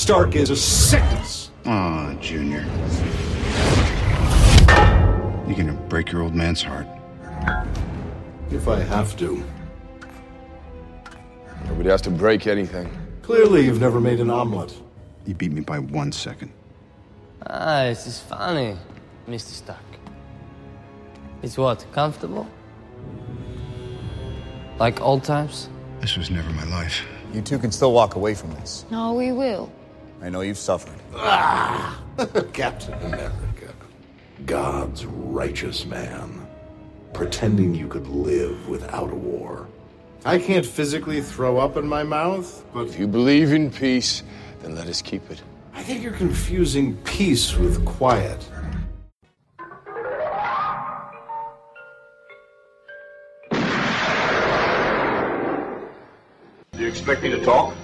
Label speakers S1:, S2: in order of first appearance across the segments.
S1: Stark is a sickness.
S2: Aw, Junior. You're gonna break your old man's heart.
S1: If I have to.
S3: Nobody has to break anything.
S1: Clearly, you've never made an omelet.
S2: You beat me by one second.
S4: Ah, this is funny, Mr. Stark. It's what, comfortable? Like old times?
S2: This was never my life.
S5: You two can still walk away from this.
S6: No, we will.
S5: I know you've suffered.
S1: Ah, Captain America. God's righteous man. Pretending you could live without a war. I can't physically throw up in my mouth, but
S3: If you believe in peace, then let us keep it.
S1: I think you're confusing peace with quiet.
S7: Do you expect me to talk?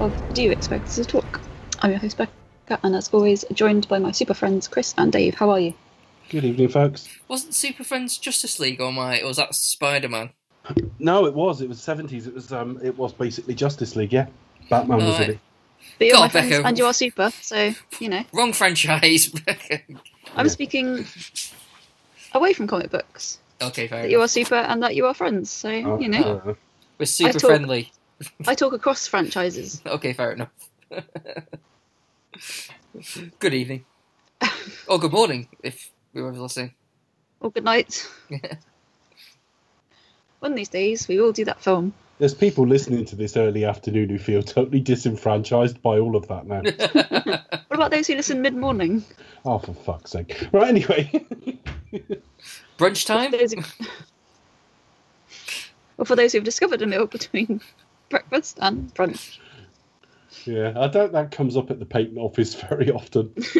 S6: Of Do You Expect Us to Talk? I'm your host, Becca, and as always, joined by my super friends Chris and Dave. How are you?
S8: Good evening, folks.
S9: Wasn't Super Friends Justice League or my or was that Spider Man?
S8: No, it was. It was seventies. It was. Um. It was basically Justice League. Yeah, Batman was in it.
S6: But you're
S9: God,
S6: my friends,
S9: Becca.
S6: and you are super, so, you know.
S9: Wrong franchise.
S6: I'm
S8: Yeah.
S6: speaking away from comic books.
S9: okay, fair
S6: That you
S9: enough.
S6: are super and that you are friends, so,
S8: Oh,
S6: you know.
S8: uh,
S9: We're super
S6: talk-
S9: friendly.
S6: I talk across franchises.
S9: Okay, fair enough. good evening. or good morning, if we whoever's listening.
S6: Or good night. One of these days, we will do that film.
S8: there's people listening to this early afternoon who feel totally disenfranchised by all of that now.
S6: What about those who listen mid morning?
S8: oh, for fuck's sake! Right. Anyway,
S9: Brunch time?
S6: Those who... or for those who've discovered a meal between breakfast and brunch.
S8: yeah, I doubt that comes up at the patent office very often.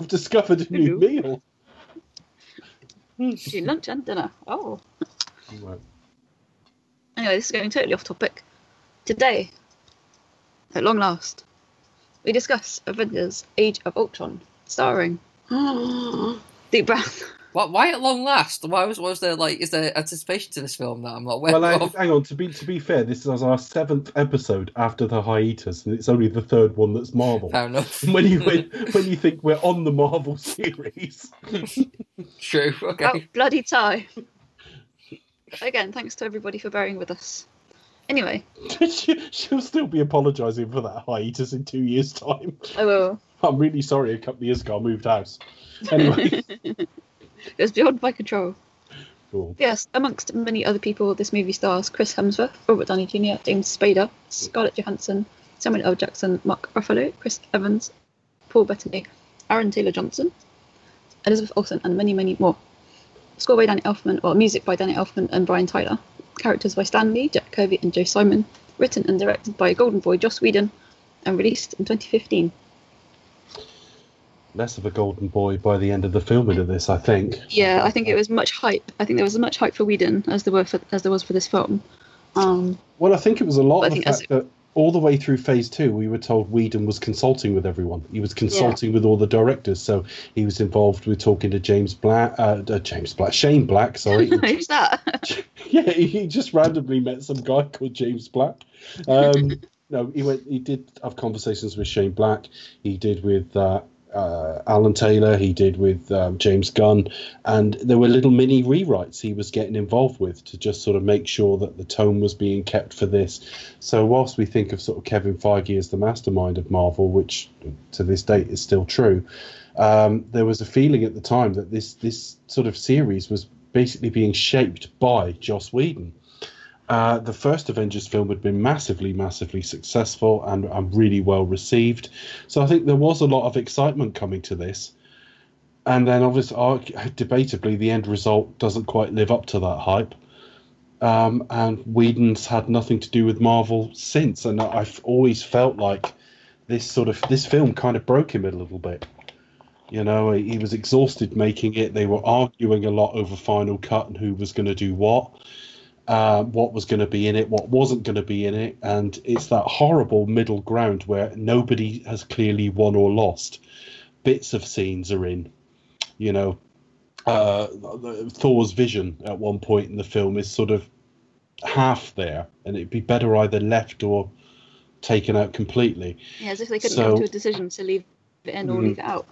S8: I've discovered a new meal.
S6: Lunch and dinner. Oh.
S8: Right.
S6: Anyway, this is going totally off topic. Today, at long last, we discuss Avengers Age of Ultron, starring Deep Breath.
S9: Why, why at long last? Why was was there like is there anticipation to this film that I'm not aware
S8: Well, I,
S9: of?
S8: hang on. To be to be fair, this is our seventh episode after the hiatus, and it's only the third one that's Marvel.
S9: Fair enough.
S8: when you when, when you think we're on the Marvel series,
S9: True. Okay.
S6: About bloody time. Again, thanks to everybody for bearing with us. Anyway,
S8: she, she'll still be apologising for that hiatus in two years' time.
S6: I will.
S8: I'm really sorry a couple of years ago I moved house. Anyway,
S6: It was beyond my control.
S8: cool.
S6: Yes, amongst many other people, this movie stars Chris Hemsworth, Robert Downey Jr., James Spader, Scarlett Johansson, Samuel L. Jackson, Mark Ruffalo, Chris Evans, Paul Bettany, Aaron Taylor Johnson, Elizabeth Olsen, and many, many more. Score by Danny Elfman, or music by Danny Elfman and Brian Tyler. Characters by Stan Lee, Jack Kirby, and Joe Simon. Written and directed by Golden Boy Joss Whedon, and released in 2015.
S8: Less of a golden boy by the end of the filming of this, I think.
S6: Yeah, I think it was much hype. I think there was as much hype for Whedon as there were for, as there was for this film. Um,
S8: Well, I think it was a lot of the fact that all the way through phase two, we were told Whedon was consulting with everyone. He was consulting with all the directors, so he was involved with talking to James Black, uh, uh, James Black, Shane Black. Sorry,
S6: who's that?
S8: yeah, he just randomly met some guy called James Black. Um, no, he went. He did have conversations with Shane Black. He did with uh, uh, Alan Taylor. He did with um, James Gunn, and there were little mini rewrites he was getting involved with to just sort of make sure that the tone was being kept for this. So whilst we think of sort of Kevin Feige as the mastermind of Marvel, which to this date is still true, um, there was a feeling at the time that this this sort of series was basically being shaped by Joss Whedon. Uh, the first Avengers film had been massively, massively successful and, and really well received. So I think there was a lot of excitement coming to this. And then, obviously, debatably, the end result doesn't quite live up to that hype. Um, and Whedon's had nothing to do with Marvel since. And I've always felt like this sort of this film kind of broke him a little bit. You know, he was exhausted making it. They were arguing a lot over Final Cut and who was going to do what, uh, what was going to be in it, what wasn't going to be in it, and it's that horrible middle ground where nobody has clearly won or lost. Bits of scenes are in, you know. Uh, Thor's vision at one point in the film is sort of half there, and it'd be better either left or taken out completely.
S6: Yeah, as if they couldn't
S8: So-
S6: come to a decision to leave it in or
S8: Mhm.
S6: leave it out.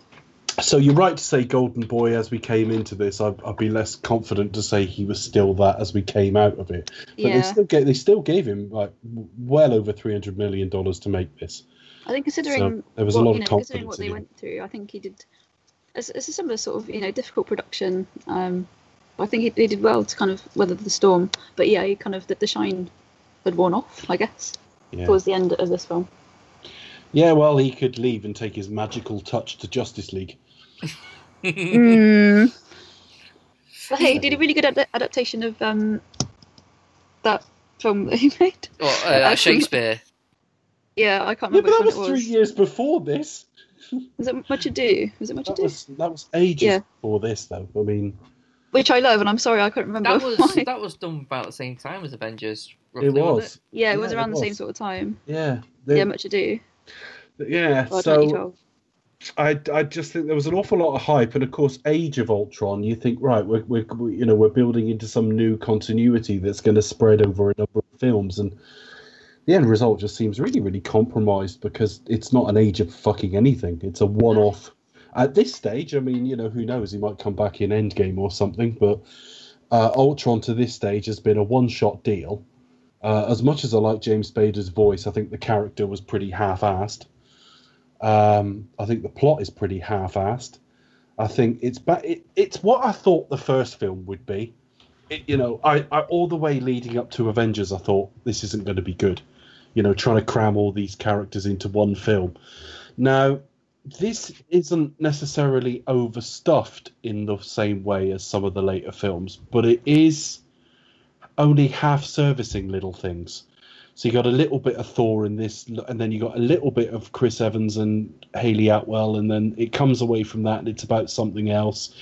S8: So you're right to say Golden Boy as we came into this. I'd, I'd be less confident to say he was still that as we came out of it. But they still gave, they still gave him like well over three hundred million dollars to make this.
S6: I think considering
S8: So there was a
S6: what,
S8: lot
S6: you
S8: of
S6: know, considering what they
S8: him.
S6: went through, I think he did. It's, it's a similar sort of you know difficult production. Um, I think he, he did well to kind of weather the storm. But yeah, he kind of the, the shine had worn off, I guess,
S8: Yeah.
S6: towards the end of this film.
S8: Yeah, well, he could leave and take his magical touch to Justice League.
S6: Mm. But hey, he did a really good ad- adaptation of um, that film that he made.
S9: What, uh, that Shakespeare.
S6: Yeah, I can't
S8: Yeah,
S6: remember
S8: but that
S6: which
S8: was three years before this.
S6: Was it Much Ado? Was it Much
S8: That
S6: Ado?
S8: was that was ages
S6: Yeah.
S8: before this, though. I mean,
S6: Which I love, and I'm sorry I couldn't remember.
S9: That was
S6: why.
S9: that was done about the same time as Avengers. Roughly,
S8: it was.
S9: wasn't
S6: Yeah, it was around
S8: it
S6: the same sort of time.
S8: Yeah.
S6: yeah,
S8: The-
S6: Much Ado.
S8: Yeah.
S6: Well,
S8: so I, I just think there was an awful lot of hype, and of course, Age of Ultron. You think, right, we're, we're you know we're building into some new continuity that's going to spread over a number of films, and the end result just seems really, really compromised because it's not an age of fucking anything. It's a one-off. At this stage, I mean, you know, who knows? He might come back in Endgame or something, but uh, Ultron to this stage has been a one-shot deal. Uh, as much as I like James Spader's voice, I think the character was pretty half-assed. Um, I think the plot is pretty half-assed. I think it's it, it's what I thought the first film would be. It, you know, I, I all the way leading up to Avengers, I thought this isn't going to be good. You know, trying to cram all these characters into one film. Now, this isn't necessarily overstuffed in the same way as some of the later films, but it is only half servicing little things. So you got a little bit of Thor in this, and then you got a little bit of Chris Evans and Hayley Atwell, and then it comes away from that, and it's about something else.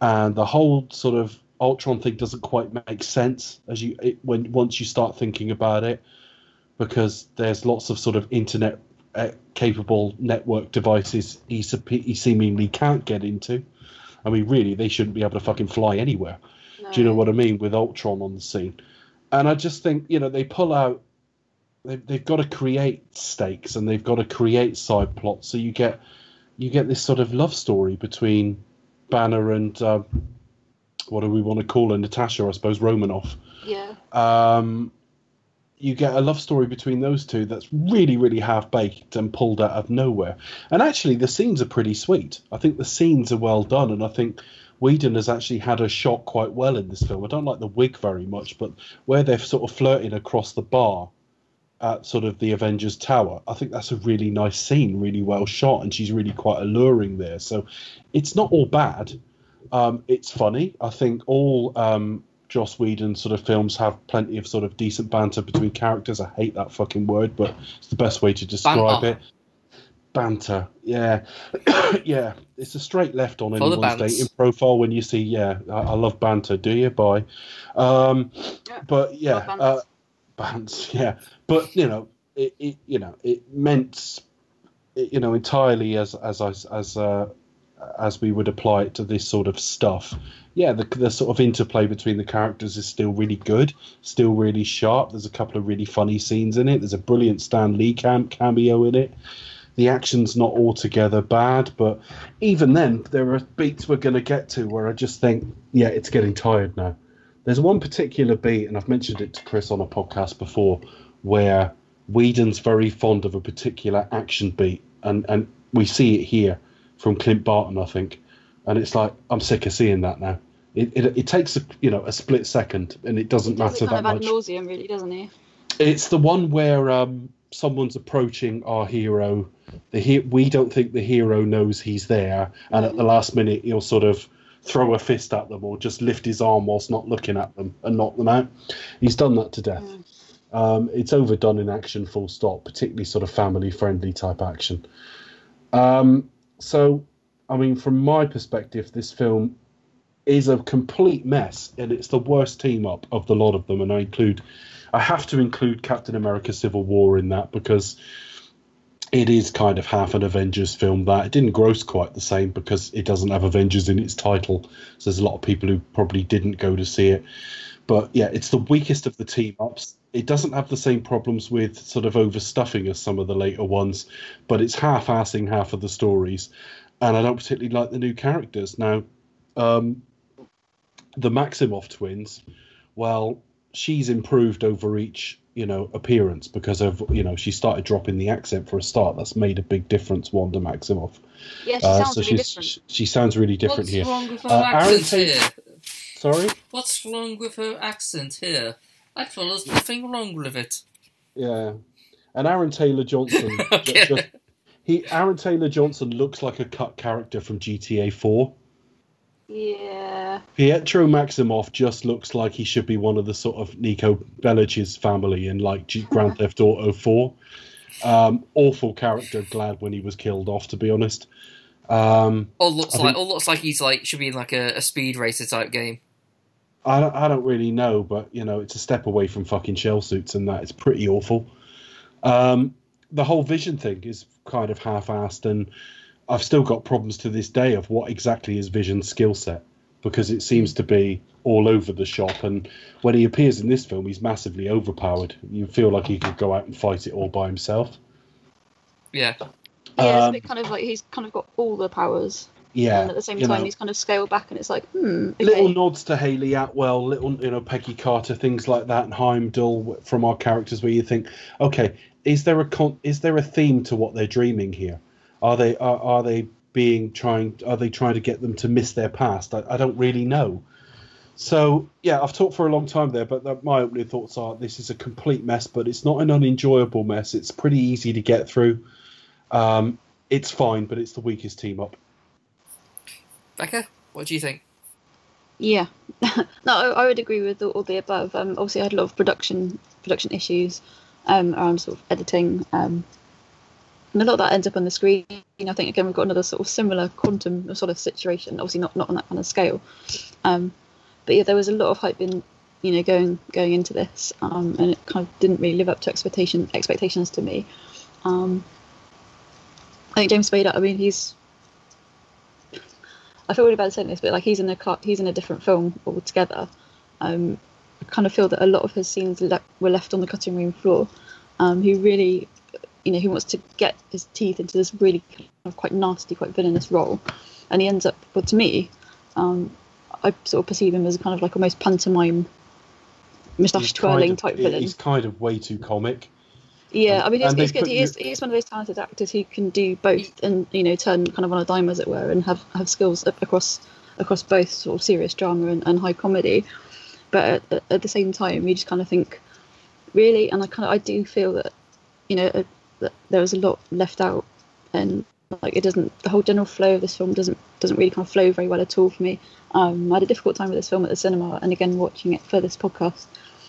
S8: And the whole sort of Ultron thing doesn't quite make sense as you it, when once you start thinking about it, because there's lots of sort of internet uh, capable network devices he, he seemingly can't get into. I mean, really, they shouldn't be able to fucking fly anywhere. Do you know what I mean? With Ultron on the scene, and I just think you know they pull out. They've, they've got to create stakes and they've got to create side plots, so you get you get this sort of love story between Banner and uh, what do we want to call her, Natasha, I suppose Romanoff.
S6: Yeah.
S8: Um, you get a love story between those two that's really, really half baked and pulled out of nowhere. And actually, the scenes are pretty sweet. I think the scenes are well done, and I think Whedon has actually had a shot quite well in this film. I don't like the wig very much, but where they're sort of flirting across the bar at sort of the Avengers Tower, I think that's a really nice scene, really well shot, and she's really quite alluring there. So it's not all bad. Um, it's funny. I think all um, Joss Whedon sort of films have plenty of sort of decent banter between characters. I hate that fucking word, but it's the best way to describe
S9: Banter.
S8: it. Banter, yeah, yeah. It's a straight left on
S9: For the
S8: anyone's dating profile when you see, yeah, I, I love banter. Do you? Bye. Um,
S6: Yeah,
S8: but yeah, yeah. But you know, it, it you know, it meant, it, you know, entirely as as as as uh, as we would apply it to this sort of stuff. Yeah, the, the sort of interplay between the characters is still really good, still really sharp. There's a couple of really funny scenes in it. There's a brilliant Stan Lee cam- cameo in it. The action's not altogether bad, but even then, there are beats we're going to get to where I just think, yeah, it's getting tired now. There's one particular beat, and I've mentioned it to Chris on a podcast before, where Whedon's very fond of a particular action beat, and, and we see it here from Clint Barton, I think, and it's like I'm sick of seeing that now. It, it, it takes a you know a split second, and it doesn't matter that much.
S6: nauseum, really, doesn't he?
S8: It's the one where um, someone's approaching our hero. The he- we don't think the hero knows he's there, and at the last minute he'll sort of throw a fist at them or just lift his arm whilst not looking at them and knock them out. He's done that to death. Um, it's overdone in action, full stop. Particularly sort of family-friendly type action. Um, so I mean, from my perspective, this film is a complete mess, and it's the worst team up of the lot of them. And I include, I have to include Captain America: Civil War in that because it is kind of half an Avengers film. That it didn't gross quite the same because it doesn't have Avengers in its title. So there's a lot of people who probably didn't go to see it. But yeah, it's the weakest of the team ups. It doesn't have the same problems with sort of overstuffing as some of the later ones, but it's half-assing half of the stories, and I don't particularly like the new characters. Now, um, the Maximoff twins, well, she's improved over each you know appearance because of you know she started dropping the accent for a start. That's made a big difference. Wanda Maximoff.
S6: Yeah, she
S8: Uh,
S6: sounds
S8: so
S6: really
S8: she's,
S6: different.
S8: she, she sounds really different
S9: What's
S8: here.
S9: wrong with her
S8: Uh,
S9: accent
S8: Tate-
S9: here?
S8: Sorry.
S9: What's wrong with her accent here? I feel there's nothing wrong with it.
S8: Yeah, and Aaron Taylor Johnson. ju-
S9: Okay.
S8: just- he Aaron Taylor Johnson looks like a cut character from GTA Four.
S6: Yeah.
S8: Pietro Maximoff just looks like he should be one of the sort of Niko Bellic's family in like Grand Theft Auto Four. Um, awful character. Glad when he was killed off, to be honest. Um,
S9: Or looks
S8: I
S9: like,
S8: think-
S9: or looks like he's like should be in like a, a speed racer type game.
S8: I don't, I don't really know, but you know, it's a step away from fucking shell suits, and that it's pretty awful. Um, the whole vision thing is kind of half-assed, and I've still got problems to this day of what exactly is Vision's skill set because it seems to be all over the shop. And when he appears in this film, he's massively overpowered. You feel like he could go out and fight it all by himself.
S9: Yeah,
S6: Yeah, it's a
S8: Um,
S6: bit kind of like he's kind of got all the powers,
S8: Yeah,
S6: and at the same time
S8: know.
S6: he's kind of scaled back, and it's like, hmm, okay.
S8: little nods to Hayley Atwell, little you know Peggy Carter, things like that, and Heimdall from our characters, where you think, okay, is there a con- is there a theme to what they're dreaming here? Are they are, are they being trying are they trying to get them to miss their past? I, I don't really know. So yeah, I've talked for a long time there, but that, my opening thoughts are this is a complete mess, but it's not an unenjoyable mess. It's pretty easy to get through. Um, it's fine, but it's the weakest team up.
S9: Becca, what do you think?
S6: Yeah, no, I, I would agree with all, all the above. Um, obviously, I had a lot of production production issues um, around sort of editing, um, and a lot of that ends up on the screen. I think again we've got another sort of similar quantum sort of situation. Obviously, not not on that kind of scale, um, but yeah, there was a lot of hype in you know going going into this, um, and it kind of didn't really live up to expectation expectations to me. Um, I think James Spader. I mean, he's I feel really bad saying this, but like he's in a he's in a different film altogether. Um, I kind of feel that a lot of his scenes le- were left on the cutting room floor. Um, he really, you know, he wants to get his teeth into this really kind of quite nasty, quite villainous role, and he ends up. Well, to me, um, I sort of perceive him as kind of like almost pantomime, moustache twirling
S8: kind of-
S6: type villain.
S8: He's kind of way too comic.
S6: Yeah,
S8: Um,
S6: I mean, he's, he's good.
S8: put
S6: He is, he is one of those talented actors who can do both, and you know, turn kind of on a dime, as it were, and have, have skills across across both sort of serious drama and, and high comedy. But at, at the same time, you just kind of think, really, and I kind of I do feel that, you know, that there was a lot left out, and like it doesn't the whole general flow of this film doesn't doesn't really kind of flow very well at all for me. Um, I had a difficult time with this film at the cinema, and again watching it for this podcast,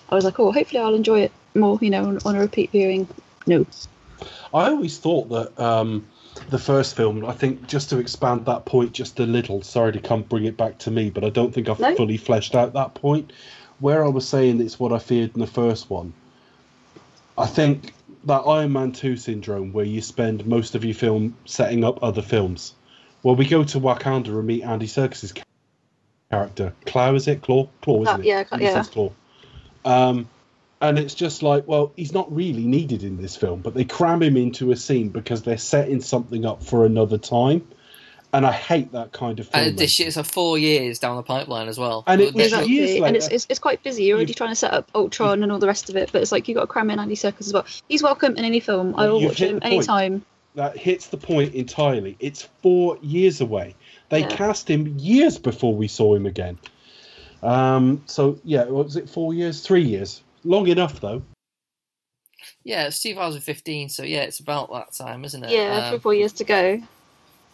S6: I was like, oh, hopefully I'll enjoy it more, you know, on, on a repeat viewing. No.
S8: I always thought that um, the first film, I think, just to expand that point just a little, sorry to come bring it back to me, but I don't think I've
S6: No.
S8: fully fleshed out that point. Where I was saying it's what I feared in the first one, I think that Iron Man 2 syndrome, where you spend most of your film setting up other films. Well, we go to Wakanda and meet Andy Serkis's character. Claw, is it? Claw? Claw, isn't it?
S6: yeah,
S8: He
S6: yeah.
S8: says Claw. Um, and it's just like, well, he's not really needed in this film, but they cram him into a scene because they're setting something up for another time. And I hate that kind of film.
S9: And this shit is a four years down the pipeline as well.
S8: And it was
S9: Literally.
S8: years
S6: Exactly, and it's, it's it's quite busy. You're already trying to set up Ultron and all the rest of it, but it's like you've got to cram in Andy Serkis as well. He's welcome in any film. I will watch him
S8: the point.
S6: anytime.
S8: that hits the point entirely. It's four years away. They
S6: Yeah.
S8: cast him years before we saw him again. Um, so yeah, what was it four years? Three years. Long enough though.
S9: Yeah, it's 2015, so yeah, it's about that time, isn't it?
S6: Yeah, three
S9: Um,
S6: four years to go.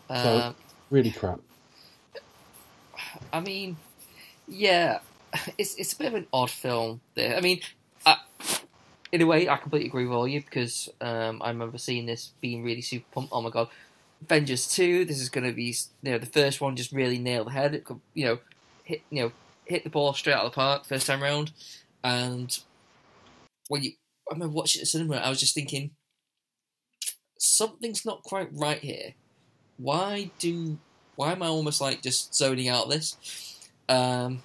S9: uh,
S8: Really crap.
S9: I mean, yeah, it's it's a bit of an odd film. There, I mean, I, in a way, I completely agree with all you because um, I remember seeing this being really super pumped. Oh my god, Avengers two. This is going to be you know the first one just really nailed the head. It could you know hit you know hit the ball straight out of the park first time round. And when you I remember watching it at the cinema, I was just thinking something's not quite right here. Why do why am I almost like just zoning out this? Um,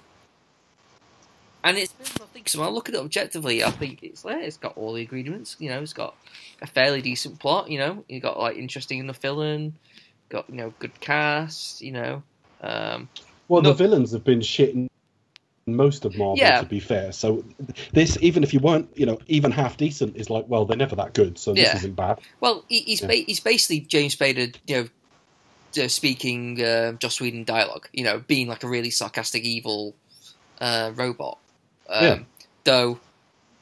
S9: and it's been, I think so. I look at it objectively. I think it's there. It's got all the ingredients. You know, it's got a fairly decent plot. You know, you got like interesting enough villain. Got you know good cast. You know, um,
S8: Well,
S9: No.
S8: the villains have been shit in most of Marvel,
S9: Yeah.
S8: to be fair. So this, even if you weren't, you know, even half decent, is like, well, they're never that good, so this
S9: Yeah.
S8: isn't bad.
S9: well, he, he's ba- he's basically James Spader. You know. Uh, speaking uh, Joss Whedon dialogue, you know, being like a really sarcastic, evil uh, robot. Um,
S8: Yeah.
S9: Though,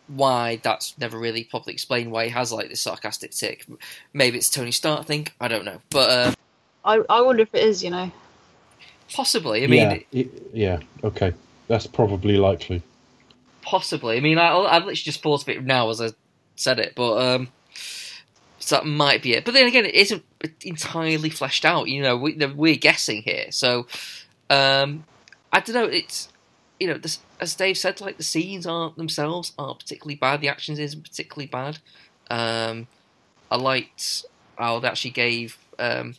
S9: why that's never really properly explained. Why he has like this sarcastic tick. Maybe it's Tony Stark thing. I don't know, but uh,
S6: I, I wonder if it is, you know.
S9: possibly. I mean,
S8: yeah, it- yeah, okay, that's probably likely.
S9: possibly. I mean, I, I've literally just thought of it now as I said it, but um, so that might be it. But then again, it isn't entirely fleshed out. You know, we, we're guessing here, so um, I don't know. It's you know, this, as Dave said, like the scenes aren't themselves aren't particularly bad. The actions isn't particularly bad. Um, I liked how they actually gave um,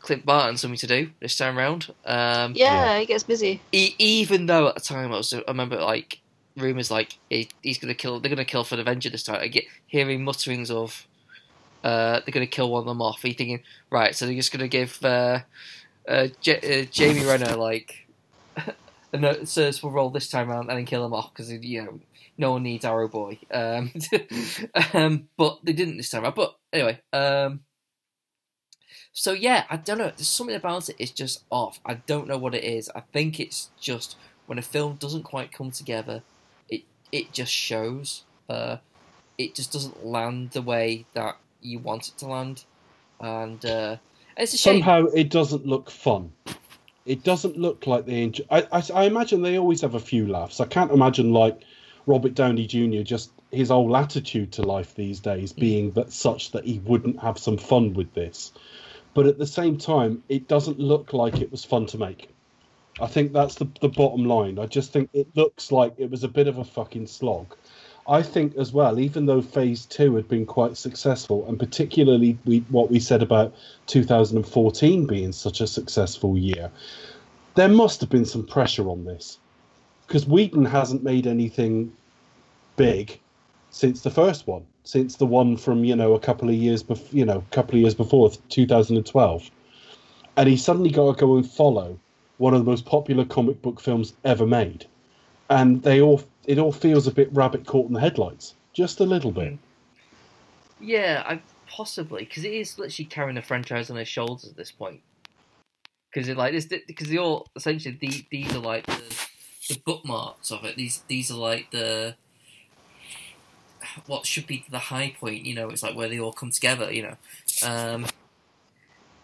S9: Clint Barton something to do this time around. Um,
S6: Yeah, he gets busy.
S9: e- even though at the time I was, I remember like rumors like he, he's gonna kill, they're gonna kill for the Avenger this time. I get hearing mutterings of uh, they're gonna kill one of them off. Are you thinking right? So they're just gonna give uh, uh, J- uh, Jeremy Renner like a we'll roll this time around and then kill him off because you know no one needs Arrow Boy. Um, um, but they didn't this time around. But anyway, um, so yeah, I don't know. There's something about it. It's just off. I don't know what it is. I think it's just when a film doesn't quite come together, it it just shows. Uh, it just doesn't land the way that you want it to land, and uh, it's a shame.
S8: Somehow it doesn't look fun. It doesn't look like they enjoy. I, I, I imagine they always have a few laughs. I can't imagine like Robert Downey Jr. just his whole attitude to life these days being that such that he wouldn't have some fun with this. But at the same time, it doesn't look like it was fun to make. I think that's the the bottom line. I just think it looks like it was a bit of a fucking slog. I think as well, even though Phase Two had been quite successful, and particularly we, what we said about 2014 being such a successful year, there must have been some pressure on this because Whedon hasn't made anything big since the first one, since the one from you know a couple of years you know, a couple of years before 2012, and he suddenly got to go and follow one of the most popular comic book films ever made, and they all it all feels a bit rabbit caught in the headlights, just a little bit.
S9: Yeah, I possibly because it is literally carrying the franchise on his shoulders at this point. Because like this, because they all essentially the, these are like the, the bookmarks of it. These these are like the what should be the high point. You know, it's like where they all come together. You know. Um,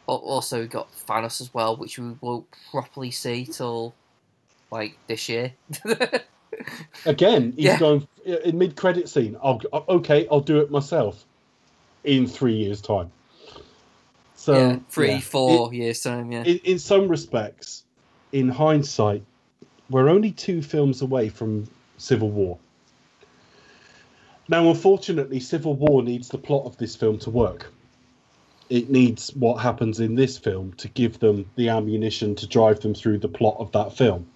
S9: al- also got Thanos as well, which we won't properly see till like this year.
S8: Again, he's
S9: Yeah.
S8: going in mid credit scene. I'll okay, I'll do it myself in three years' time. So
S9: yeah, three,
S8: yeah.
S9: four years time. Yeah.
S8: In, in some respects, in hindsight, we're only two films away from Civil War. Now, unfortunately, Civil War needs the plot of this film to work. It needs what happens in this film to give them the ammunition to drive them through the plot of that film.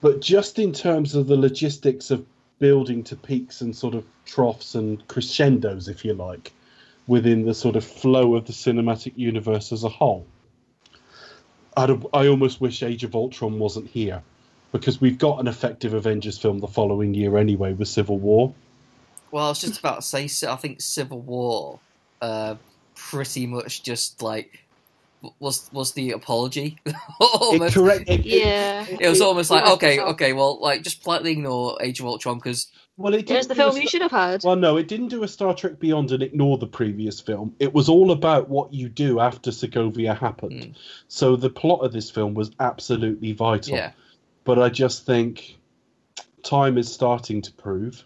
S8: But just in terms of the logistics of building to peaks and sort of troughs and crescendos, if you like, within the sort of flow of the cinematic universe as a whole, I'd, I almost wish Age of Ultron wasn't here because we've got an effective Avengers film the following year anyway with Civil War.
S9: Well, I was just about to say, I think Civil War, uh, pretty much just like was was the apology.
S8: It correct. It, it-
S6: Yeah.
S9: It was almost like okay, okay, well, like just politely ignore Age of Ultron because
S8: well, it
S6: Here's
S8: didn't
S6: the
S8: do a
S6: film you should have had.
S8: Well, no, it didn't do a Star Trek Beyond and ignore the previous film. It was all about what you do after Sokovia happened.
S9: Mm.
S8: So the plot of this film was absolutely vital.
S9: yeah,
S8: But I just think time is starting to prove,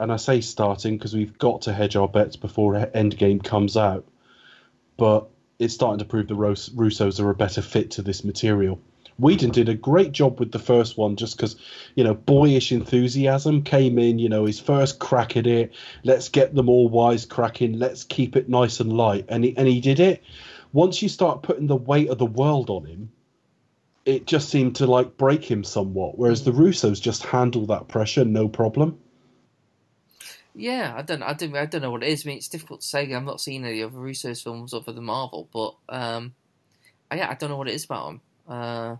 S8: and I say starting because we've got to hedge our bets before Endgame comes out. But it's starting to prove the Rus- Russos are a better fit to this material. Whedon did a great job with the first one just because, you know, boyish enthusiasm came in, you know, his first crack at it. Let's get them all wise cracking. Let's keep it nice and light. And he, and he did it. Once you start putting the weight of the world on him, it just seemed to like break him somewhat. Whereas the Russos just handle that pressure no problem.
S9: Yeah, I don't, I don't, I don't know what it is. I mean, it's difficult to say. I'm not seen any other Russo's films other than Marvel, but um, I, yeah, I don't know what it is about them. Uh,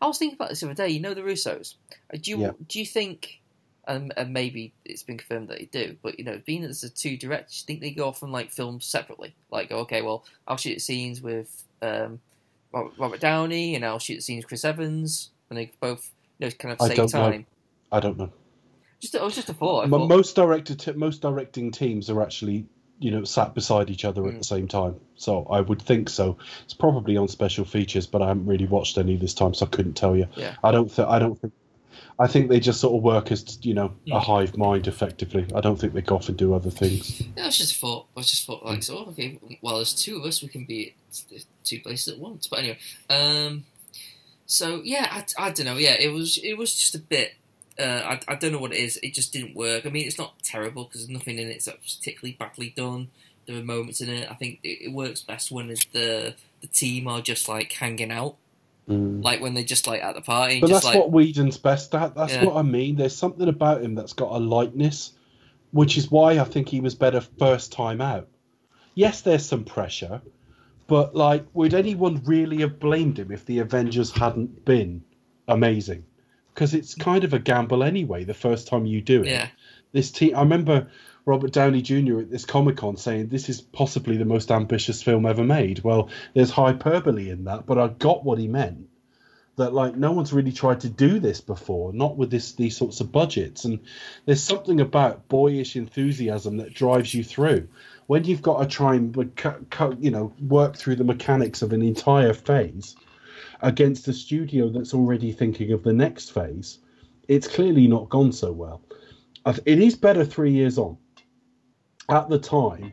S9: I was thinking about this the other day. You know the Russos. Uh, Do you
S8: Yeah.
S9: do you think, um, and maybe it's been confirmed that they do, but you know, being that as a two direct, do think they go off and like film separately? Like, okay, well, I'll shoot scenes with um, Robert, Downey, and I'll shoot scenes with Chris Evans, and they both, you know, kind of
S8: I
S9: same
S8: know.
S9: time.
S8: I don't know.
S9: Just, it was just a thought. I thought-
S8: most directed most directing teams are actually you know sat beside each other at the same time so i would think so it's probably on special features but i haven't really watched any this time so i couldn't tell you
S9: Yeah.
S8: i don't think i don't think i think they just sort of work as you know
S9: Yeah.
S8: a hive mind effectively i don't think they go off and do other things
S9: Yeah, I was just a thought. I was just thought like, so okay. Well, there's two of us. We can be at two places at once. But anyway, um, so yeah, I, I don't know. Yeah, it was it was just a bit. Uh, I, I don't know what it is. It just didn't work. I mean, it's not terrible because there's nothing in it that's particularly badly done. There are moments in it. I think it, it works best when it's the the team are just like hanging out, like when they're just like at the party.
S8: But
S9: just
S8: that's
S9: like,
S8: what Whedon's best at. That's
S9: Yeah.
S8: what I mean. There's something about him that's got a lightness, which is why I think he was better first time out. Yes, there's some pressure, but like, would anyone really have blamed him if the Avengers hadn't been amazing? Because it's kind of a gamble anyway. The first time you do it,
S9: Yeah.
S8: this team. I remember Robert Downey Jr. at this Comic Con saying this is possibly the most ambitious film ever made. Well, there's hyperbole in that, but I got what he meant. That like no one's really tried to do this before, not with this these sorts of budgets. And there's something about boyish enthusiasm that drives you through. When you've got to try and you know work through the mechanics of an entire phase against a studio that's already thinking of the next phase, it's clearly not gone so well. It is better three years on. At the time,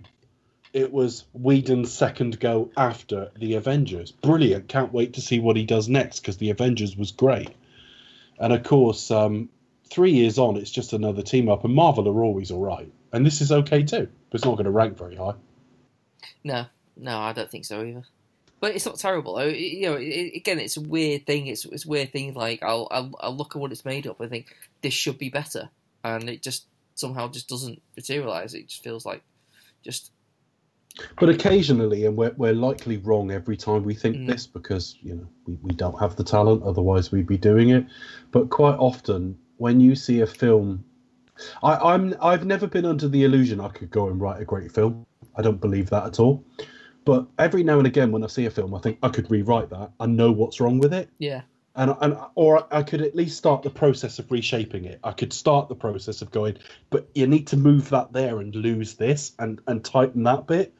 S8: it was Whedon's second go after the Avengers. Brilliant. Can't wait to see what he does next because the Avengers was great. And of course, um, three years on, it's just another team up. And Marvel are always all right. And this is okay too. But it's not going to rank very high.
S9: No, no, I don't think so either. But it's not terrible. though. You know, it, again, it's a weird thing. It's it's a weird thing. Like I'll, I'll I'll look at what it's made up. I think this should be better, and it just somehow just doesn't materialize. It just feels like just
S8: But occasionally, and we're, we're likely wrong every time we think
S9: Mm.
S8: this because, you know, we, we don't have the talent, otherwise we'd be doing it. But quite often, when you see a film, I, I'm, I've never been under the illusion I could go and write a great film. I don't believe that at all. But every now and again, when I see a film, I think I could rewrite that. I know what's wrong with it
S9: yeah,
S8: and and or I could at least start the process of reshaping it. I could start the process of going, but you need to move that there and lose this and and tighten that bit.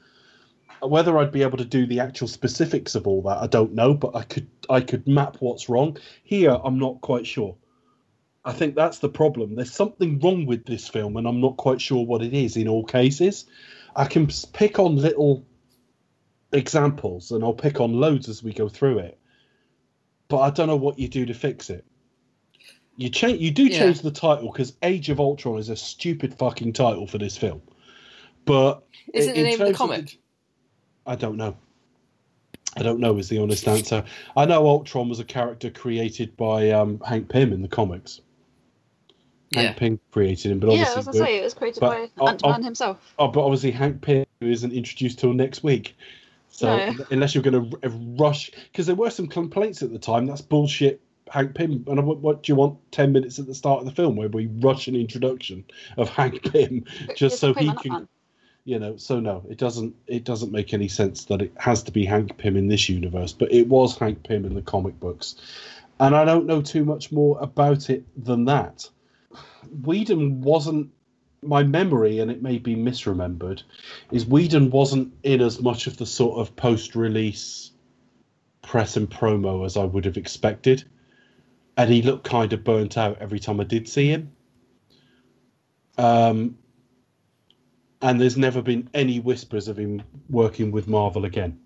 S8: Whether I'd be able to do the actual specifics of all that, I don't know, but I could I could map what's wrong. Here, I'm not quite sure. I think that's the problem. There's something wrong with this film, and I'm not quite sure what it is in all cases. I can pick on little examples, and I'll pick on loads as we go through it but I don't know what you do to fix it. You change, you do
S9: Yeah.
S8: change the title because Age of Ultron is a stupid fucking title for this film. But
S9: Is it the name of the
S8: terms
S9: comic?
S8: I don't know. I don't know is the honest answer. I know Ultron was a character created by um, Hank Pym in the comics.
S9: yeah,
S8: Hank Pym created him, but
S6: Yeah, I was gonna say it was created
S8: but
S6: by Ant Man himself.
S8: Oh, but obviously Hank Pym isn't introduced till next week. So
S6: No.
S8: unless you're going to rush, because there were some complaints at the time. That's bullshit. Hank Pym. And what, what do you want? Ten minutes at the start of the film where we rush an introduction of Hank Pym just
S6: It's
S8: so he can,
S6: Ant-Man.
S8: you know. So no, it doesn't. It doesn't make any sense that it has to be Hank Pym in this universe. But it was Hank Pym in the comic books, and I don't know too much more about it than that. Whedon wasn't my memory, and it may be misremembered, is Whedon wasn't in as much of the sort of post-release press and promo as I would have expected, and he looked kind of burnt out every time I did see him. Um, and there's never been any whispers of him working with Marvel again.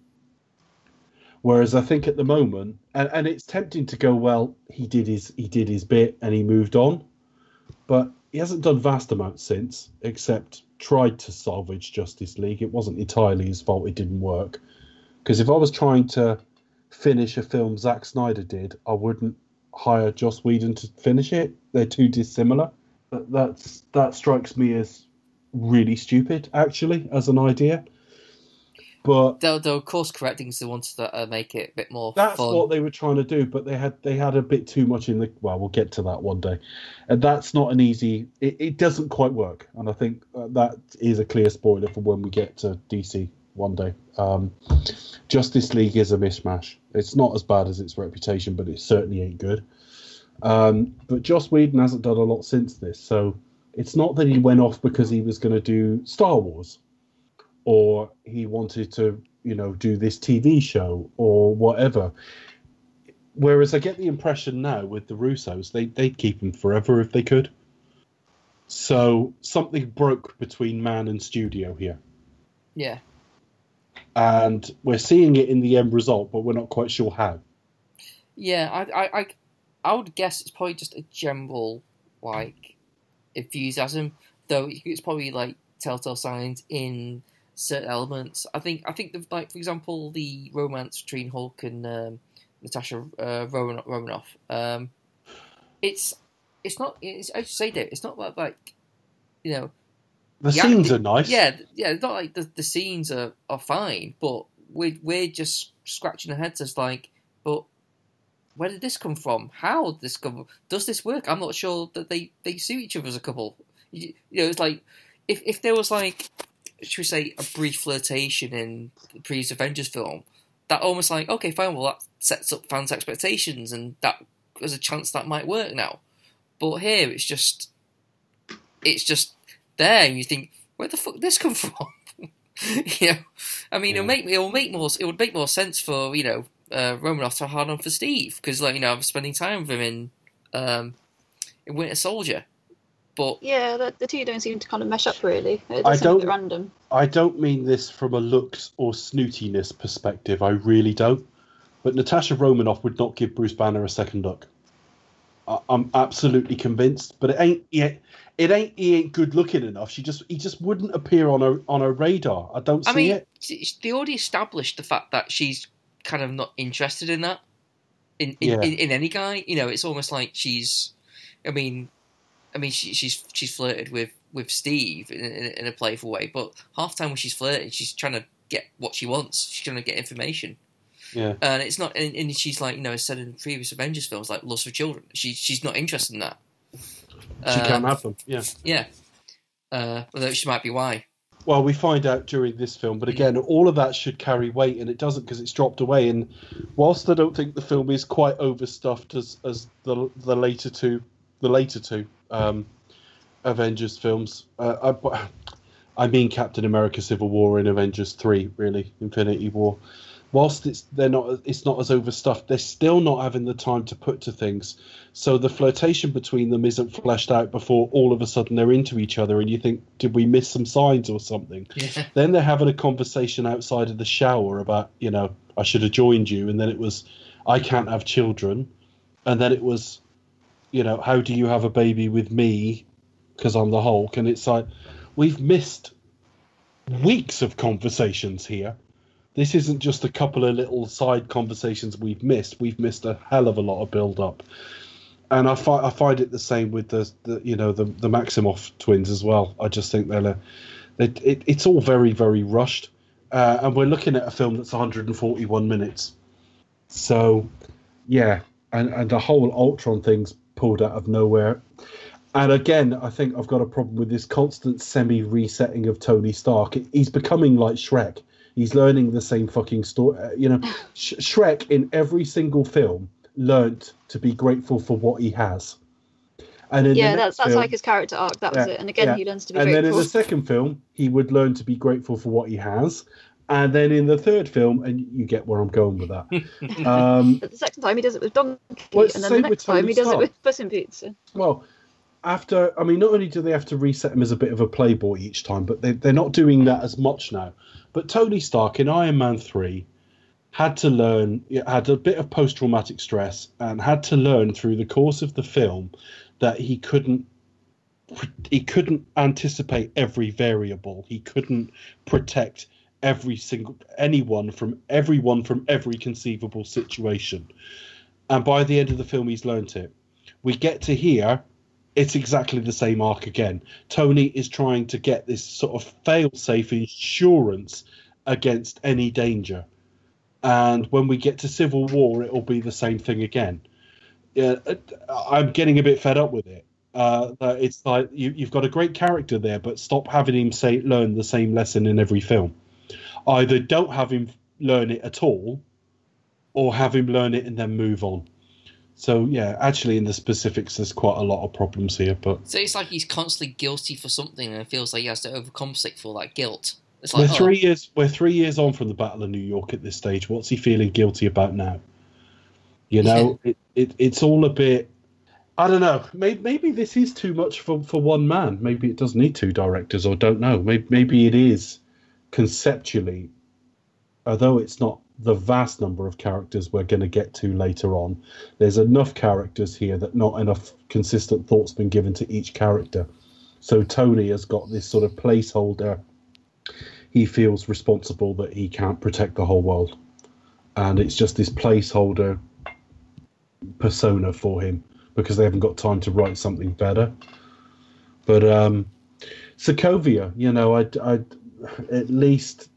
S8: Whereas I think at the moment, and, and it's tempting to go, well, he did his he did his bit and he moved on, but he hasn't done vast amounts since, except tried to salvage Justice League. It wasn't entirely his fault; it didn't work. Because if I was trying to finish a film Zack Snyder did, I wouldn't hire Joss Whedon to finish it. They're too dissimilar. But that's that strikes me as really stupid, actually, as an idea. But
S9: Though, though course correcting is the ones that uh, make it a bit more
S8: that's
S9: fun.
S8: what they were trying to do. But they had they had a bit too much in the. Well, we'll get to that one day, and that's not an easy. It, it doesn't quite work, and I think uh, that is a clear spoiler for when we get to DC one day. Um, Justice League is a mishmash. It's not as bad as its reputation, but it certainly ain't good. Um, but Joss Whedon hasn't done a lot since this, so it's not that he went off because he was going to do Star Wars, or he wanted to, you know, do this TV show or whatever. Whereas I get the impression now with the Russos, they they'd keep him forever if they could. So something broke between man and studio here
S9: yeah.
S8: and we're seeing it in the end result, but we're not quite sure how.
S9: Yeah, I, I, I, I would guess it's probably just a general like enthusiasm, though it's probably like telltale signs in certain elements. I think, I think, the, like for example, the romance between Hulk and um, Natasha uh, Roman, Romanoff. Um, it's, it's not. It's, I say that it's not like, like you know,
S8: The
S9: Yeah,
S8: scenes
S9: the-
S8: are nice.
S9: Yeah, yeah. It's not like the, the scenes are, are fine, but we're we're just scratching our heads as like, but where did this come from? How did this come? Does this work? I'm not sure that they they suit each other as a couple. You, you know, it's like if if there was like, should we say, a brief flirtation in the previous Avengers film, that almost like okay, fine. Well, that sets up fans' expectations, and that there's a chance that might work now. But here, it's just it's just there, and you think, where the fuck did this come from? you know, I mean, it'll make it will make more it would make more sense for you know uh, Romanoff to hard on for Steve because like you know I'm spending time with him in um, in Winter Soldier, but
S6: Yeah, the, the two don't seem to kind of mesh up really. It
S8: I
S6: does seem
S8: don't-
S6: random.
S8: I don't mean this from a looks or snootiness perspective. I really don't. But Natasha Romanoff would not give Bruce Banner a second look. I, I'm absolutely convinced. But it ain't yet. It ain't. He ain't good looking enough. She just. He just wouldn't appear on her on her radar. I don't see
S9: I mean,
S8: it.
S9: s- they already established the fact that she's kind of not interested in that in in,
S8: Yeah.
S9: in, in any guy. You know, it's almost like she's. I mean, I mean, she, she's she's flirted with with Steve in, in, in a playful way, but half the time when she's flirting, she's trying to get what she wants. She's trying to get information,
S8: Yeah.
S9: and it's not. And, and she's like, you know, as said in previous Avengers films, like loss of Children. She she's not interested in that.
S8: She
S9: Uh,
S8: can't have them. Yeah.
S9: Yeah. Uh, although she might be why.
S8: Well, we find out during this film, but again, all of that should carry weight, and it doesn't because it's dropped away. And whilst I don't think the film is quite overstuffed as as the the later two, the later two um, Avengers films, uh, I, I mean Captain America: Civil War and Avengers Three, really, Infinity War. Whilst it's they're not, it's not as overstuffed. They're still not having the time to put to things. So the flirtation between them isn't fleshed out before all of a sudden they're into each other, and you think, did we miss some signs or something?
S9: Yeah.
S8: Then they're having a conversation outside of the shower about, you know, I should have joined you, and then it was, I can't have children, and then it was, you know, how do you have a baby with me, because I'm the Hulk, and it's like, we've missed weeks of conversations here. This isn't just a couple of little side conversations we've missed. We've missed a hell of a lot of build up and I find I find it the same with the, the you know the the Maximoff twins as well. I just think they're, they it, it's all very very rushed, uh, and we're looking at a film that's 141 minutes. So, yeah, and and the whole Ultron thing's pulled out of nowhere. And again, I think I've got a problem with this constant semi resetting of Tony Stark. He's becoming like Shrek. He's learning the same fucking story. Uh, you know, Sh- Shrek in every single film learnt to be grateful for what he has. And in
S6: Yeah, that's that's
S8: film,
S6: like his character arc. That was
S8: Yeah,
S6: it. And again,
S8: yeah.
S6: he learns to be
S8: and then in the second film, he would learn to be grateful for what he has. And then in the third film, and you get where I'm going with that. um,
S6: the second time he does it with Donkey,
S8: Well,
S6: and
S8: the
S6: then the next time he does it with Puss in Boots.
S8: Well, after I mean, not only do they have to reset him as a bit of a playboy each time, but they, they're not doing that as much now. But Tony Stark in Iron Man three had to learn, had a bit of post traumatic stress, and had to learn through the course of the film that he couldn't he couldn't anticipate every variable. He couldn't protect every single anyone from everyone from every conceivable situation. And by the end of the film, he's learnt it. We get to here, it's exactly the same arc again. Tony is trying to get this sort of fail-safe insurance against any danger. And when we get to Civil War, it'll be the same thing again. Yeah, I'm getting a bit fed up with it. Uh, it's like you, you've got a great character there, but stop having him say learn the same lesson in every film. Either don't have him learn it at all, or have him learn it and then move on. So yeah, actually, in the specifics, there's quite a lot of problems here. But
S9: So it's like he's constantly guilty for something and it feels like he has to overcompensate for that guilt. It's
S8: we're
S9: like, oh,
S8: three years we're three years on from the Battle of New York at this stage. What's he feeling guilty about now? You know, it, it it's all a bit. I don't know. Maybe, maybe this is too much for, for one man. Maybe it does need two directors, or don't know. Maybe maybe it is conceptually, although it's not the vast number of characters we're going to get to later on. There's enough characters here that not enough consistent thought's been given to each character. So Tony has got this sort of placeholder. He feels responsible that he can't protect the whole world, and it's just this placeholder persona for him because they haven't got time to write something better. But um, Sokovia, you know, I, I at least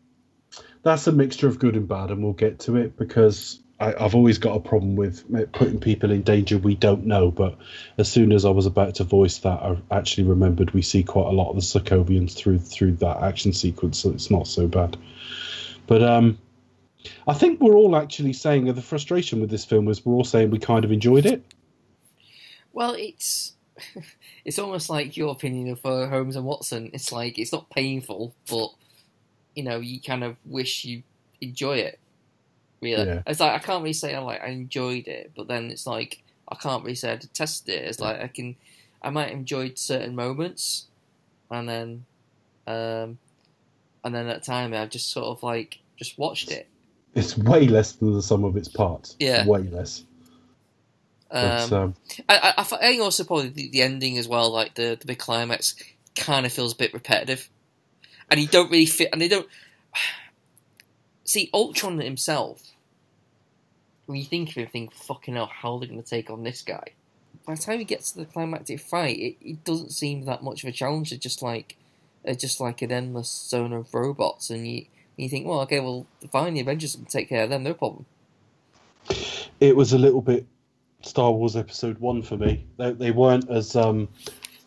S8: that's a mixture of good and bad, and we'll get to it because I, I've always got a problem with putting people in danger we don't know. But as soon as I was about to voice that, I actually remembered we see quite a lot of the Sokovians through through that action sequence, so it's not so bad. But um, I think we're all actually saying the frustration with this film is we're all saying we kind of enjoyed it.
S9: Well, it's it's almost like your opinion of uh, Holmes and Watson. It's like it's not painful, but you know you kind of wish you enjoy it. Really,
S8: Yeah.
S9: it's like I can't really say I like I enjoyed it, but then it's like I can't really say I detested it. It's like I can, I might enjoyed certain moments, and then, um, and then at the time I've just sort of like just watched it.
S8: It's way less than the sum of its parts.
S9: Yeah.
S8: way less. But,
S9: Um,
S8: um,
S9: I, I, I think also probably the, the ending as well, like the, the big climax, kind of feels a bit repetitive, and you don't really fit. And they don't see Ultron himself. When you think of him, think fucking hell, how are they going to take on this guy? By the time he gets to the climactic fight, it, it doesn't seem that much of a challenge. It's just like, it's just like an endless zone of robots, and you you think, well, okay, well, fine, the Avengers can take care of them, no problem.
S8: it was a little bit Star Wars Episode One for me. They, they weren't as um,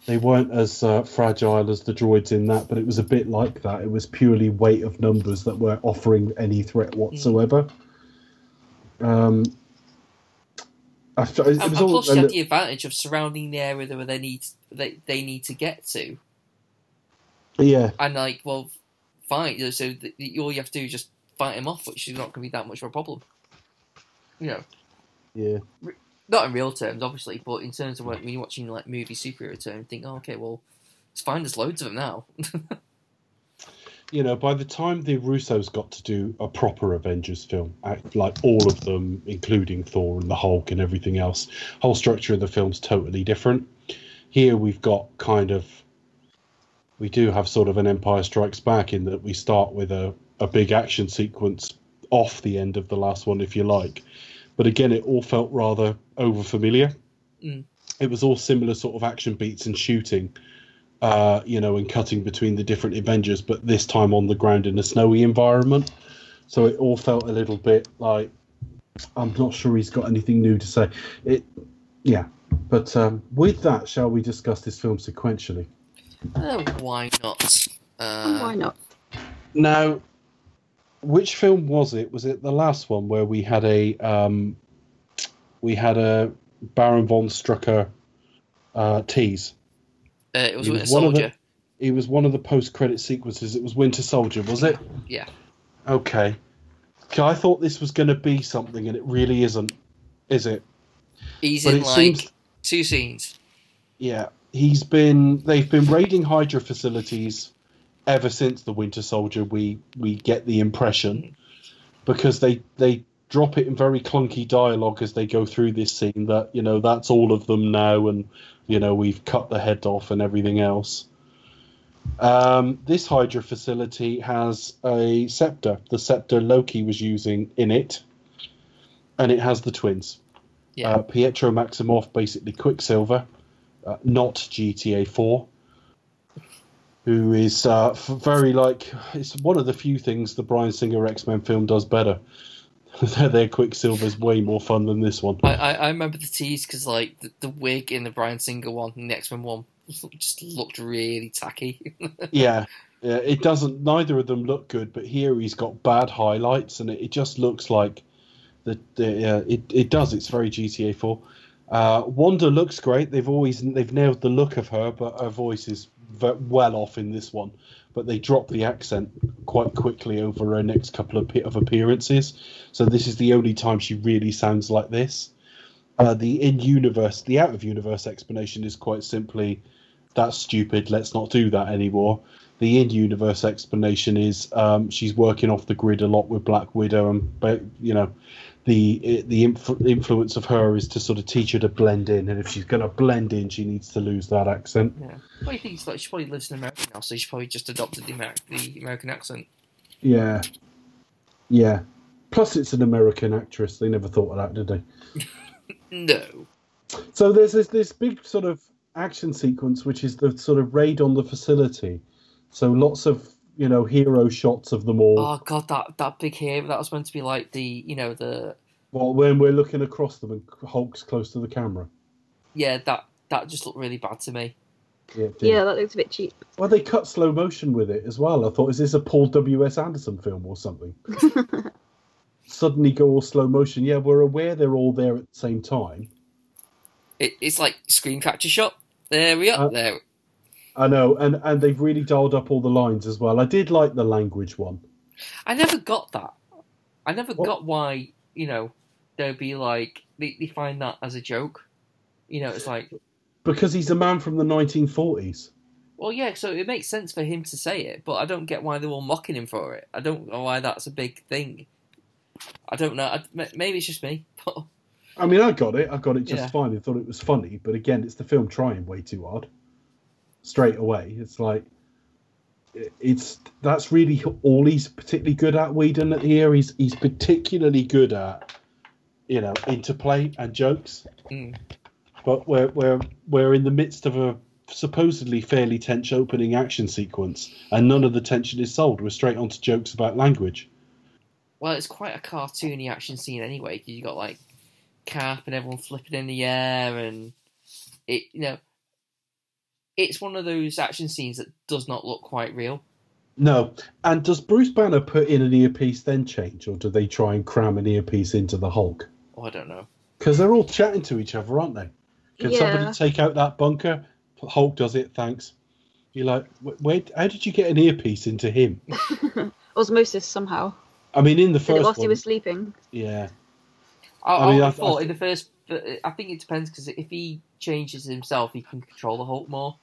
S8: they weren't as uh, fragile as the droids in that, but it was a bit like that. It was purely weight of numbers that were offering any threat whatsoever. Um, after,
S9: And,
S8: was
S9: and
S8: all
S9: plus, you have
S8: li-
S9: the advantage of surrounding the area that they need they, they need to get to,
S8: yeah,
S9: and like, well, fine. So th- all you have to do is just fight him off, which is not going to be that much of a problem. You know,
S8: yeah.
S9: Not in real terms, obviously, but in terms of when you're watching like movie superhero terms, think, oh, okay, well, it's fine. There's loads of them now.
S8: you know, by the time the Russos got to do a proper Avengers film, like all of them, including Thor and the Hulk and everything else, whole structure of the film's totally different. Here we've got kind of, we do have sort of an Empire Strikes Back in that we start with a, a big action sequence off the end of the last one, if you like. But again, it all felt rather over familiar.
S9: Mm.
S8: It was all similar sort of action beats and shooting uh, you know, and cutting between the different Avengers, but this time on the ground in a snowy environment. So it all felt a little bit like I'm not sure he's got anything new to say. It, yeah. But um, with that, shall we discuss this film sequentially?
S9: Uh, why not? Uh,
S6: why not?
S8: Now, which film was it? Was it the last one where we had a um, we had a Baron von Strucker uh, tease?
S9: uh, it was
S8: was one of the-
S9: Soldier.
S8: It was one of the post-credit sequences. It was Winter Soldier, was it?
S9: Yeah.
S8: Okay. I thought this was going to be something, and it really isn't, is it?
S9: He's
S8: But
S9: in like
S8: seems-
S9: two scenes.
S8: Yeah, he's been. They've been raiding Hydra facilities ever since the Winter Soldier. We we get the impression, because they they drop it in very clunky dialogue as they go through this scene that you know that's all of them now and you know we've cut the head off and everything else um, this hydra facility has a scepter the scepter loki was using in it and it has the twins
S9: Yeah.
S8: uh, pietro maximoff basically quicksilver uh, not gta 4 who is uh, very like it's one of the few things the Bryan Singer X Men film does better. their, their Quicksilver's way more fun than this one.
S9: I, I, I remember the tease because like the, the wig in the Bryan Singer one and the X Men one just looked really tacky.
S8: yeah, yeah, it doesn't. Neither of them look good, but here he's got bad highlights, and it, it just looks like the, the uh, it it does. It's very GTA Four. Uh, Wanda looks great. They've always they've nailed the look of her, but her voice is well off in this one. But they drop the accent quite quickly over her next couple of, of appearances. So this is the only time she really sounds like this. Uh, the in universe, the out of universe explanation is quite simply that's stupid. Let's not do that anymore. The in universe explanation is um, she's working off the grid a lot with Black Widow, and but you know the the influ- influence of her is to sort of teach her to blend in, and if she's going to blend in, she needs to lose that accent.
S9: yeah. What do you think? It's like she probably lives in America now, so she probably just adopted the, Amer- the American accent.
S8: Yeah, yeah. Plus, it's an American actress. They never thought of that, did they?
S9: No.
S8: So there's this this big sort of action sequence, which is the sort of raid on the facility. So lots of you know hero shots of them all.
S9: Oh god, that that big hero that was meant to be like the you know the
S8: Well, when we're looking across them and Hulk's close to the camera.
S9: yeah that that just looked really bad to me.
S8: Yeah.
S6: Yeah, that looks a bit cheap.
S8: Well, they cut slow motion with it as well. I thought, is this a Paul W. S. Anderson film or something? Suddenly go all slow motion. Yeah, we're aware they're all there at the same time.
S9: It, it's like screen capture shot. There we are.
S8: Uh,
S9: there.
S8: I know, and and they've really dialed up all the lines as well. I did like the language one.
S9: I never got that. I never
S8: What?
S9: got why you know they'd be like they, they find that as a joke. You know, it's like
S8: Because he's a man from the 1940s.
S9: well, yeah. So it makes sense for him to say it, but I don't get why they're all mocking him for it. I don't know why that's a big thing. I don't know. I, maybe it's just me, but
S8: I mean, I got it. I got it just
S9: Yeah.
S8: fine. I thought it was funny, but again, it's the film trying way too hard. Straight away, it's like it's that's really all he's particularly good at. Whedon at here, he's he's particularly good at you know interplay and jokes.
S9: Mm.
S8: But we're we're we're in the midst of a supposedly fairly tense opening action sequence, and none of the tension is sold. We're straight onto jokes about language.
S9: well, it's quite a cartoony action scene anyway. 'cause you got like Cap and everyone flipping in the air, and it you know, it's one of those action scenes that does not look quite real.
S8: No. And does Bruce Banner put in an earpiece then change, or do they try and cram an earpiece into the Hulk?
S9: Oh, I don't know.
S8: Because they're all chatting to each other, aren't they? Can
S6: Yeah.
S8: somebody take out that bunker? Hulk does it, thanks. You're like, "Wh- where? How did you get an earpiece into him?
S6: Osmosis somehow.
S8: I mean, in the first
S6: whilst
S8: one,
S6: he was sleeping.
S8: yeah,
S9: I,
S8: I
S9: I,
S8: mean,
S9: would
S8: I-
S9: have thought in the first, but uh, I think it depends because if he changes himself, he can control the Hulk more.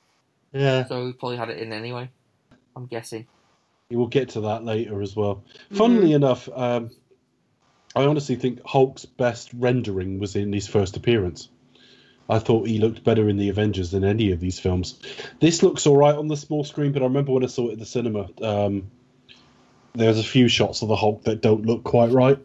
S8: Yeah.
S9: So he probably had it in anyway. I'm guessing.
S8: We'll get to that later as well. Funnily enough, um, I honestly think Hulk's best rendering was in his first appearance. I thought he looked better in the Avengers than any of these films. This looks all right on the small screen, but I remember when I saw it at the cinema, um, there's a few shots of the Hulk that don't look quite right.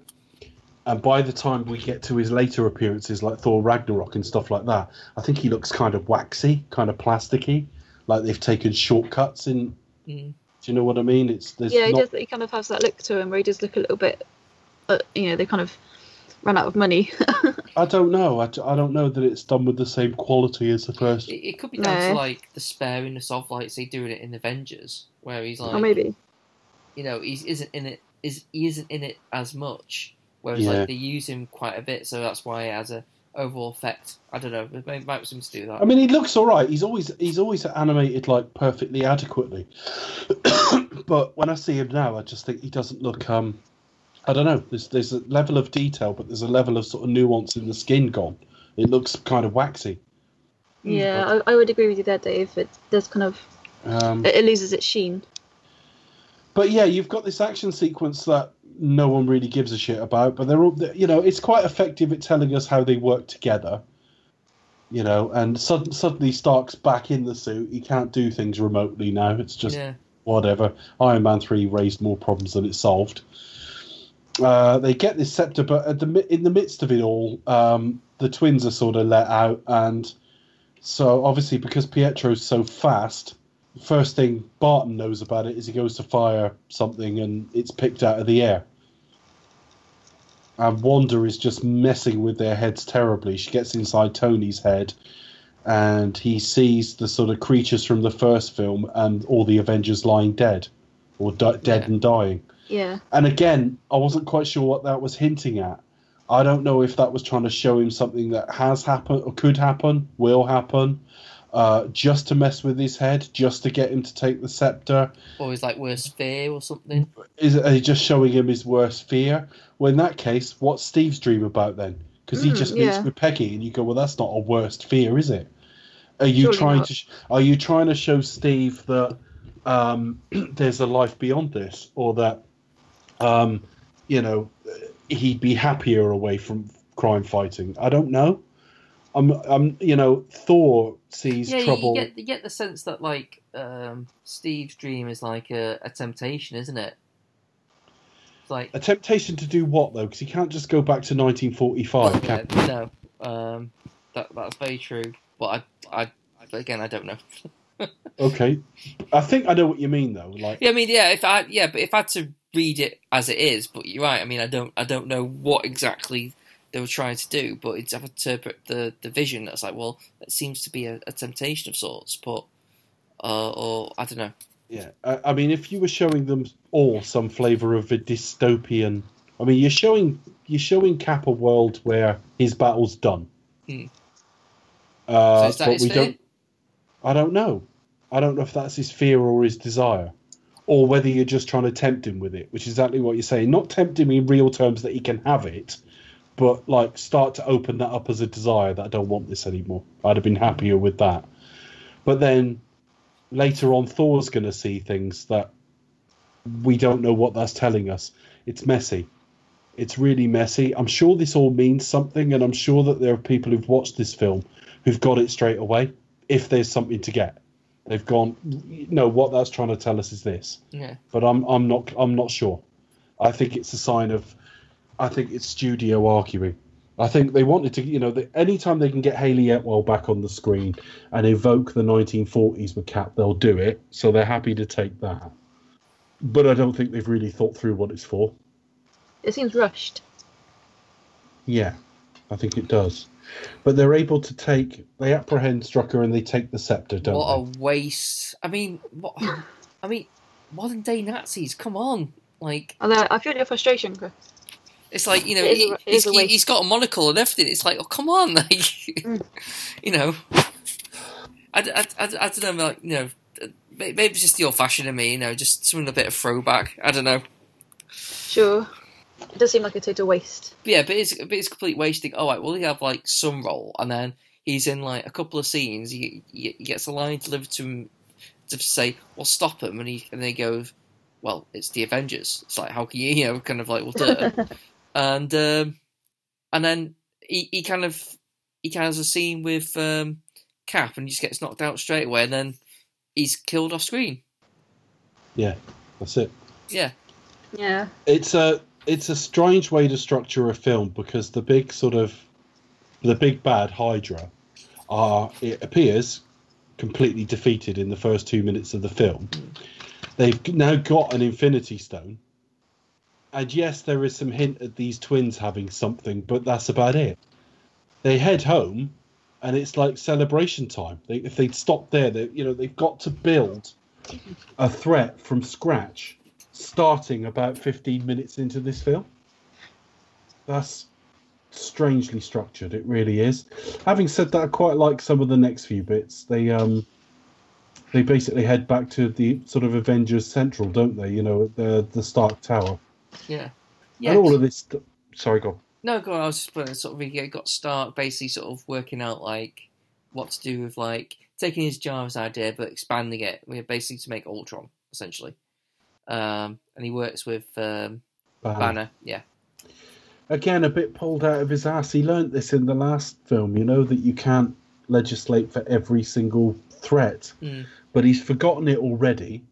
S8: And by the time we get to his later appearances, like Thor Ragnarok and stuff like that, I think he looks kind of waxy, kind of plasticky, like they've taken shortcuts in.
S9: Mm.
S8: Do you know what I mean? It's there's
S6: yeah, he
S8: not
S6: does. He kind of has that look to him where he does look a little bit. Uh, you know, they kind of ran out of money.
S8: I don't know. I, I don't know that it's done with the same quality as the first.
S9: It, it could be down to like the sparingness of like say doing it in Avengers, where he's like,
S6: or maybe.
S9: you know, he isn't in it. Is he isn't in it as much, whereas
S8: Yeah.
S9: like they use him quite a bit, so that's why it has a overall effect. I don't know. It might, might be something to do with that.
S8: I mean, he looks all right. He's always he's always animated like perfectly adequately. but when I see him now, I just think he doesn't look. Um, I don't know. There's there's a level of detail, but there's a level of sort of nuance in the skin gone. It looks kind of waxy.
S6: Yeah, I, I would agree with you there, Dave. It does kind of.
S8: Um,
S6: It, it loses its sheen.
S8: But yeah, you've got this action sequence that no one really gives a shit about. But they're all, you know, it's quite effective at telling us how they work together. You know, and sud- suddenly Stark's back in the suit. He can't do things remotely now. It's just
S9: yeah.
S8: whatever. Iron Man three raised more problems than it solved. Uh, they get this scepter, but at the in the midst of it all, um, the twins are sort of let out, and so obviously because Pietro's so fast, first thing Barton knows about it is he goes to fire something and it's picked out of the air. And Wanda is just messing with their heads terribly. She gets inside Tony's head, and he sees the sort of creatures from the first film and all the Avengers lying dead, or di- dead
S9: Yeah.
S8: and dying.
S6: Yeah.
S8: And again, I wasn't quite sure what that was hinting at. I don't know if that was trying to show him something that has happened or could happen, will happen, uh, just to mess with his head, just to get him to take the scepter.
S9: Or his like worst fear or something.
S8: Is are just showing him his worst fear? Well, in that case, what's Steve's dream about then? Because he
S6: Mm,
S8: just meets
S6: yeah.
S8: with Peggy, and you go, "Well, that's not a worst fear, is it?" Are you
S6: Surely
S8: trying
S6: not.
S8: to? Are you trying to show Steve that um, there's a life beyond this, or that um, you know he'd be happier away from crime fighting? I don't know. I'm, I'm, you know, Thor sees
S9: yeah,
S8: trouble.
S9: you get you get the sense that like um, Steve's dream is like a, a temptation, isn't it? It's like
S8: A temptation to do what though? Because he can't just go back to 1945.
S9: yeah,
S8: Can
S9: no, um, that that's very true. But I, I again, I don't know.
S8: Okay, I think I know what you mean though. Like,
S9: Yeah, I mean, yeah, if I yeah, but if I had to read it as it is, but you're right. I mean, I don't I don't know what exactly they were trying to do, but it's I interpret the the vision that's like, well, it seems to be a, a temptation of sorts, but uh, or I don't know.
S8: yeah, I, I mean, if you were showing them all some flavour of a dystopian, I mean, you're showing you're showing Cap a world where his battle's done.
S9: Hmm.
S8: Uh,
S9: so that
S8: but we
S9: fear?
S8: don't. I don't know. I don't know if that's his fear or his desire, or whether you're just trying to tempt him with it, which is exactly what you're saying. Not tempt him in real terms that he can have it, but like start to open that up as a desire that I don't want this anymore. I'd have been happier with that. But then later on, Thor's going to see things that we don't know what that's telling us. It's messy. It's really messy. I'm sure this all means something, and I'm sure that there are people who've watched this film who've got it straight away. If there's something to get, they've gone. No, what that's trying to tell us is this.
S9: Yeah,
S8: But I'm I'm not I'm not sure. I think it's a sign of. I think it's studio arguing. I think they wanted to, you know, the, anytime they can get Hayley Atwell back on the screen and evoke the 1940s with Cap, they'll do it. So they're happy to take that. But I don't think they've really thought through what it's for.
S6: It seems rushed.
S8: Yeah, I think it does. But they're able to take, they apprehend Strucker and they take the scepter, don't
S9: what
S8: they?
S9: a waste. I mean, what? I mean, modern day Nazis. Come on, like
S6: Although I feel your frustration, Chris.
S9: It's like you know
S6: It is a-
S9: he's,
S6: he,
S9: has got a monocle and everything. It's like, oh come on, like mm. you know. I, I, I, I don't know, like you know, maybe it's just the old fashioned in me, you know, just something a bit of throwback. I don't know.
S6: Sure. It does seem like a total waste.
S9: But yeah, but it's but it's complete wasting. Oh, right, well, he have like some role, and then he's in like a couple of scenes. He, he, he gets a line delivered to him to say, "Well, stop him," and he and they go, "Well, it's the Avengers." It's like how can you, you know, kind of like, well. and um, and then he, he kind of he kind of has a scene with um, Cap, and he just gets knocked out straight away, and then he's killed off screen.
S8: Yeah, that's it.
S9: Yeah,
S6: Yeah.
S8: it's a it's a strange way to structure a film because the big sort of the big bad Hydra are it appears completely defeated in the first two minutes of the film. They've now got an Infinity Stone, and yes, there is some hint at these twins having something, but that's about it. They head home, and it's like celebration time. They, if they'd stopped there, they you know they've got to build a threat from scratch starting about 15 minutes into this film. That's strangely structured, it really is. Having said that, I quite like some of the next few bits. They um they basically head back to the sort of Avengers Central, don't they? You know, the the Stark Tower.
S9: Yeah, yeah.
S8: And all of this sorry, go on.
S9: No, go on. I was just sort of he got Stark basically sort of working out like what to do with like taking his Jarvis idea but expanding it, we basically to make Ultron essentially. Um, and he works with um,
S8: Banner.
S9: Banner. Yeah.
S8: Again, a bit pulled out of his ass. He learnt this in the last film, you know, that you can't legislate for every single threat.
S9: Mm.
S8: But he's forgotten it already.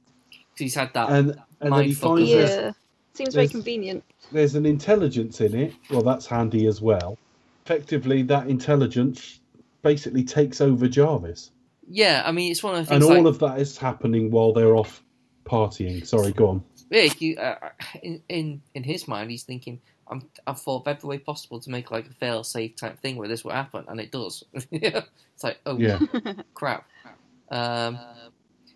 S9: he's had that.
S8: And, and then he
S9: mindfuck
S8: finds
S9: of-
S6: Yeah. Seems very
S8: there's-
S6: convenient.
S8: there's an intelligence in it. Well, that's handy as well. Effectively, that intelligence basically takes over Jarvis.
S9: Yeah, I mean, it's one of the things.
S8: And all
S9: like,
S8: of that is happening while they're off partying. Sorry, go on.
S9: yeah, you, uh, in in in his mind, he's thinking, "I'm I've thought of every way possible to make like a fail safe type thing where this will happen, and it does." it's like, oh
S8: Yeah.
S9: crap. Um,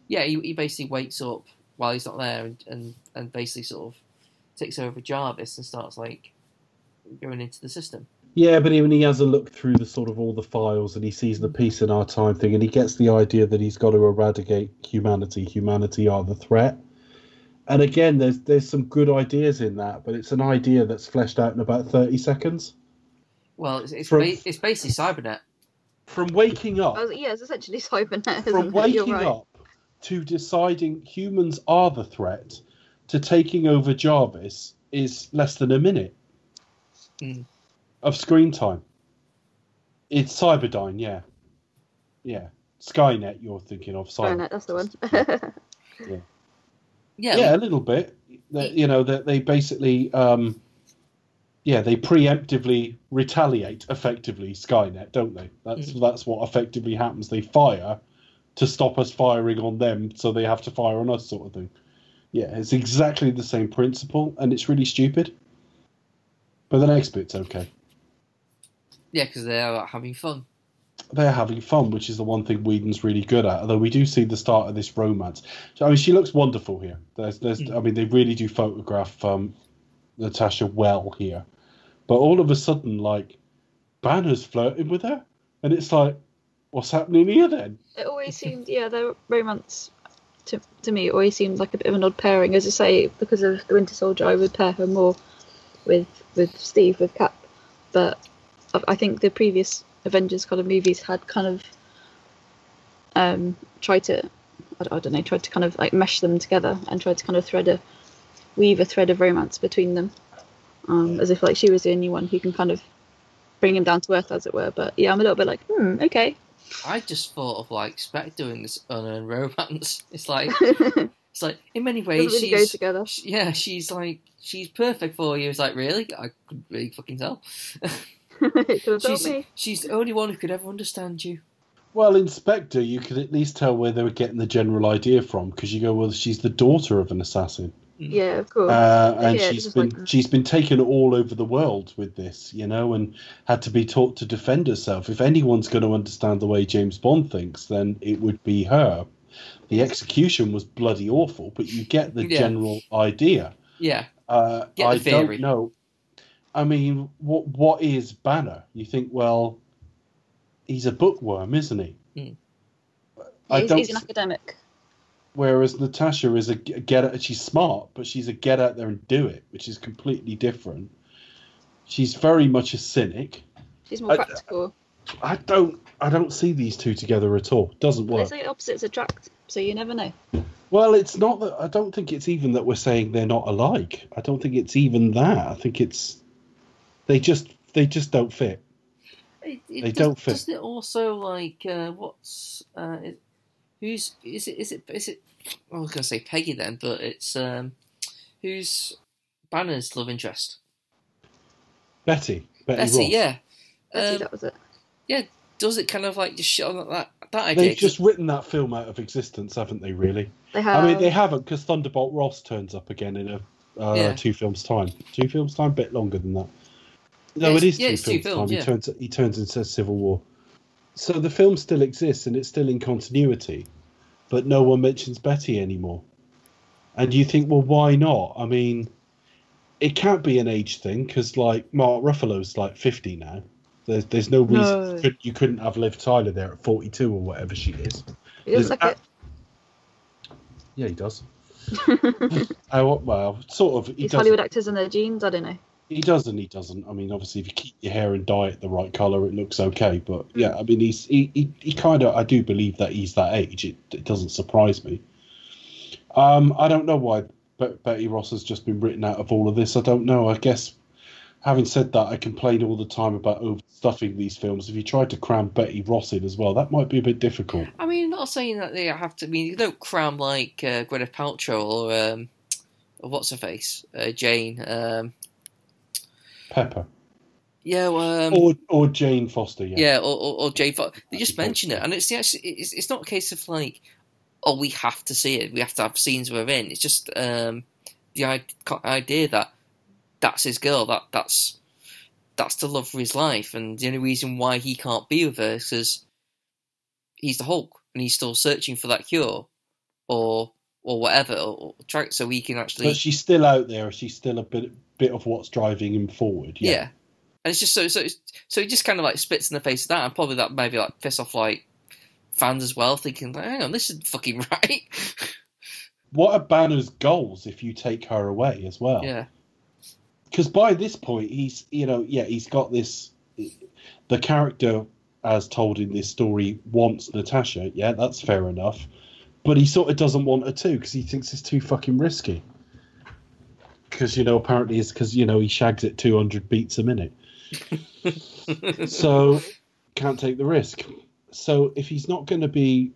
S9: yeah, he, he basically wakes up while he's not there, and, and and basically sort of takes over Jarvis and starts like going into the system.
S8: Yeah, but even he has a look through the sort of all the files and he sees the peace in our time thing and he gets the idea that he's got to eradicate humanity. Humanity are the threat. And again, there's there's some good ideas in that, but it's an idea that's fleshed out in about thirty seconds.
S9: Well, it's it's,
S8: From-
S9: ba- it's basically Cybernet.
S8: From waking up,
S6: I yeah, it's essentially Cybernet.
S8: from
S6: Isn't it?
S8: waking
S6: You're right.
S8: up to deciding humans are the threat to taking over Jarvis is less than a minute
S9: Mm.
S8: of screen time. It's Cyberdyne, yeah, yeah. Skynet, you're thinking of Cyber.
S6: Cybernet, that's the one.
S9: Yeah,
S8: yeah, a little bit. That you know that they basically, um, yeah, they preemptively retaliate effectively Skynet, don't they? That's
S9: Mm-hmm.
S8: that's what effectively happens. They fire to stop us firing on them, so they have to fire on us, sort of thing. Yeah, it's exactly the same principle, and it's really stupid. But the next bit's okay.
S9: yeah, because they're having fun.
S8: they're having fun, which is the one thing Whedon's really good at. Although we do see the start of this romance. So, I mean, she looks wonderful here. There's, there's, I mean, they really do photograph um, Natasha well here. But all of a sudden, like, Banner's flirting with her, and it's like, what's happening here then?
S6: It always seemed, yeah, their romance to, to me always seemed like a bit of an odd pairing. As I say, because of the Winter Soldier, I would pair her more with with Steve with Cap. But I- I think the previous Avengers kind of movies had kind of um tried to, I don't, I don't know, tried to kind of like mesh them together and tried to kind of thread a weave a thread of romance between them, um, as if like she was the only one who can kind of bring him down to earth, as it were. But yeah, I'm a little bit like, hmm, okay.
S9: I just thought of like Spec doing this unearned romance. It's like it's like in many ways
S6: Doesn't really go
S9: she's
S6: together.
S9: sh- yeah she's like she's perfect for you. It's like really I couldn't really fucking tell.
S6: it could have told
S9: she's she's the only one who could ever understand you.
S8: Well, Inspector, you could at least tell where they were getting the general idea from, because you go, well, she's the daughter of an assassin.
S6: Yeah, of course.
S8: uh, and
S6: Yeah, it's
S8: she's
S6: just
S8: been
S6: like-
S8: she's been taken all over the world with this, you know, and had to be taught to defend herself. If anyone's going to understand the way James Bond thinks, then it would be her. The execution was bloody awful, but you get the
S9: Yeah.
S8: general idea.
S9: Yeah,
S8: Uh,
S9: Get the
S8: I
S9: theory.
S8: don't know. I mean, what what is Banner? You think, well, he's a bookworm, isn't he?
S9: Hmm.
S8: I
S6: he's,
S8: don't.
S6: he's an academic.
S8: Whereas Natasha is a g- get out, she's smart, but she's a get out there and do it, which is completely different. She's very much a cynic.
S6: She's more
S8: I-
S6: practical.
S8: I don't I don't see these two together at all. Doesn't work.
S6: They
S8: work.
S6: say opposites attract, so you never know.
S8: Well, it's not that I don't think it's even that we're saying they're not alike. I don't think it's even that. I think it's they just they just don't fit.
S9: it, it
S8: They
S9: does,
S8: don't fit.
S9: Doesn't it also like uh, what's uh, it, who's is it is it is it? I was gonna say Peggy then, but it's um who's Banner's love interest?
S8: Betty, Betty,
S9: Betty,
S8: Ross.
S9: yeah.
S6: Betty,
S9: Um,
S6: that was it.
S9: yeah, does it kind of like just shit on that that idea?
S8: They've just written that film out of existence, haven't they? Really?
S6: They have.
S8: I mean, they haven't because Thunderbolt Ross turns up again in a uh,
S9: Yeah.
S8: two films time. Two films time, A bit longer than that. No,
S9: yeah,
S8: it is
S9: yeah,
S8: two
S9: it's two
S8: films,
S9: films,
S8: time.
S9: yeah.
S8: He turns he turns into Civil War. So the film still exists and it's still in continuity, but no one mentions Betty anymore. And you think, well, why not? I mean, it can't be an age thing because like Mark Ruffalo's like fifty now. There's there's no reason
S6: No.
S8: you, could, you couldn't have Liv Tyler there at forty two or whatever she is.
S6: He doesn't look
S8: there's
S6: it.
S8: Yeah, he does. Uh, I, well, sort of. He
S6: These. Hollywood actors and their genes, I don't know.
S8: He does and he doesn't. I mean, obviously, if you keep your hair and dye it the right color, it looks okay. But yeah, I mean, he's he he, he kind of. I do believe that he's that age. It, it doesn't surprise me. Um, I don't know why Bet- Betty Ross has just been written out of all of this. I don't know. I guess, having said that, I complain all the time about overstuffing these films. If you tried to cram Betty Ross in as well, that might be a bit difficult.
S9: I mean, not saying that they have to. I mean, you don't cram like uh, Gwyneth Paltrow or um, or what's her face, uh, Jane. Um,
S8: Pepper
S9: yeah, well, um,
S8: or or Jane Foster. Yeah.
S9: yeah, or, or, or Jane. Fo- They just mention it, and it's actually it's, it's not a case of like, oh, we have to see it. We have to have scenes we're in. It's just um, the idea that that's his girl. That that's that's the love of his life, and the only reason why he can't be with her is 'cause he's the Hulk, and he's still searching for that cure, or or whatever, or, or try so he can actually
S8: But she's still out there. She's still a bit bit of what's driving him forward.
S9: yeah.
S8: Yeah.
S9: And it's just so so so he just kind of like spits in the face of that, and probably that maybe like piss off like fans as well, thinking, like, hang on, this is fucking right.
S8: What are Banner's goals if you take her away as well?
S9: yeah,
S8: because by this point he's you know yeah he's got this the character as told in this story wants natasha yeah that's fair enough but he sort of doesn't want her too because he thinks it's too fucking risky because you know apparently it's because you know he shags at 200 beats a minute so can't take the risk so if he's not going to be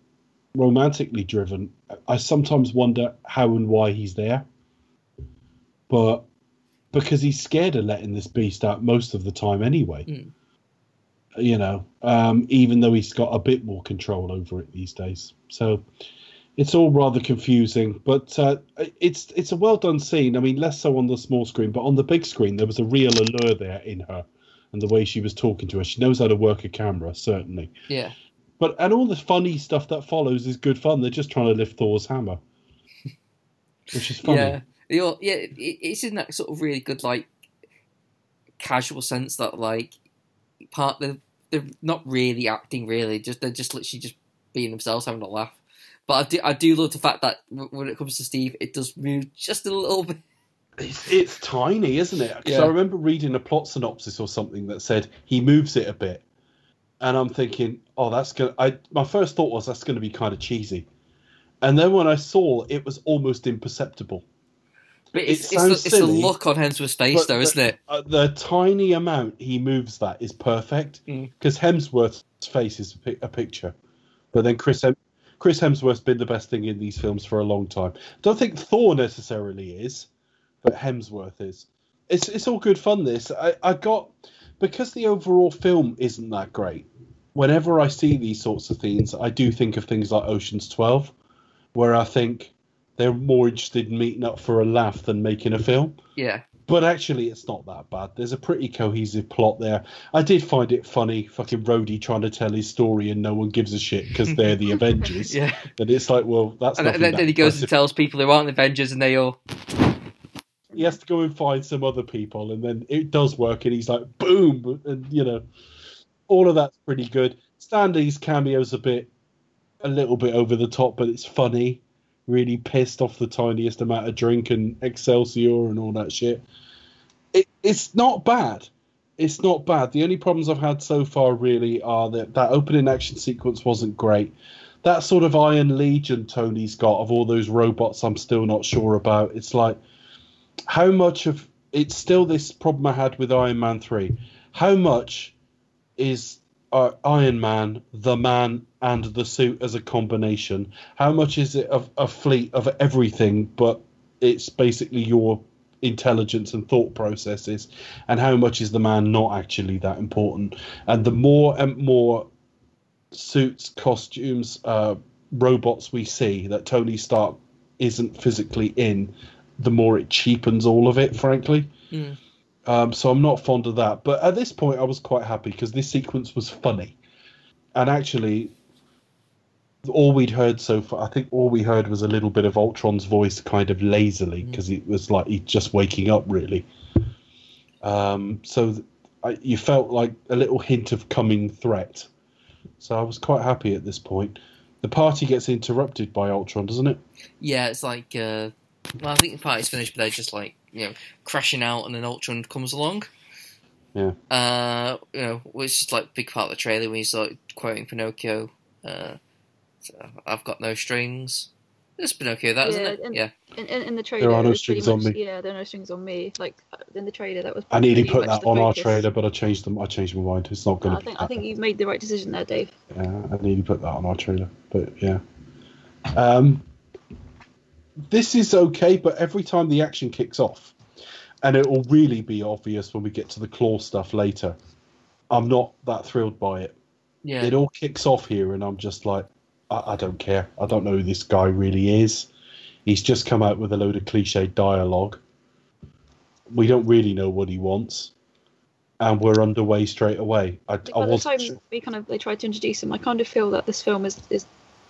S8: romantically driven i sometimes wonder how and why he's there but because he's scared of letting this beast out most of the time anyway.
S9: Mm.
S8: You know, um, even though he's got a bit more control over it these days. So it's all rather confusing, but uh, it's it's a well done scene. I mean, less so on the small screen, but on the big screen, there was a real allure there in her and the way she was talking to her. She knows how to work a camera, certainly.
S9: yeah,
S8: But and all the funny stuff that follows is good fun. They're just trying to lift Thor's hammer, which is funny.
S9: yeah, You're, yeah. It, it's in that sort of really good like casual sense that like part they're, they're not really acting really, just they're just literally just being themselves, having a laugh. But I do, I do love the fact that when it comes to Steve, it does move just a little bit.
S8: It's, it's tiny, isn't it? 'Cause
S9: Yeah.
S8: I remember reading a plot synopsis or something that said he moves it a bit, and I'm thinking, oh, that's gonna. I my first thought was that's going to be kind of cheesy, and then when I saw it was almost imperceptible.
S9: But
S8: It
S9: it's, it's, the, it's the look on Hemsworth's face, though,
S8: the-
S9: isn't it?
S8: Uh, the tiny amount he moves that is perfect
S9: Mm.
S8: because Hemsworth's face is a, pi- a picture, but then Chris Hem- Chris Hemsworth's been the best thing in these films for a long time. Don't think Thor necessarily is, but Hemsworth is. It's it's all good fun. This I, I got because the overall film isn't that great. Whenever I see these sorts of things, I do think of things like Ocean's Twelve, where I think they're more interested in meeting up for a laugh than making a film
S9: Yeah.
S8: But actually it's not that bad. There's a pretty cohesive plot there. I did find it funny, fucking Rhodey trying to tell his story and no one gives a shit because they're the Avengers.
S9: Yeah.
S8: And it's like, well, that's
S9: And, and then, then he goes and tells people who aren't Avengers, and they all.
S8: He has to go and find some other people, and then it does work, and he's like, boom, and you know, all of that's pretty good. Stan Lee's cameo's a bit, a little bit over the top, but it's funny. Really pissed off the tiniest amount of drink and Excelsior and all that shit. It, it's not bad. It's not bad. The only problems I've had so far really are that that opening action sequence wasn't great. That sort of Iron Legion Tony's got of all those robots, I'm still not sure about. It's like how much of it's still this problem I had with Iron Man three. How much is uh, Iron Man the man and the suit as a combination? How much is it of a fleet of everything, but it's basically your intelligence and thought processes, and how much is the man not actually that important? And the more and more suits, costumes, uh, robots we see that Tony Stark isn't physically in, the more it cheapens all of it, frankly.
S9: Mm.
S8: Um, so I'm not fond of that. But at this point, I was quite happy because this sequence was funny. And actually, all we'd heard so far, I think all we heard was a little bit of Ultron's voice kind of lazily because it was like he's just waking up, really. Um, so th- I, you felt like a little hint of coming threat. So I was quite happy at this point. The party gets interrupted by Ultron, doesn't it?
S9: Yeah, it's like. Uh, well, I think the party's finished, but they're just like you know crashing out, and then Ultron comes along.
S8: Yeah.
S9: Uh, you know, which is like a big part of the trailer when he's like quoting Pinocchio. Uh, so I've got no strings. It's been okay, that isn't
S6: Yeah,
S9: it?
S6: and-
S9: Yeah.
S6: In, in, in the trailer,
S8: There are no
S6: it was pretty
S8: strings on me.
S6: Yeah, there are no strings on me. Like uh, in the trailer, that was.
S8: I nearly
S6: pretty
S8: put that
S6: the
S8: on our
S6: focus.
S8: trailer, but I changed them. I changed my mind. It's not going to be.
S6: think I think you made the right decision there, Dave.
S8: Yeah, I nearly put that on our trailer, but yeah. Um, this is okay, but every time the action kicks off, and it will really be obvious when we get to the Klaue stuff later, I'm not that thrilled by it.
S9: Yeah.
S8: It all kicks off here, and I'm just like, I, I don't care. I don't know who this guy really is. He's just come out with a load of cliche dialogue. We don't really know what he wants, and we're underway straight away. I, I
S6: By the
S8: wasn't
S6: time
S8: sure.
S6: we kind of they tried to introduce him, I kind of feel that this film is is,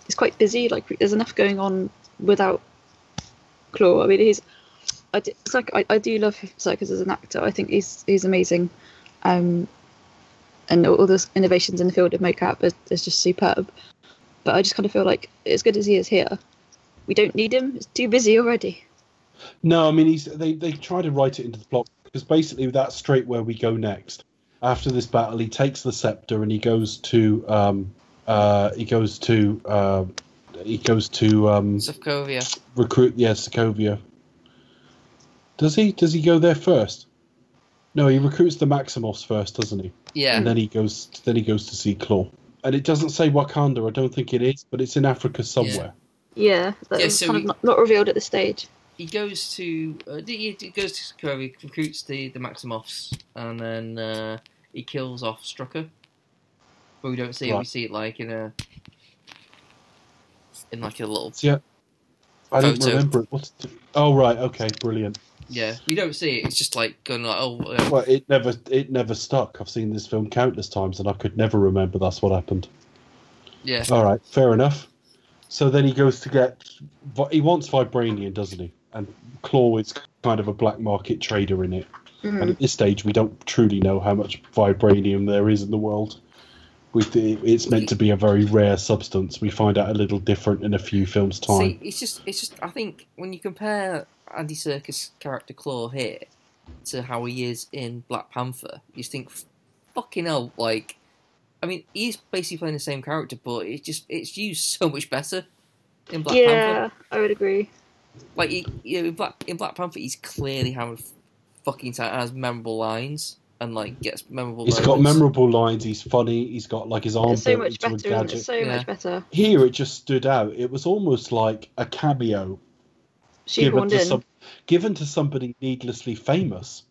S6: is quite busy. Like there's enough going on without Klaue. I mean, he's I do, it's like I, I do love Serkis as an actor. I think he's he's amazing, um, and all, all those innovations in the field of mocap is, is just superb. But I just kind of feel like as good as he is here, we don't need him. It's too busy already.
S8: No, I mean he's they they try to write it into the plot because basically that's straight where we go next. After this battle, he takes the scepter and he goes to um uh he goes to uh he goes to um
S9: Sokovia.
S8: recruit yeah Sokovia. Does he does he go there first? No, he recruits the Maximoffs first, doesn't he?
S9: Yeah.
S8: And then he goes then he goes to see Klaue. And it doesn't say Wakanda, I don't think it is, but it's in Africa somewhere.
S6: Yeah, that
S9: Yeah, so
S6: kind
S9: we-
S6: of not, not revealed at this stage.
S9: he goes to uh, he, he goes to Sokovia, recruits the the Maximoffs, and then uh, he kills off Strucker. But we don't see it. We see it like in a in like a little
S8: Yeah. I don't
S9: Photo.
S8: remember it. What's the... Oh right, okay, brilliant.
S9: Yeah. We don't see it. It's just like going like oh uh,
S8: Well, it never it never stuck. I've seen this film countless times, and I could never remember that's what happened.
S9: yeah
S8: All right, fair enough. So then he goes to get. He wants vibranium, doesn't he? And Klaue is kind of a black market trader in it. And at this stage, we don't truly know how much vibranium there is in the world. We th- it's meant to be a very rare substance. We find out a little different in a few films' time.
S9: See, it's just, it's just. I think when you compare Andy Serkis' character Klaue here to how he is in Black Panther, you just think, fucking hell, like, I mean, he's basically playing the same character, but it's just, it's used so much better in Black Panther.
S6: yeah, I would agree.
S9: Like, he, you know, in Black in Black Panther, he's clearly having fucking time, has memorable lines and like gets memorable. Lines.
S8: He's got memorable lines. He's funny. He's got like his arm
S6: It's so much better, isn't it?
S8: gadget.
S6: So
S9: Yeah.
S6: much better.
S8: Here, it just stood out. It was almost like a cameo given to some, given to somebody needlessly famous.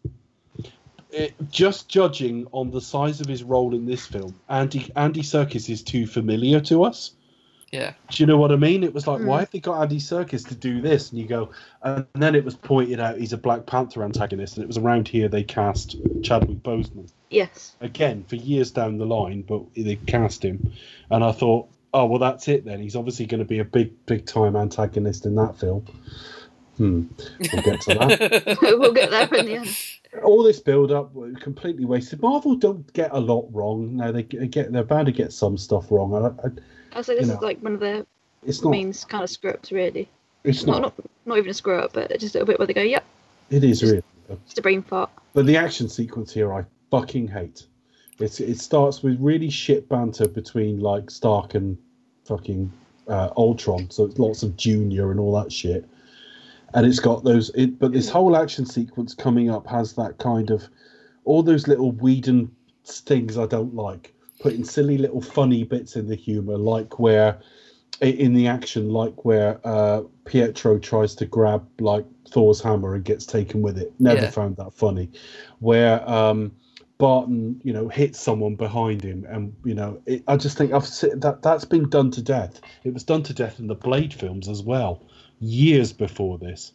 S8: It, just judging on the size of his role in this film, Andy Andy Serkis is too familiar to us.
S9: Yeah,
S8: Do you know what I mean? It was like,
S6: Mm.
S8: why have they got Andy Serkis to do this? And you go, and then it was pointed out he's a Black Panther antagonist, and it was around here they cast Chadwick Boseman
S6: Yes.
S8: again for years down the line, but they cast him, and I thought, oh well, that's it then. He's obviously going to be a big, big time antagonist in that film. Hmm, we'll get to that.
S6: we'll get there in the end.
S8: All this build up completely wasted. Marvel don't get a lot wrong. No, they get they're bound to get some stuff wrong. I, I,
S6: I say this
S8: You
S6: is like one of their
S8: it's not.
S6: main kind of scripts, really.
S8: It's
S6: Not,
S8: not.
S6: not not even a screw up, but just a little bit where they go, "Yep,
S8: It is really.
S6: just a brain fart."
S8: But the action sequence here, I fucking hate. It's, it starts with really shit banter between like Stark and fucking uh, Ultron, so it's lots of Junior and all that shit. And it's got those, it, but this whole action sequence coming up has that kind of all those little Whedon things I don't like, putting silly little funny bits in the humor, like where in the action, like where uh, Pietro tries to grab like Thor's hammer and gets taken with it. Never
S9: Yeah.
S8: found that funny. Where um, Barton, you know, hits someone behind him, and you know, it, I just think I've that that's been done to death. It was done to death in the Blade films as well, years before this.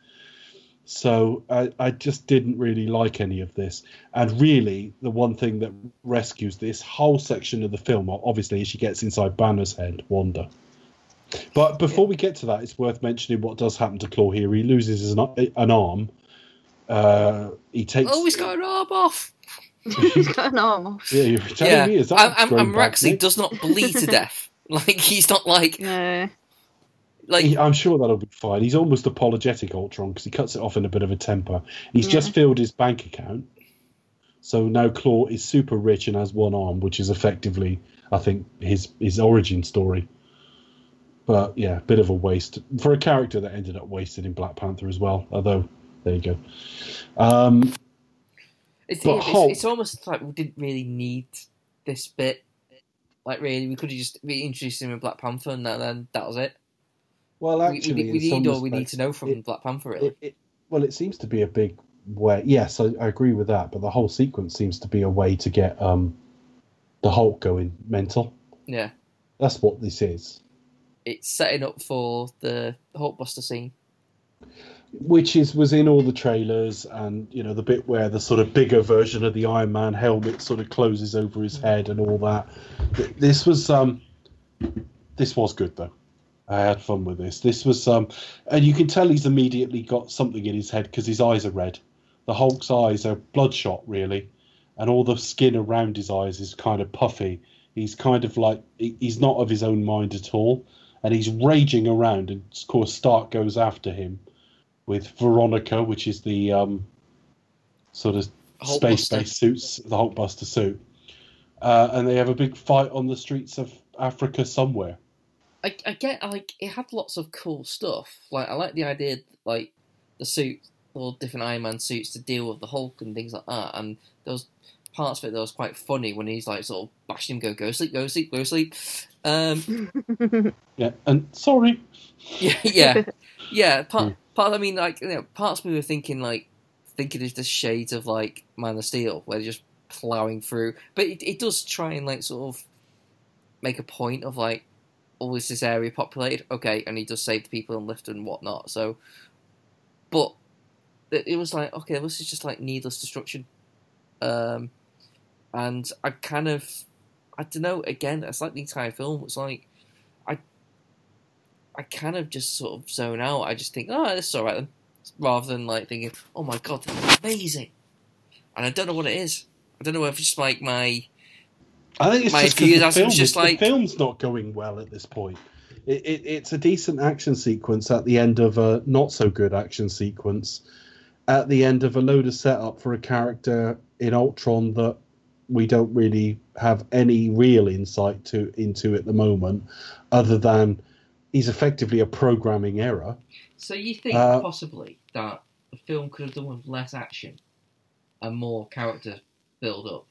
S8: So I, I just didn't really like any of this. And really, the one thing that rescues this whole section of the film, obviously, is she gets inside Banner's head, Wanda. But before we get to that, it's worth mentioning what does happen to Klaue here. He loses an, an arm. Uh, he takes.
S9: oh, he's got an arm off.
S6: He's got an arm off.
S8: Yeah, you're telling
S9: Yeah,
S8: me is that
S9: and, and,
S8: grown
S9: and
S8: back,
S9: Raxley does not bleed to death. Like he's not like
S6: No.
S9: Like
S8: He- I'm sure that'll be fine. He's almost apologetic, Ultron, because he cuts it off in a bit of a temper. He's
S6: Yeah.
S8: just filled his bank account, so now Klaue is super rich and has one arm, which is effectively, I think, his his origin story. But yeah, bit of a waste for a character that ended up wasted in Black Panther as well. Although there you go. Um,
S9: It's,
S8: But
S9: it's,
S8: Hulk-
S9: it's almost like we didn't really need this bit. Like really, we could have just reintroduced him in Black Panther, and then, then that was it.
S8: Well,
S9: We,
S8: actually,
S9: we, we
S8: some
S9: need all we need to know from
S8: it-
S9: Black Panther. Really,
S8: it, it, well, it seems to be a big way. Yes, I, I agree with that. But the whole sequence seems to be a way to get um, the Hulk going mental.
S9: yeah.
S8: That's what this is.
S9: It's setting up for the Hulkbuster scene.
S8: which is was in all the trailers and you know the bit where the sort of bigger version of the iron man helmet sort of closes over his head and all that this was um this was good though i had fun with this this was um and you can tell he's immediately got something in his head because his eyes are red the hulk's eyes are bloodshot really and all the skin around his eyes is kind of puffy he's kind of like he's not of his own mind at all and he's raging around and of course stark goes after him with Veronica, which is the um, sort of
S9: Hulkbuster.
S8: space-based suits, the Hulkbuster suit, uh, and they have a big fight on the streets of Africa somewhere.
S9: I, I get like it had lots of cool stuff. Like I like the idea, like the suit, all different Iron Man suits to deal with the Hulk and things like that. And there was parts of it that was quite funny when he's like sort of bashing him, go go sleep, go sleep, go sleep. Um,
S8: Yeah, and sorry,
S9: yeah, yeah, yeah. Part,
S8: Hmm.
S9: part. I mean, like you know, parts of me were thinking like thinking of the shades of like Man of Steel, where they're just plowing through. But it, it does try and like sort of make a point of like, oh, is this area populated? Okay, and he does save the people and lift and whatnot. So, but it, was like, okay, this is just like needless destruction. Um, and I kind of, I don't know. Again, it's like the entire film. It's like, I, I kind of just sort of zone out. I just think, oh, this is alright then, rather than like thinking, oh my god, this is amazing. And I don't know what it is. I don't know if it's just like my
S8: I think it's
S9: My
S8: just the, film,
S9: just
S8: the film's not going well at this point. It, it, it's a decent action sequence at the end of a not so good action sequence, at the end of a load of setup for a character in Ultron that we don't really have any real insight to into at the moment, other than he's effectively a programming error.
S9: So you think
S8: Uh,
S9: possibly that the film could have done with less action and more character build up,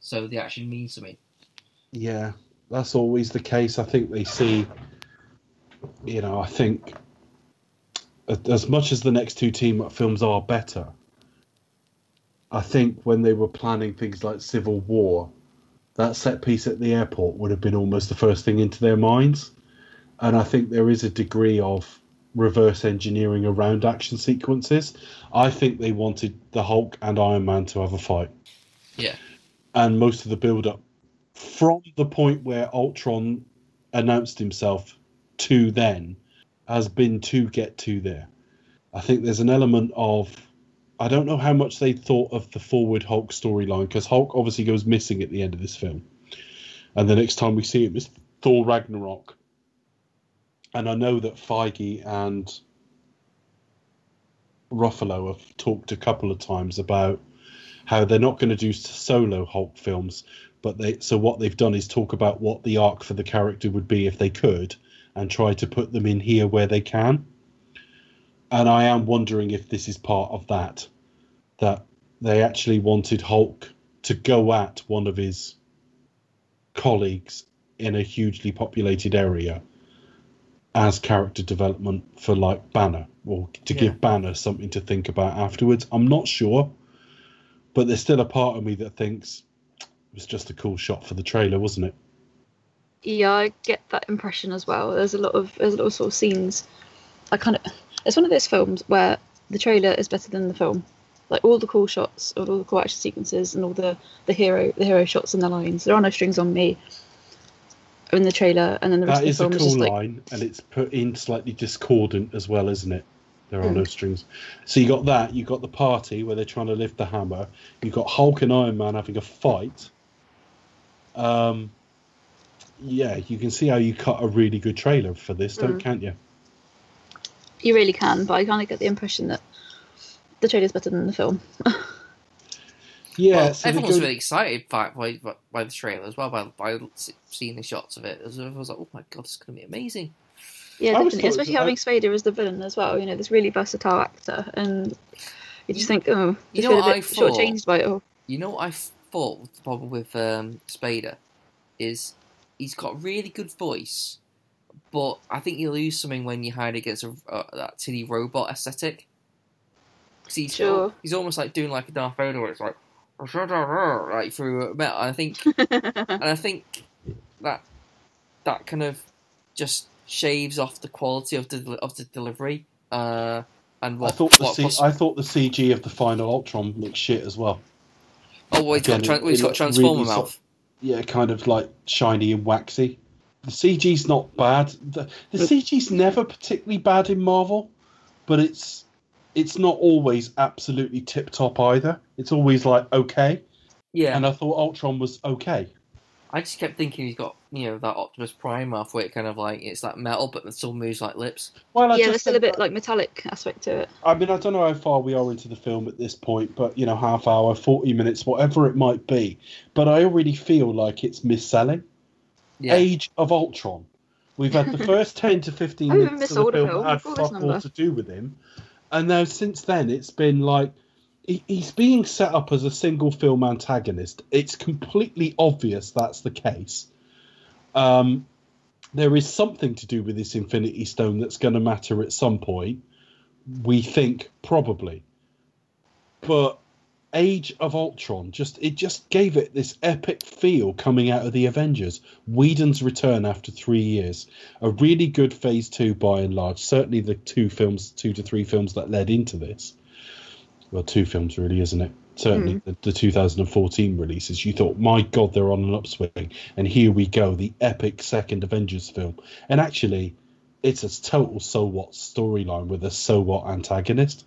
S9: so the action means something.
S8: Yeah, that's always the case. I think they see, you know, I think as much as the next two team up films are better, I think when they were planning things like Civil War, that set piece at the airport would have been almost the first thing into their minds. And I think there is a degree of reverse engineering around action sequences. I think they wanted the Hulk and Iron Man to have a fight.
S9: Yeah.
S8: And most of the build up from the point where Ultron announced himself to then has been to get to there. I think there's an element of I don't know how much they thought of the forward Hulk storyline because Hulk obviously goes missing at the end of this film, and the next time we see him is Thor Ragnarok. And I know that Feige and Ruffalo have talked a couple of times about how they're not going to do solo Hulk films, but they so what they've done is talk about what the arc for the character would be if they could, and try to put them in here where they can. And I am wondering if this is part of that, that they actually wanted Hulk to go at one of his colleagues in a hugely populated area as character development for like Banner or to
S9: Yeah.
S8: give Banner something to think about afterwards. I'm not sure, but there's still a part of me that thinks it was just a cool shot for the trailer, wasn't it?
S6: Yeah, I get that impression as well. There's a lot of there's a lot of sort of scenes. I kind of it's one of those films where the trailer is better than the film. Like all the cool shots, all the cool action sequences, and all the the hero the hero shots and the lines. There are no strings on me. In the trailer, and then the rest
S8: That
S6: of
S8: is
S6: the
S8: a
S6: film
S8: cool
S6: is just like
S8: line, and it's put in slightly discordant as well, isn't it? There are
S6: Mm.
S8: no strings. So you got that. You got the party where they're trying to lift the hammer. You got Hulk and Iron Man having a fight. Um, yeah, you can see how you cut a really good trailer for this, don't
S6: Mm.
S8: can't you?
S6: you really can, but I kind of get the impression that the trailer's better than the film.
S8: Yeah,
S9: well,
S8: so they
S9: everyone was really excited by, by by the trailer as well, by by seeing the shots of it. Everyone was like, "Oh my god, this is going to be amazing!"
S6: Yeah, definitely. Especially
S8: I-
S6: having Spader as the villain as well. You know, this really versatile actor, and you just think, oh,
S9: You know what I thought?
S6: shortchanged by it all.
S9: You know what I thought was the problem with um, Spader is he's got a really good voice, but I think you lose something when you hide against a, uh, that tinny robot aesthetic. he's
S6: Sure.
S9: he's almost like doing like a Darth Vader, where it's like like through metal. And I think and I think that that kind of just shaves off the quality of the of the delivery. Uh, and what,
S8: I thought the
S9: what
S8: C- I thought the CG of the final Ultron looked shit as well.
S9: oh, well, he's got,
S8: again,
S9: tran-
S8: it-
S9: he's
S8: it
S9: got transformer
S8: really
S9: mouth.
S8: Yeah, kind of like shiny and waxy. The CG's not bad. The, the CG's never particularly bad in Marvel, but it's it's not always absolutely tip top either. It's always like okay,
S9: Yeah,
S8: and I thought Ultron was okay.
S9: I just kept thinking he's got you know that Optimus Prime mouth where it kind of like it's like metal, but it still moves like lips.
S8: Well, I
S6: yeah,
S8: just
S6: there's still a
S8: think
S6: bit like metallic aspect to it.
S8: I mean, I don't know how far we are into the film at this point, but you know, half hour, forty minutes, whatever it might be. But I already feel like it's mis-selling.
S9: Yeah,
S8: Age of Ultron. We've had the first ten to fifteen
S6: I even
S8: minutes of the film
S6: film
S8: had fuck all to do with him, and now since then it's been like he, he's being set up as a single film antagonist. It's completely obvious that's the case. Um, there is something to do with this Infinity Stone that's going to matter at some point. We think probably, but Age of Ultron just it just gave it this epic feel coming out of the Avengers. Whedon's return after three years, a really good Phase Two by and large. Certainly the two films, two to three films that led into this. Well, two films really, isn't it? Certainly the, the 2014 releases. You thought, my God, they're on an upswing, and here we go, the epic second Avengers film. And actually, it's a total so what storyline with a so what antagonist.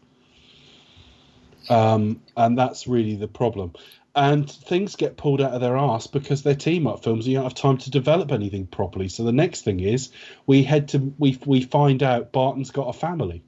S8: Um, and that's really the problem. And things get pulled out of their ass because they're team up films and you don't have time to develop anything properly. So the next thing is we head to we we find out Barton's got a family.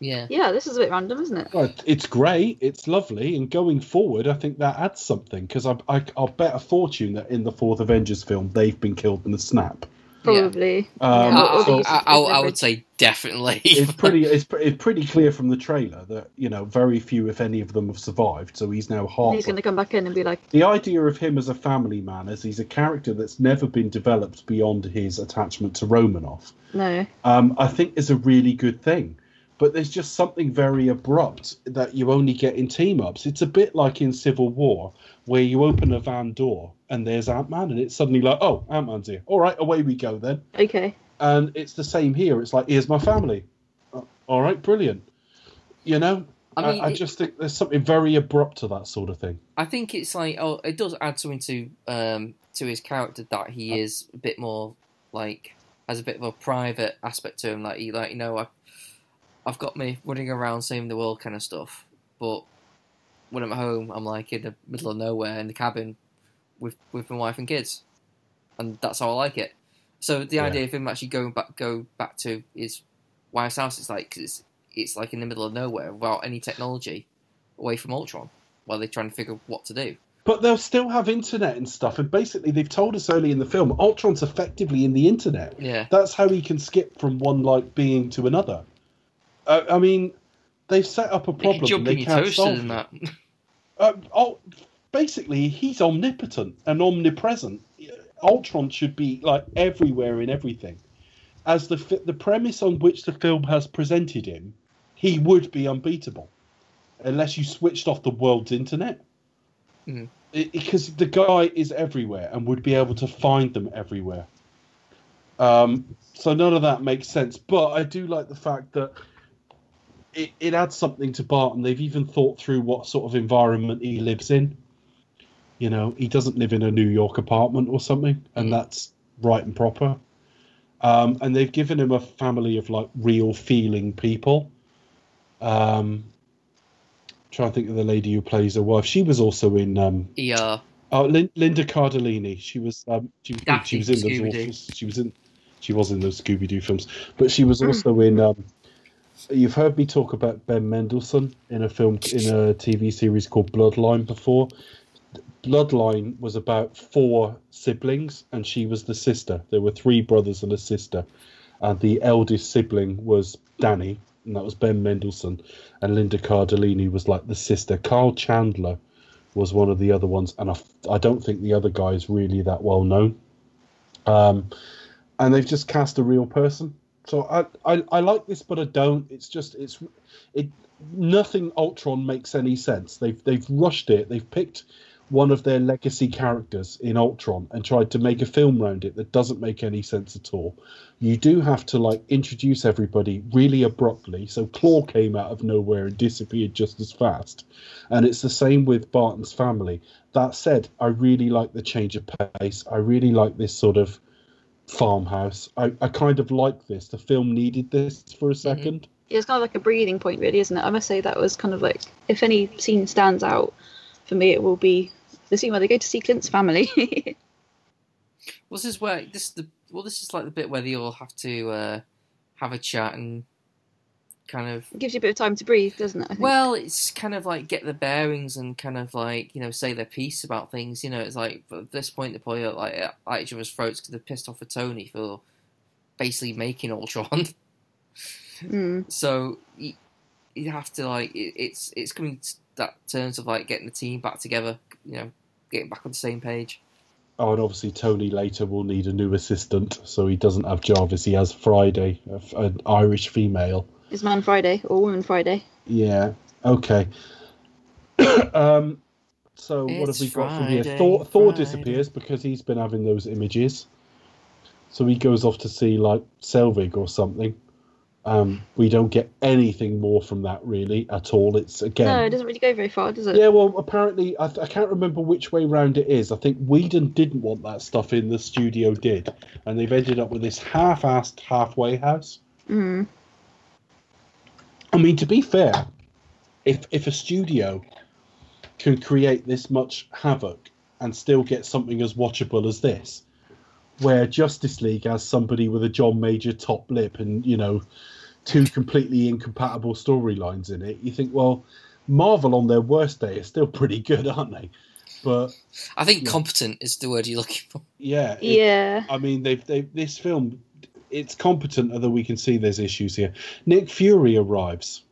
S9: Yeah.
S6: Yeah, this is a bit random, isn't it?
S8: Well, it's great, it's lovely, and going forward, I think that adds something because I, I I'll bet a fortune that in the fourth Avengers film they've been killed in the snap.
S6: Probably.
S8: Um,
S9: I,
S8: so-
S9: I, I, I would say definitely.
S8: it's pretty it's, pre- it's pretty clear from the trailer that you know very few if any of them have survived. So he's now
S6: And
S8: half.
S6: he's going to come back in and be like,
S8: the idea of him as a family man is he's a character that's never been developed beyond his attachment to Romanoff.
S6: no.
S8: Um, I think is a really good thing. But there's just something very abrupt that you only get in team ups. It's a bit like in Civil War, where you open a van door and there's Ant Man, and it's suddenly like, oh, Ant Man's here. All right, away we go then.
S6: Okay.
S8: And it's the same here. It's like, here's my family. Uh, All right, brilliant. You know,
S9: I
S8: I,
S9: mean,
S8: I
S9: it-
S8: just think there's something very abrupt to that sort of thing.
S9: I think it's like oh, it does add something to um to his character that he is a bit more like has a bit of a private aspect to him. Like he like you know I, I've got me running around saving the world kind of stuff, but when I'm at home, I'm like in the middle of nowhere in the cabin with with my wife and kids, and that's how I like it. So the
S8: Yeah.
S9: idea of him actually going back go back to his wife's house is like 'cause it's it's like in the middle of nowhere without any technology, away from Ultron, while they're trying to figure what to do.
S8: But they'll still have internet and stuff. And basically, they've told us early in the film, Ultron's effectively in the internet.
S9: Yeah.
S8: That's how he can skip from one like being to another. Uh, I mean, they've set up a problem
S9: can jump
S8: they can't
S9: toaster
S8: solve.
S9: that.
S8: Uh, oh, basically, he's omnipotent and omnipresent. Ultron should be like everywhere in everything. As the fi- the premise on which the film has presented him, he would be unbeatable, unless you switched off the world's internet. It- because the guy is everywhere and would be able to find them everywhere. Um, so none of that makes sense. But I do like the fact that it, it adds something to Barton. They've even thought through what sort of environment he lives in. You know, he doesn't live in a New York apartment or something, and that's right and proper. Um, and they've given him a family of like real feeling people. Um, trying to think of the lady who plays her wife. She was also in um,
S9: Yeah.
S8: Oh, Lin- Linda Cardellini. She was. Um, she, was she was in those.
S9: Scooby-Doo.
S8: Awful, she was in. She was in those Scooby Doo films, but she was also in. Um, you've heard me talk about Ben Mendelsohn in a film in a TV series called Bloodline before. Bloodline was about four siblings, and she was the sister. There were three brothers and a sister, and the eldest sibling was Danny, and that was Ben Mendelsohn, and Linda Cardellini was like the sister. Carl Chandler was one of the other ones, and I, I don't think the other guy is really that well known. Um, and they've just cast a real person. So I, I, I like this, but I don't. It's just it's it. Nothing Ultron makes any sense. They've they've rushed it. They've picked one of their legacy characters in Ultron and tried to make a film around it that doesn't make any sense at all. You do have to like introduce everybody really abruptly. So Klaue came out of nowhere and disappeared just as fast. And it's the same with Barton's family. That said, I really like the change of pace. I really like this sort of farmhouse. I, I kind of like this. The film needed this for a 2nd
S6: Yeah, it's kind of like a breathing point, really, isn't it? I must say that was kind of like, if any scene stands out for me, it will be the scene where they go to see Clint's family.
S9: Well, this is where this the well, this is like the bit where they all have to uh, have a chat and kind of.
S6: it gives you a bit of time to breathe, doesn't it?
S9: Well, it's kind of like get the bearings and kind of like you know say their piece about things. You know, it's like at this point they're probably like at at each other's throats because they're pissed off at Tony for basically making Ultron.
S6: Mm.
S9: So you, you have to like it, it's it's coming to that terms of like getting the team back together. You know, getting back on the same page.
S8: Oh, and obviously Tony later will need a new assistant, so he doesn't have Jarvis. He has Friday, an Irish female.
S6: It's Man Friday or Woman Friday.
S8: Yeah. Okay. um. So what have we got from here? Thor, Thor
S9: Friday.
S8: disappears because he's been having those images. So he goes off to see like Selvig or something. Um, we don't get anything more from that really at all. It's again.
S6: No, it doesn't really go very far, does it?
S8: Yeah, well, apparently, I, I can't remember which way round it is. I think Whedon didn't want that stuff in, the studio did, and they've ended up with this half-assed halfway house.
S6: Mm.
S8: I mean, to be fair, if if a studio can create this much havoc and still get something as watchable as this, where Justice League has somebody with a John Major top lip and you know two completely incompatible storylines in it, you think, well, Marvel on their worst day is still pretty good, aren't they? But
S9: I think
S8: Yeah.
S9: competent is the word you're looking for.
S8: yeah, it-
S6: Yeah.
S8: I mean, they've they this film, it's competent, although we can see there's issues here. Nick Fury arrives.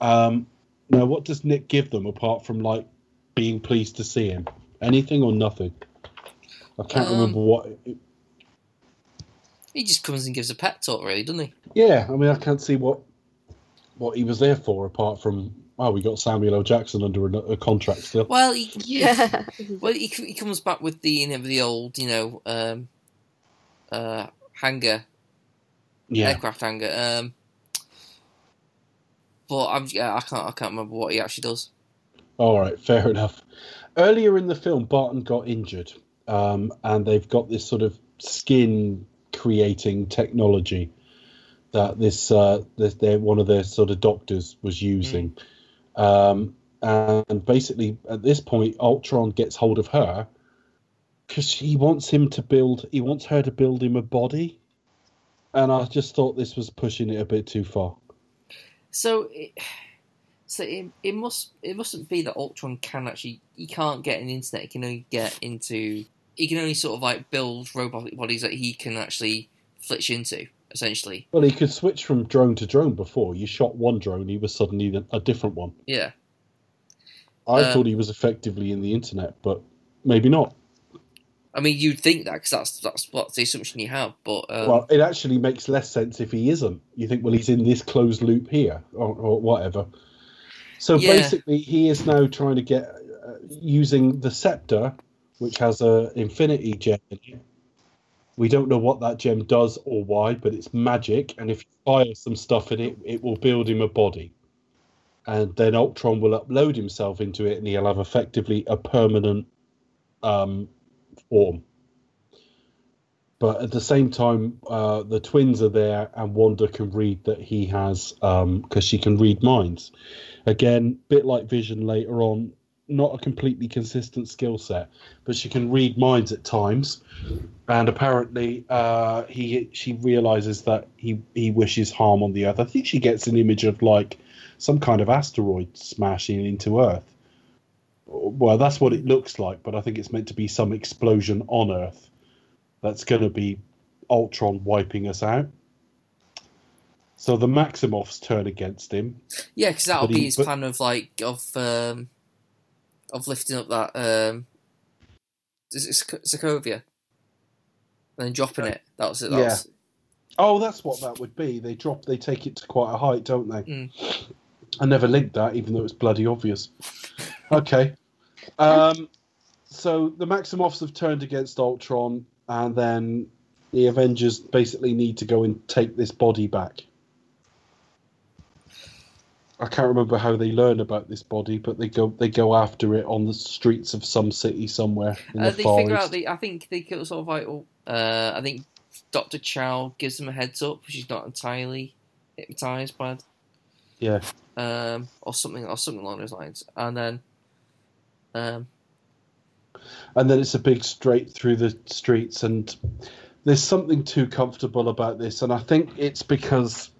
S8: Um, now, what does Nick give them apart from like being pleased to see him? Anything or nothing? I can't
S9: Um,
S8: remember what.
S9: He just comes and gives a pep talk, really, doesn't he?
S8: Yeah, I mean, I can't see what what he was there for apart from. Oh, we got Samuel L. Jackson under a, a contract still.
S9: Well, he,
S6: Yeah.
S9: Well, he, he comes back with the you know the old you know um, uh, hangar
S8: Yeah,
S9: aircraft hangar. Um, but I'm yeah, I can't I can't remember what he actually does.
S8: All right, fair enough. Earlier in the film, Barton got injured, um, and they've got this sort of skin creating technology that this, uh, this their, one of their sort of doctors was using. Um, and basically, at this point, Ultron gets hold of her because he wants him to build. He wants her to build him a body, and I just thought this was pushing it a bit too far.
S9: So it, so it, it must it mustn't be that Ultron can actually he can't get an internet. He can only get into he can only sort of like build robotic bodies that he can actually flitch into essentially.
S8: Well, he could switch from drone to drone before. You shot one drone, he was suddenly a different one.
S9: Yeah.
S8: I
S9: Uh,
S8: thought he was effectively in the internet, but maybe not.
S9: I mean, you'd think that because that's that's what the assumption you have, but um,
S8: well, it actually makes less sense if he isn't. You think, well, he's in this closed loop here, or, or whatever. So
S9: Yeah.
S8: basically, he is now trying to get uh, using the scepter, which has a infinity gem. In it. We don't know what that gem does or why, but it's magic, and if you fire some stuff in it, it will build him a body. And then Ultron will upload himself into it, and he'll have effectively a permanent um, form. But at the same time, uh, the twins are there, and Wanda can read that he has, because she can read minds. Again, bit like Vision later on, not a completely consistent skill set, but she can read minds at times. And apparently, uh, he she realizes that he he wishes harm on the earth. I think she gets an image of like some kind of asteroid smashing into Earth. Well, that's what it looks like, but I think it's meant to be some explosion on Earth that's going to be Ultron wiping us out. So the Maximoffs turn against him.
S9: Yeah, because that'll
S8: But he-
S9: be his
S8: but-
S9: plan of like of um of lifting up that um is it Sokovia and then dropping it. That was it. That
S8: Yeah.
S9: was,
S8: Oh, that's what that would be. They drop, they take it to quite a height, don't they?
S9: Mm.
S8: I never linked that, even though it's bloody obvious. Okay. Um, so the Maximoffs have turned against Ultron, and then the Avengers basically need to go and take this body back. I can't remember how they learn about this body, but they go they go after it on the streets of some city somewhere in
S9: Uh,
S8: the
S9: they
S8: far
S9: figure out the. I think they kill sort of like. oh, Uh, I think Doctor Cho gives them a heads up. She's not entirely hypnotized by,
S8: Yeah,
S9: um, or something, or something along those lines. And then, um,
S8: and then it's a big straight through the streets and there's something too comfortable about this and i think it's because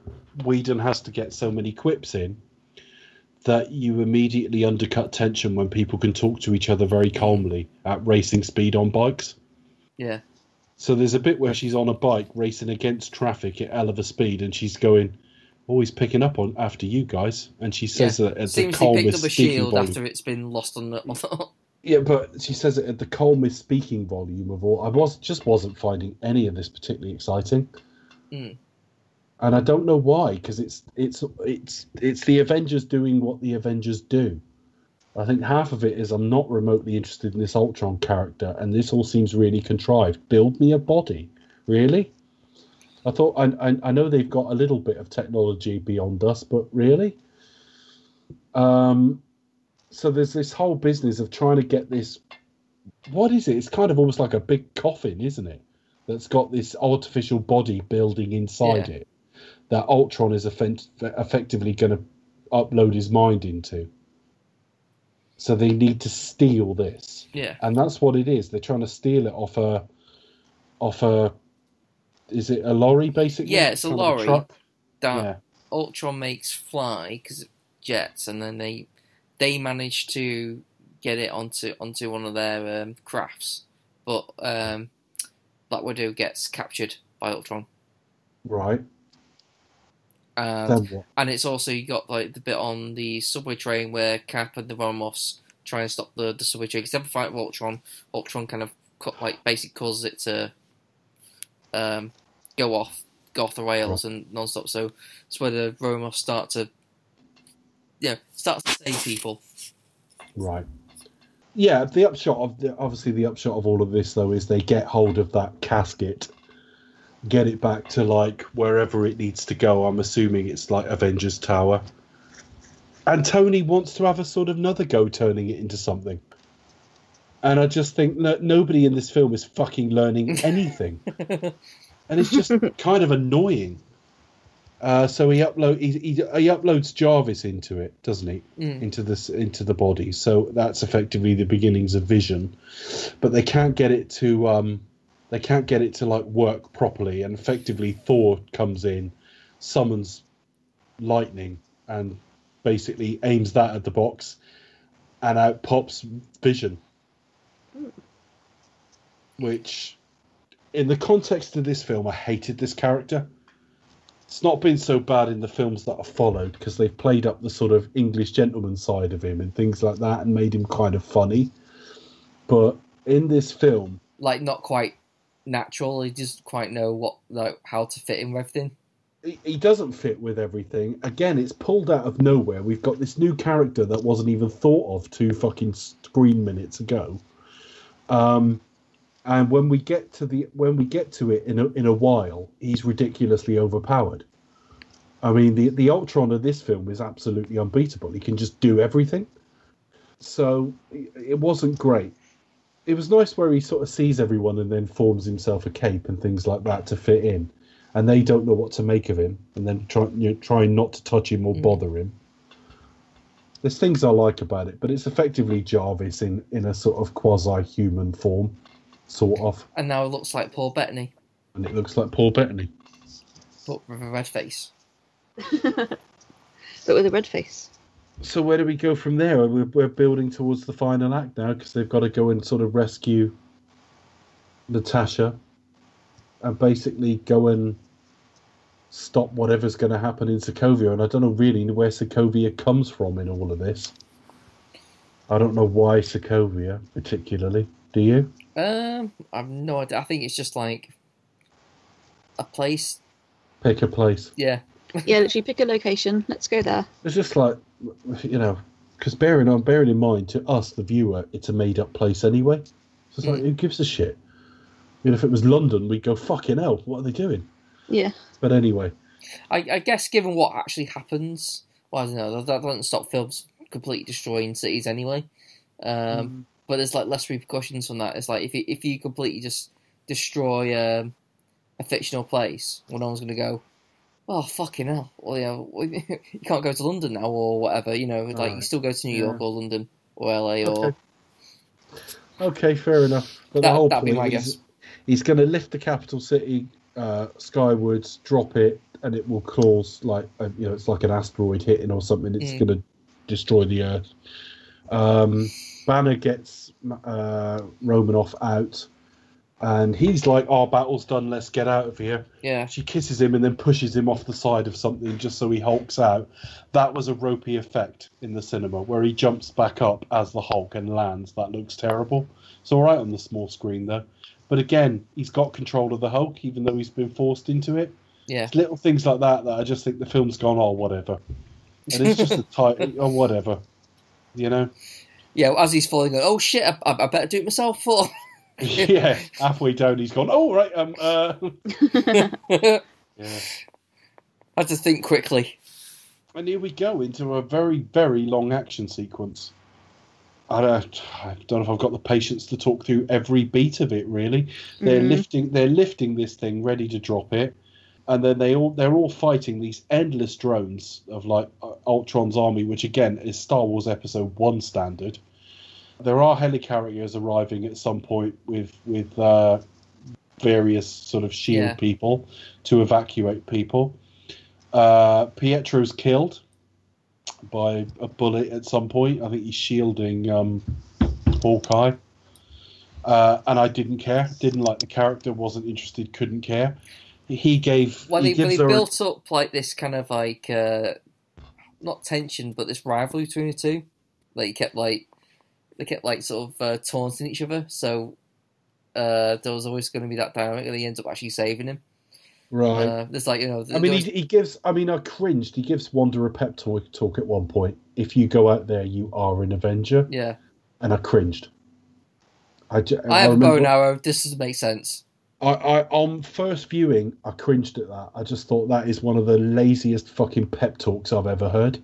S8: whedon has to get so many quips in that you immediately undercut tension when people can talk to each other very calmly at racing speed on bikes.
S9: Yeah,
S8: so there's a bit where she's on a bike racing against traffic at hell of a speed and she's going always picking up on after you guys and she says
S9: yeah.
S8: that at the
S9: Seems he
S8: calmest
S9: picked up a
S8: speaking
S9: shield
S8: volume.
S9: after it's been lost on the. On the
S8: Yeah, but she says it at the calmest speaking volume of all. I was just wasn't finding any of this particularly exciting,
S9: Mm.
S8: and I don't know why. Because it's it's it's it's the Avengers doing what the Avengers do. I think half of it is I'm not remotely interested in this Ultron character, and this all seems really contrived. Build me a body, really? I thought I I, I know they've got a little bit of technology beyond us, but really, um, so there's this whole business of trying to get this what is it? It's kind of almost like a big coffin isn't it? That's got this artificial body building inside
S9: Yeah.
S8: it that ultron is effect- effectively going to upload his mind into. So they need to steal this.
S9: Yeah,
S8: and that's what it is. They're trying to steal it off a off a is it a lorry basically
S9: Yeah, it's a
S8: Kind
S9: lorry.
S8: truck?
S9: that
S8: yeah
S9: Ultron makes fly because jets, and then they they manage to get it onto onto one of their um, crafts, but um, Black Widow gets captured by Ultron,
S8: right
S9: and and it's also you got like the bit on the subway train where Cap and the Maximoffs try and stop the, the subway train because a fight with Ultron. Ultron kind of cut, like basically causes it to um, go off go off the rails and non-stop. So it's where the Maximoffs start to yeah start to save people.
S8: Right. Yeah, the upshot of the, obviously the upshot of all of this though is they get hold of that casket, get it back to like wherever it needs to go. I'm assuming it's like Avengers Tower. And Tony wants to have a sort of another go turning it into something. And I just think no, nobody in this film is fucking learning anything. and it's just kind of annoying. Uh, so he upload he, he, he uploads Jarvis into it, doesn't he?
S9: Mm.
S8: Into this into the body. So that's effectively the beginnings of Vision, but they can't get it to um, they can't get it to like work properly. And effectively, Thor comes in, summons lightning, and basically aims that at the box, and out pops Vision. Which, in the context of this film, I hated this character it's not been so bad in the films that have followed because they've played up the sort of English gentleman side of him and things like that and made him kind of funny. But in this film,
S9: Like not quite natural. He doesn't quite know what like how to fit in with everything.
S8: he, he doesn't fit with everything. Again, it's pulled out of nowhere. We've got this new character that wasn't even thought of two fucking screen minutes ago. Um, and when we get to the when we get to it in a in a while, he's ridiculously overpowered. I mean, the the Ultron of this film is absolutely unbeatable. He can just do everything. So it wasn't great. It was nice where he sort of sees everyone and then forms himself a cape and things like that to fit in, and they don't know what to make of him, and then try you know, trying not to touch him or bother him. There's things I like about it, but it's effectively Jarvis in in a sort of quasi human form, sort of,
S9: And now it looks like Paul Bettany,
S8: and it looks like Paul Bettany.
S9: but with a red face.
S6: but with a red face.
S8: So where do we go from there? We're, we're building towards the final act now because they've got to go and sort of rescue Natasha, and basically go and stop whatever's going to happen in Sokovia. And I don't know really where Sokovia comes from in all of this. I don't know why Sokovia particularly. Do you?
S9: Um, I've no idea. I think it's just like a place.
S8: Pick a place.
S9: Yeah.
S6: Yeah, literally pick a location. Let's go there.
S8: It's just like, you know, because bearing on bearing in mind to us, the viewer, it's a made up place anyway. So it's like, who gives a shit? I mean, if it was London, we'd go fucking hell. What are they doing?
S6: Yeah.
S8: But anyway,
S9: I, I guess given what actually happens, well, I don't know. That, that doesn't stop films completely destroying cities anyway. Um, But there's like less repercussions from that. It's like if you, if you completely just destroy um, a fictional place, well, no one's going to go, oh fucking hell, well, yeah, well, you can't go to London now or whatever. You know, like you still go to New
S8: Yeah.
S9: York or London or LA or
S8: Okay. okay, fair enough. But the whole
S9: that'd be
S8: point
S9: my
S8: is
S9: guess.
S8: he's going to lift the capital city uh, skywards, drop it, and it will cause like a, you know, it's like an asteroid hitting or something. It's
S9: Mm.
S8: going to destroy the Earth. Um, Banner gets uh, Romanoff out, and he's like, "Our battle's done. Let's get out of here."
S9: yeah.
S8: She kisses him and then pushes him off the side of something just so he hulks out. That was a ropey effect in the cinema where he jumps back up as the Hulk and lands. That looks terrible. It's all right on the small screen though. But again, he's got control of the Hulk, even though he's been forced into it.
S9: Yeah.
S8: It's little things like that that I just think the film's gone, oh, whatever. And it's just a tight, oh, whatever. You know?
S9: Yeah, as he's falling, oh shit, I, I I better do it myself. For
S8: yeah. Halfway down, he's gone, oh, right, um, uh.
S9: I
S8: Yeah.
S9: had to think quickly.
S8: And here we go into a very, very long action sequence. I don't, I don't know if I've got the patience to talk through every beat of it. Really, they're
S6: Mhm.
S8: lifting, they're lifting this thing, ready to drop it, and then they all, they're all fighting these endless drones of like Ultron's army, which again is Star Wars Episode One standard. There are helicarriers arriving at some point with with uh, various sort of shield
S9: Yeah.
S8: people to evacuate people. Uh, Pietro's killed by a bullet at some point. I think he's shielding um, Hawkeye. Uh, and I didn't care. Didn't like the character. Wasn't interested. Couldn't care. He gave.
S9: Well,
S8: he
S9: when
S8: gives
S9: they
S8: her a-
S9: built up like this kind of like uh, not tension, but this rivalry between the two, like you kept like they kept like sort of uh, taunting each other. So uh, there was always going to be that dynamic, and he ends up actually saving him.
S8: Right.
S9: Uh, there's like you know,
S8: I mean, he, he gives. I mean, I cringed. He gives Wanda a pep talk, talk at one point. If you go out there, you are an Avenger,
S9: yeah,
S8: and I cringed. I, ju-
S9: I have a bow and arrow. This doesn't make sense.
S8: I, I on first viewing, I cringed at that. I just thought that is one of the laziest fucking pep talks I've ever heard.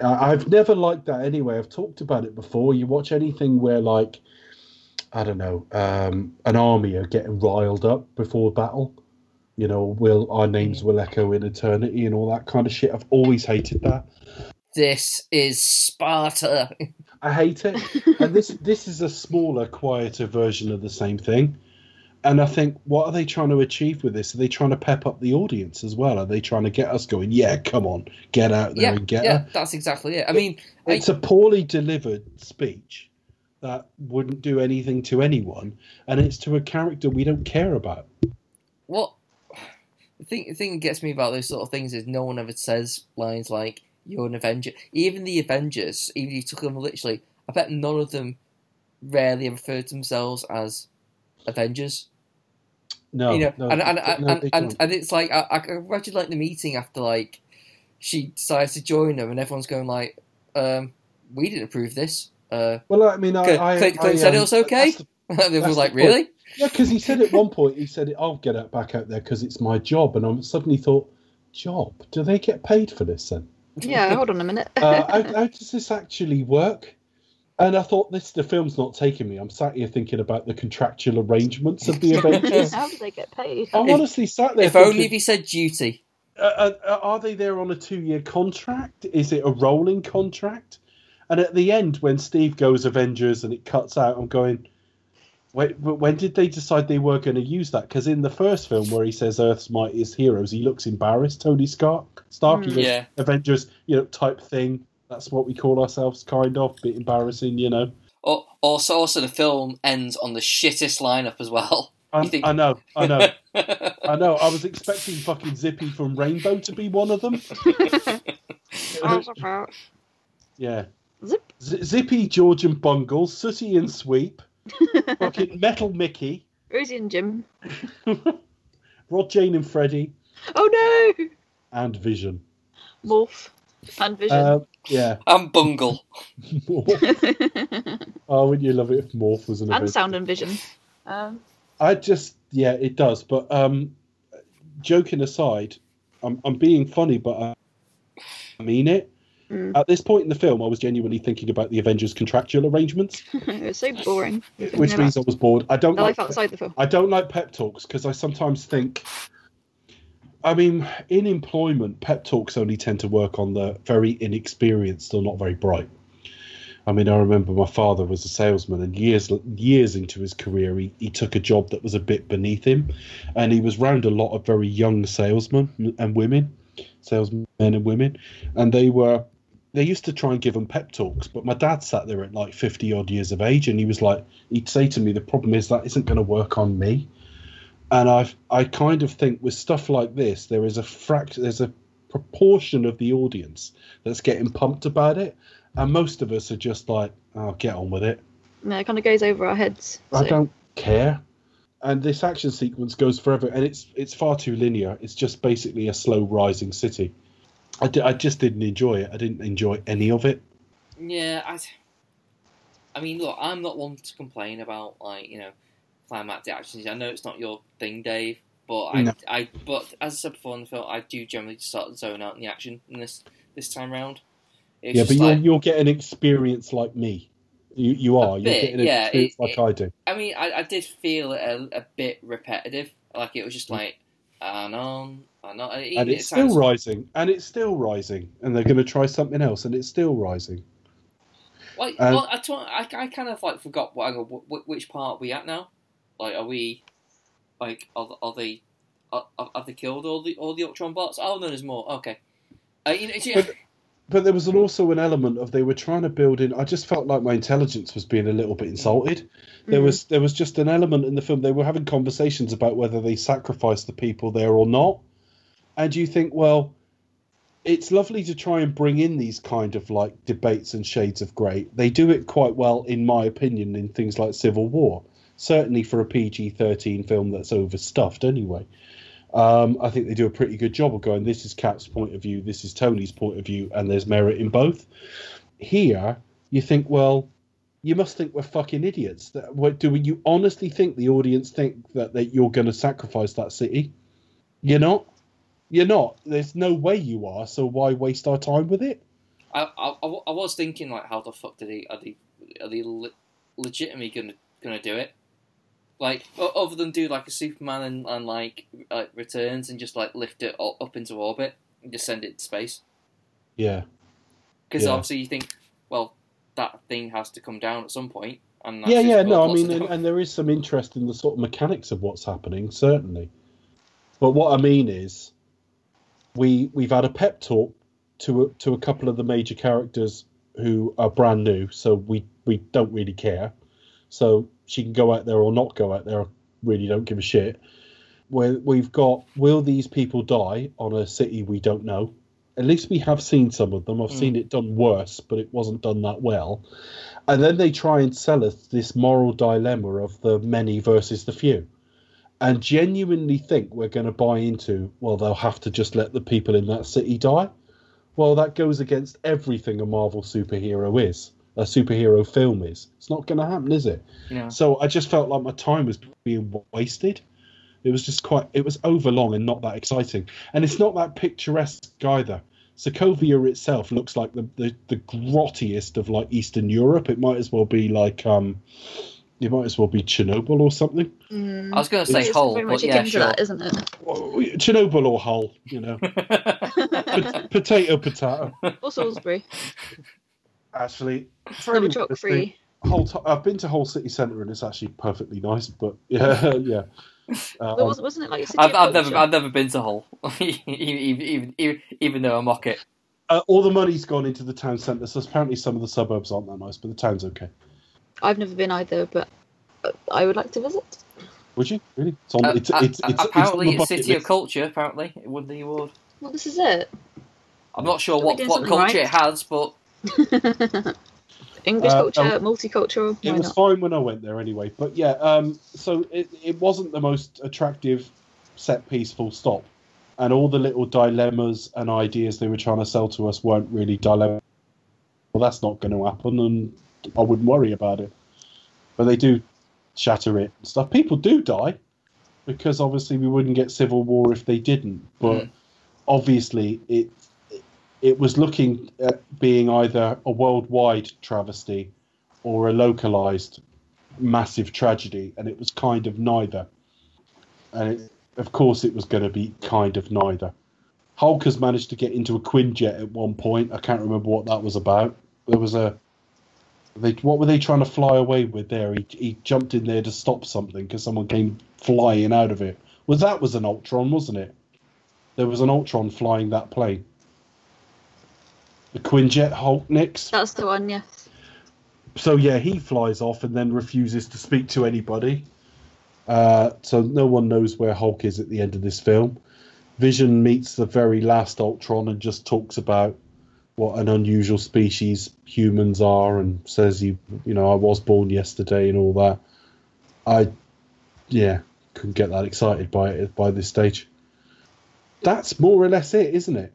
S8: I, I've never liked that anyway. I've talked about it before. You watch anything where like, I don't know, um, an army are getting riled up before battle. You know, will our names will echo in eternity and all that kind of shit. I've always hated that.
S9: This is Sparta.
S8: I hate it. and this this is a smaller, quieter version of the same thing. And I think, what are they trying to achieve with this? Are they trying to pep up the audience as well? Are they trying to get us going? Yeah, come on, get out there
S9: yeah,
S8: and get
S9: yeah,
S8: her.
S9: that's exactly it. I mean, I-
S8: It's a poorly delivered speech that wouldn't do anything to anyone, and it's to a character we don't care about.
S9: what the thing, the thing that gets me about those sort of things is no one ever says lines like "You're an Avenger." Even the Avengers, even if you took them literally, I bet none of them rarely refer to themselves as Avengers.
S8: No,
S9: you know,
S8: no,
S9: and and
S8: no,
S9: and,
S8: they
S9: and, and, and it's like I, I can imagine like the meeting after like she decides to join them, and everyone's going like, um, "We didn't approve this." Uh,
S8: well, I mean, I,
S9: Clint,
S8: I,
S9: Clint,
S8: I,
S9: said it
S8: um,
S9: was okay.
S8: that's the-
S9: and everyone was like. "Really?"
S8: Yeah, because he said at one point, he said, "I'll get it back out there because it's my job," and I suddenly thought, "Job? Do they get paid for this then?
S6: Yeah, hold on a minute.
S8: Uh, how, how does this actually work?" And I thought, "This the film's not taking me." I'm sat here thinking about the contractual arrangements of the Avengers.
S6: How do they get paid?
S8: I'm
S9: If-
S8: honestly sat there.
S9: If only if he said duty.
S8: uh, uh, are they there on a two-year contract? Is it a rolling contract? And at the end, when Steve goes Avengers and it cuts out, I'm going, wait, but when did they decide they were going to use that? Because in the first film where he says Earth's mightiest heroes, he looks embarrassed. Tony Stark, Stark,
S6: Mm.
S9: Yeah.
S8: Avengers, you know, type thing. That's what we call ourselves, kind of. Bit embarrassing, you know.
S9: Also, also the film ends on the shittest lineup as well.
S8: I,
S9: think-
S8: I know, I know, I know. I was expecting fucking Zippy from Rainbow to be one of them. yeah.
S6: Zip.
S8: Z- Zippy, George and Bungle, Sooty and Sweep, fucking Metal Mickey,
S6: Rosie and Jim.
S8: Rod, Jane and Freddy.
S6: Oh no!
S8: and Vision.
S6: Morph and Vision.
S8: Uh, yeah.
S9: and Bungle. Morph.
S8: Oh, wouldn't you love it if Morph was an
S6: and
S8: event?
S6: Sound and Vision. Um,
S8: I just, yeah, it does. But um, joking aside, I'm, I'm being funny, but I, I mean it.
S6: Mm.
S8: At this point in the film, I was genuinely thinking about the Avengers' contractual arrangements,
S6: it was so boring.
S8: which means I was bored. I don't
S6: The
S8: like
S6: life outside the film.
S8: I don't like pep talks because I sometimes think. I mean, in employment, pep talks only tend to work on the very inexperienced or not very bright. I mean, I remember my father was a salesman, and years years into his career, he, he took a job that was a bit beneath him, and he was round a lot of very young salesmen and women, salesmen and women, and they were they used to try and give them pep talks, but my dad sat there at like 50 odd years of age and he was like, he'd say to me, the problem is that isn't going to work on me. And I I kind of think with stuff like this, there is a fract, there's a proportion of the audience that's getting pumped about it. And most of us are just like, oh, get on with it.
S6: No, it kind of goes over our heads.
S8: I don't care. And this action sequence goes forever, and it's it's far too linear. It's just basically a slow rising city. I, I just didn't enjoy it. I didn't enjoy any of it.
S9: Yeah, I. I mean, look, I'm not one to complain about like you know climactic actions. I know it's not your thing, Dave, but I,
S8: No.
S9: I, but as I said before in the film, I do generally start to zone out in the action in this this time round. It's
S8: yeah, but
S9: like,
S8: you're, you're getting experience like me. You you are. You're getting an
S9: yeah,
S8: experience
S9: it-
S8: like I do.
S9: I mean, I, I did feel it a, a bit repetitive. Like it was just
S8: Mm.
S9: like, and on, and on. And,
S8: And
S9: it
S8: it's
S9: sounds-
S8: still rising, and it's still rising, and they're going to try something else, and it's still rising.
S9: Like,
S8: And-
S9: well, I, I, I kind of like forgot what, which part are we at now. Like, are we like are, are they are, have they killed all the all the Ultron bots? Oh no, there's more. Okay, uh, you know, it's-
S8: But- there was an, also an element of they were trying to build in. I just felt like my intelligence was being a little bit insulted. There
S6: Mm.
S8: was there was just an element in the film. They were having conversations about whether they sacrificed the people there or not, and you think, well, it's lovely to try and bring in these kind of like debates and shades of grey. They do it quite well, in my opinion, in things like Civil War. Certainly for a PG thirteen film that's overstuffed, anyway. Um, I think they do a pretty good job of going. This is Cap's point of view. This is Tony's point of view, and there's merit in both. Here, you think, well, you must think we're fucking idiots. That, what, do you honestly think the audience think that, that you're going to sacrifice that city? You're not. You're not. There's no way you are. So why waste our time with it?
S9: I, I, I was thinking like, how the fuck did they are they are they le- legitimately gonna gonna do it? Like, other than do like a Superman and, and like like returns and just like lift it up into orbit and just send it to space.
S8: Yeah.
S9: Because
S8: Yeah.
S9: obviously you think, well, that thing has to come down at some point. And
S8: yeah, yeah, no, I mean, and, and there is some interest in the sort of mechanics of what's happening, certainly. But what I mean is, we we've had a pep talk to a, to a couple of the major characters who are brand new, so we we don't really care. So she can go out there or not go out there. I really don't give a shit. Where we've got, will these people die on a city we don't know? At least we have seen some of them. I've
S9: Mm.
S8: seen it done worse, but it wasn't done that well. And then they try and sell us this moral dilemma of the many versus the few. And genuinely think we're going to buy into, well, they'll have to just let the people in that city die. Well, that goes against everything a Marvel superhero is, a superhero film is. It's not going to happen, is it?
S9: Yeah.
S8: So I just felt like my time was being wasted. It was just quite, it was overlong and not that exciting. And it's not that picturesque either. Sokovia itself looks like the, the, the grottiest of like Eastern Europe. It might as well be like, um, it might as well be Chernobyl or something.
S6: Mm.
S9: I was going to say
S6: It's
S9: Hull, but
S6: much
S9: yeah, sure.
S6: that, isn't it?
S8: Chernobyl or Hull, you know. Pot- potato, potato.
S6: Or Salisbury,
S8: Actually, for
S6: double
S8: any
S6: chalk
S8: honesty,
S6: free.
S8: Hull, t- I've been to Hull City Centre and it's actually perfectly nice. But yeah, yeah. Uh,
S6: was, wasn't it like a city
S9: I've, I've never? I've never been to Hull, even, even even even though I mock it.
S8: uh, all the money's gone into the town centre, so apparently some of the suburbs aren't that nice, but the town's okay.
S6: I've never been either, but uh, I would like to visit.
S8: Would you really? It's on.
S9: Uh,
S8: it's,
S9: uh,
S8: it's, it's, it's,
S9: apparently,
S8: on the
S9: it's
S8: bucket
S9: City of. Culture. Apparently, it won the award.
S6: Well, this is it.
S9: I'm not sure
S6: Are
S9: what, what culture
S6: right?
S9: it has, but
S6: English
S8: Uh,
S6: culture,
S8: um,
S6: multicultural.
S8: It was
S6: not?
S8: fine when I went there anyway. But yeah, um, so it, it wasn't the most attractive set piece, full stop. And all the little dilemmas and ideas they were trying to sell to us weren't really dilemma. Well, that's not going to happen, and I wouldn't worry about it. But they do shatter it and stuff. People do die because obviously we wouldn't get civil war if they didn't. But
S9: Mm.
S8: obviously it it was looking at being either a worldwide travesty or a localized massive tragedy, and it was kind of neither. And it, of course, it was going to be kind of neither. Hulk has managed to get into a Quinjet at one point. I can't remember what that was about. There was a. They, what were they trying to fly away with there? He, he jumped in there to stop something because someone came flying out of it. Was that was an Ultron, wasn't it? There was an Ultron flying that plane. The Quinjet Hulk nicks.
S6: That's the one, yes.
S8: So yeah, he flies off and then refuses to speak to anybody. Uh, so no one knows where Hulk is at the end of this film. Vision meets the very last Ultron and just talks about what an unusual species humans are and says he, you know, I was born yesterday and all that. I, yeah, couldn't get that excited by it by this stage. That's more or less it, isn't it?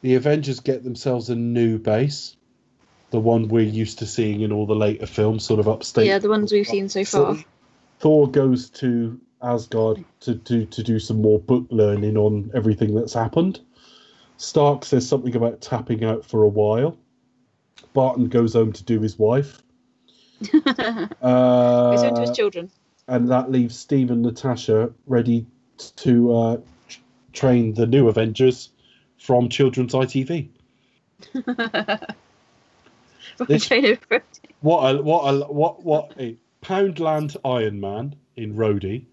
S8: The Avengers get themselves a new base the one we're used to seeing in all the later films, sort of upstate.
S6: Yeah, the ones we've seen so far.
S8: Thor goes to Asgard to, to, to do some more book learning on everything that's happened. Stark says something about tapping out for a while. Barton goes home to do his wife. uh,
S6: He's home to his children.
S8: and that leaves Steve and Natasha ready to uh, train the new Avengers from children's ITV. This- What a what a what what a Poundland Iron Man in Rhodey.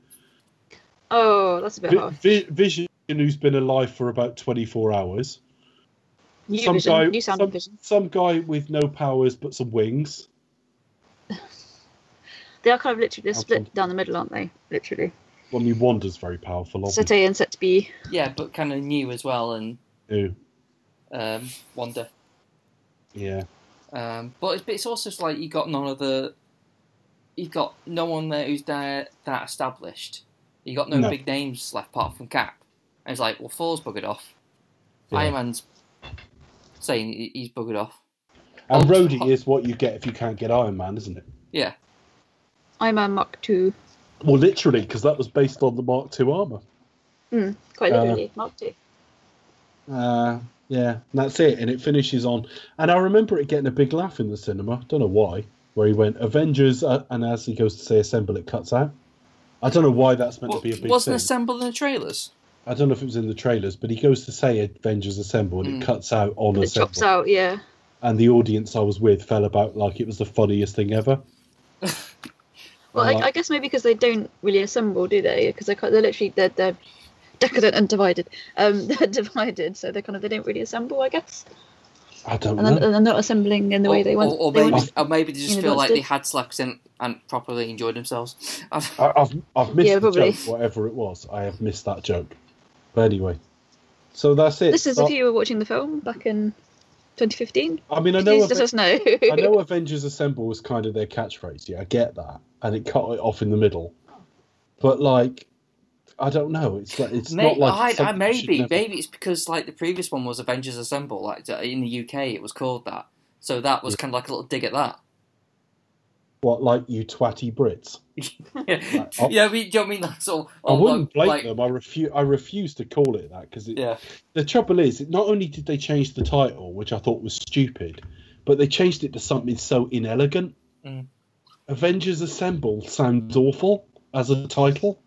S6: oh, that's a bit
S8: Vi-
S6: hard.
S8: Vi- Vision, who's been alive for about twenty four hours.
S6: New
S8: some
S6: vision,
S8: guy,
S6: new sound
S8: some,
S6: vision.
S8: some guy with no powers but some wings.
S6: They are kind of literally they're split
S8: Okay.
S6: down the middle, aren't they? Literally.
S8: Well, I mean, Wanda's very powerful. Obviously.
S6: Sete and set to be.
S9: yeah, but kind of new as well, and
S8: too.
S9: um, Wanda.
S8: Yeah,
S9: Um, but it's, but it's also like you got none of the, you've got no one there who's there that established. You got no,
S8: No.
S9: big names left apart from Cap, and it's like, well, Thor's buggered off.
S8: Yeah.
S9: Iron Man's saying he- he's buggered off.
S8: and
S9: Oh,
S8: Rhodey
S9: oh.
S8: is what you get if you can't get Iron Man, isn't it?
S9: Yeah,
S6: Iron Man Mark II.
S8: Well, literally, because that was based on the Mark II armor.
S6: Mm, quite
S8: Uh,
S6: literally, Mark II.
S8: Uh, yeah, and that's it. And it finishes on. And I remember it getting a big laugh in the cinema. Don't know why. Where he went Avengers, uh, and as he goes to say assemble, it cuts out. I don't know why that's meant
S9: Well,
S8: to be a big
S9: wasn't
S8: thing.
S9: assembled in the trailers.
S8: I don't know if it was in the trailers, but he goes to say Avengers Assemble, and
S9: Mm.
S8: it cuts out on
S6: It
S8: Assemble.
S6: drops out, yeah.
S8: And the audience I was with fell about like it was the funniest thing ever.
S6: Well,
S8: Uh,
S6: I, I guess maybe because they don't really assemble, do they? Because they're, they're literally they're, they're decadent and divided. Um, they're divided, so they kind of they don't really assemble, I guess.
S8: I don't
S6: And then,
S8: know.
S6: and they're not assembling in the way they want.
S9: or, or
S6: they
S9: maybe,
S6: want
S9: or maybe they just
S6: you know,
S9: feel
S6: what's
S9: like they had slacks and, and properly enjoyed themselves.
S8: I, I've I've missed
S6: Yeah,
S8: the
S6: probably.
S8: joke, whatever it was. I have missed that joke. But anyway, so that's it.
S6: This is
S8: So-
S6: if you were watching the film back in 2015.
S8: I mean, I know.
S6: Please
S8: Aven-
S6: let us know.
S8: I know Avengers Assemble was kind of their catchphrase. Yeah, I get that, and it cut it off in the middle. But like, I don't know. It's like it's
S9: May-
S8: not like
S9: I, I,
S8: something you should
S9: maybe
S8: never-
S9: maybe it's because like the previous one was Avengers Assemble. Like in the UK, it was called that. So that was kind of like a little dig at that.
S8: what like you twatty Brits.
S9: yeah,
S8: oh.
S9: yeah. I mean, do you know I mean? That's all.
S8: I wouldn't
S9: like-
S8: blame
S9: like-
S8: them. I refuse. I refuse to call it that because
S9: Yeah,
S8: the trouble is, not only did they change the title, which I thought was stupid, but they changed it to something so inelegant.
S9: Mm.
S8: Avengers Assemble sounds awful as a title.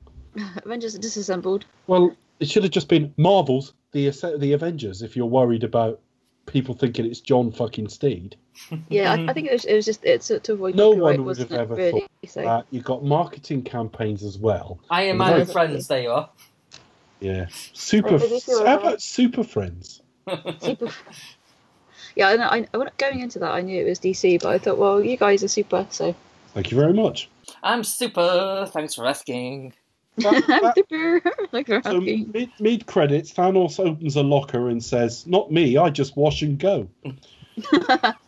S6: Avengers disassembled.
S8: Well, it should have just been Marvel's the the Avengers. If you're worried about people thinking it's John fucking Steed,
S6: Yeah, I, I think it was, it was just it's to avoid
S8: No
S6: copyright,
S8: one would
S6: wasn't
S8: have ever
S6: Really? So
S8: uh, you've got marketing campaigns as well.
S9: Iron
S8: And
S9: Man and Friends. There you are.
S8: Yeah, super.
S6: Wait, did you feel
S8: how
S6: like-
S8: about Super Friends?
S6: super. Yeah, I, know, I, I, going into that, I knew it was DC, but I thought, well, you guys are super, so
S8: Thank you very much.
S9: I'm super. Thanks for asking.
S8: That-
S6: like
S8: so mid, mid credits, Thanos opens a locker and says, "Not me. I just wash and go."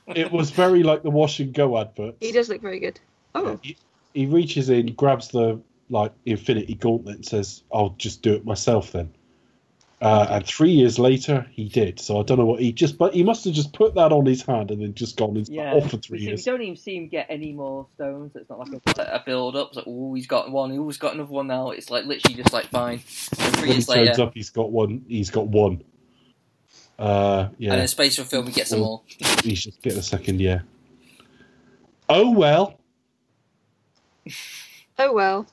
S8: it was very like the wash and go advert.
S6: He does look very good. Oh,
S8: He, he reaches in, grabs the like Infinity Gauntlet, and says, "I'll just do it myself then." Uh, and three years later, he did. So I don't know what he just, but he must have just put that on his hand and then just gone and
S7: Yeah.
S8: off for three
S7: You see-
S8: years.
S7: We don't even see him get any more stones. It's not like a
S9: a build up. It's like, oh, he's got one. He's got another one now. It's like literally just like fine. And three
S8: When he turns
S9: later,
S8: up, he's got one. He's got one. Uh, yeah.
S9: and in a space for film, he gets them all.
S8: He's just get a second, yeah. Oh well.
S6: oh well.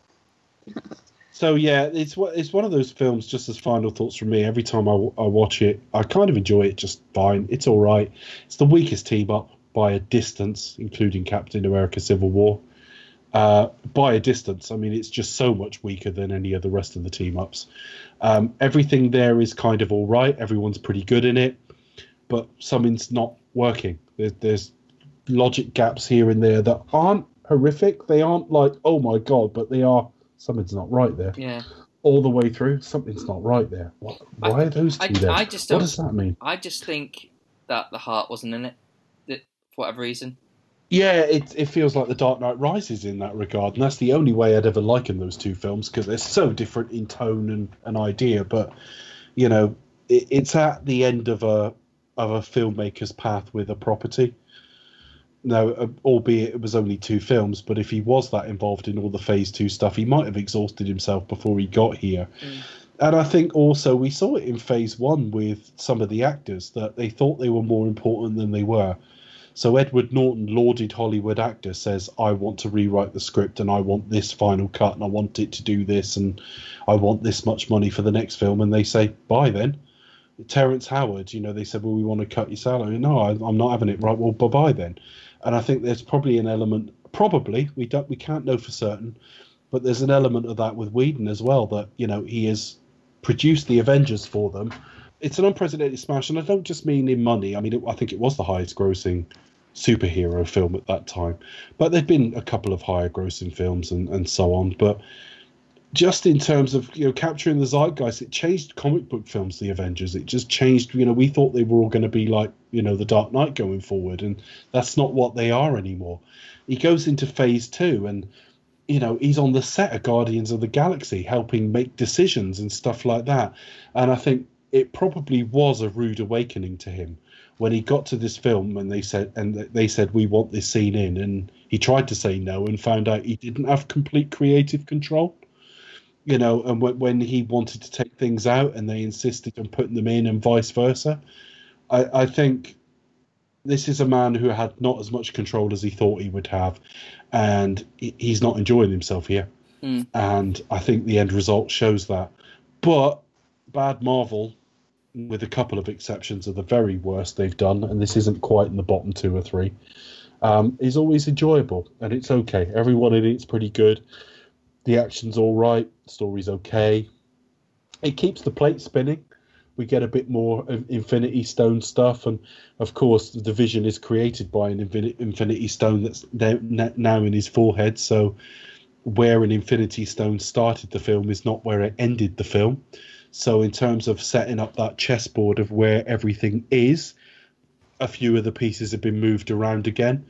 S8: So yeah, it's it's one of those films. Just as final thoughts from me, every time I watch it, I kind of enjoy it just fine. It's all right. It's the weakest team up by a distance, including Captain America: Civil War. Uh, by a distance, I mean it's just so much weaker than any of the rest of the team ups. Um, everything there is kind of all right. Everyone's pretty good in it, but something's not working. There, there's logic gaps here and there that aren't horrific. They aren't like oh my god, but they are. Something's not right there
S9: Yeah.
S8: all the way through. Something's not right there. What, why are those two
S9: I,
S8: there?
S9: I just
S8: what does that mean?
S9: I just think that the heart wasn't in it, that, for whatever reason.
S8: Yeah, it it feels like the Dark Knight Rises in that regard, and that's the only way I'd ever liken those two films because they're so different in tone and an idea. But you know, it, it's at the end of a of a filmmaker's path with a property. Now, uh, albeit it was only two films, but if he was that involved in all the Phase Two stuff, he might have exhausted himself before he got here. And I think also we saw it in Phase One with some of the actors that they thought they were more important than they were. So Edward Norton, lauded Hollywood actor, says, "I want to rewrite the script and I want this final cut and I want it to do this and I want this much money for the next film." And they say, "Bye then." Terrence Howard, you know, they said, "Well, we want to cut your salary." No, I, I'm not having it. Right, well, bye bye then. And I think there's probably an element, probably we don't, we can't know for certain, but there's an element of that with Whedon as well. That you know he has produced the Avengers for them. It's an unprecedented smash, and I don't just mean in money. I mean, it, I think it was the highest grossing superhero film at that time. But there'd been a couple of higher grossing films and, and so on. But just in terms of you know capturing the zeitgeist, it changed comic book films. The Avengers, it just changed. You know, we thought they were all going to be like you know the Dark Knight going forward, and that's not what they are anymore. He goes into Phase Two, and you know he's on the set of Guardians of the Galaxy, helping make decisions and stuff like that. And I think it probably was a rude awakening to him when he got to this film and they said and they said we want this scene in and he tried to say no and found out he didn't have complete creative control you know and when, when he wanted to take things out and they insisted on putting them in and vice versa i i think this is a man who had not as much control as he thought he would have and he- he's not enjoying himself here
S9: Mm.
S8: and i think the end result shows that but bad marvel with a couple of exceptions, are the very worst they've done, and this isn't quite in the bottom two or three, um, is always enjoyable, and it's okay. Everyone in it's pretty good. The action's all right, story's okay. It keeps the plate spinning. We get a bit more Infinity Stone stuff, and of course, the Division is created by an Infinity Stone that's now in his forehead. So, where an Infinity Stone started the film is not where it ended the film. So, in terms of setting up that chessboard of where everything is, a few of the pieces have been moved around again.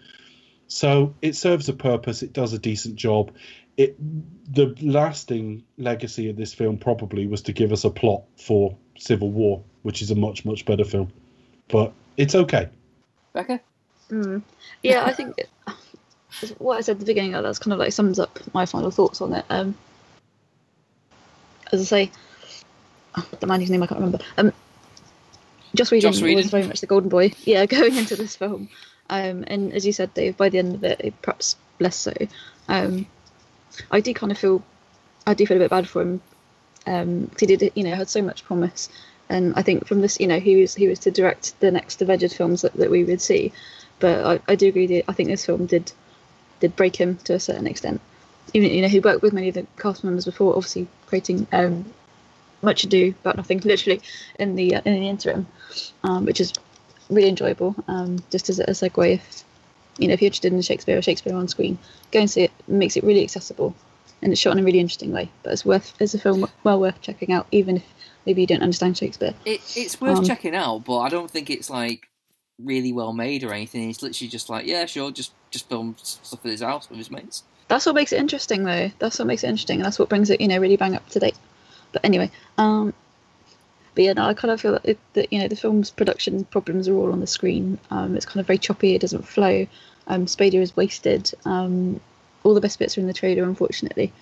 S8: So, it serves a purpose. It does a decent job. It the lasting legacy of this film probably was to give us a plot for Civil War, which is a much much better film. But it's okay.
S9: Becca?
S6: Mm. Yeah, I think it, what I said at the beginning of that's kind of like sums up my final thoughts on it. Um, as I say, oh, the man whose name I can't remember. Um, Joss Whedon
S9: Joss Whedon.
S6: was very much the golden boy. Yeah, going into this film, um, and as you said, Dave, by the end of it, perhaps less so. Um, I do kind of feel, I do feel a bit bad for him. Um, 'cause he did, you know, had so much promise, and I think from this, you know, he was he was to direct the next Avengers films that, that we would see. But I, I do agree. That I think this film did did break him to a certain extent. Even you know, he worked with many of the cast members before, obviously creating um, much ado about nothing, literally in the uh, in the interim, um, which is really enjoyable. Um, just as a segue, if you know, if you're interested in Shakespeare or Shakespeare on screen, go and see it. it makes it really accessible, and it's shot in a really interesting way. But it's worth it's a film well worth checking out, even if maybe you don't understand Shakespeare.
S9: It, it's worth
S6: Um,
S9: checking out, but I don't think it's like really well made or anything. It's literally just like, yeah, sure, just just film stuff at his house with his mates.
S6: That's what makes it interesting, though. That's what makes it interesting, and that's what brings it, you know, really bang up to date. But anyway, um, but yeah, no, I kind of feel that, it, that you know the film's production problems are all on the screen. Um, it's kind of very choppy. It doesn't flow. Um, Spader is wasted. Um, all the best bits are in the trailer, unfortunately,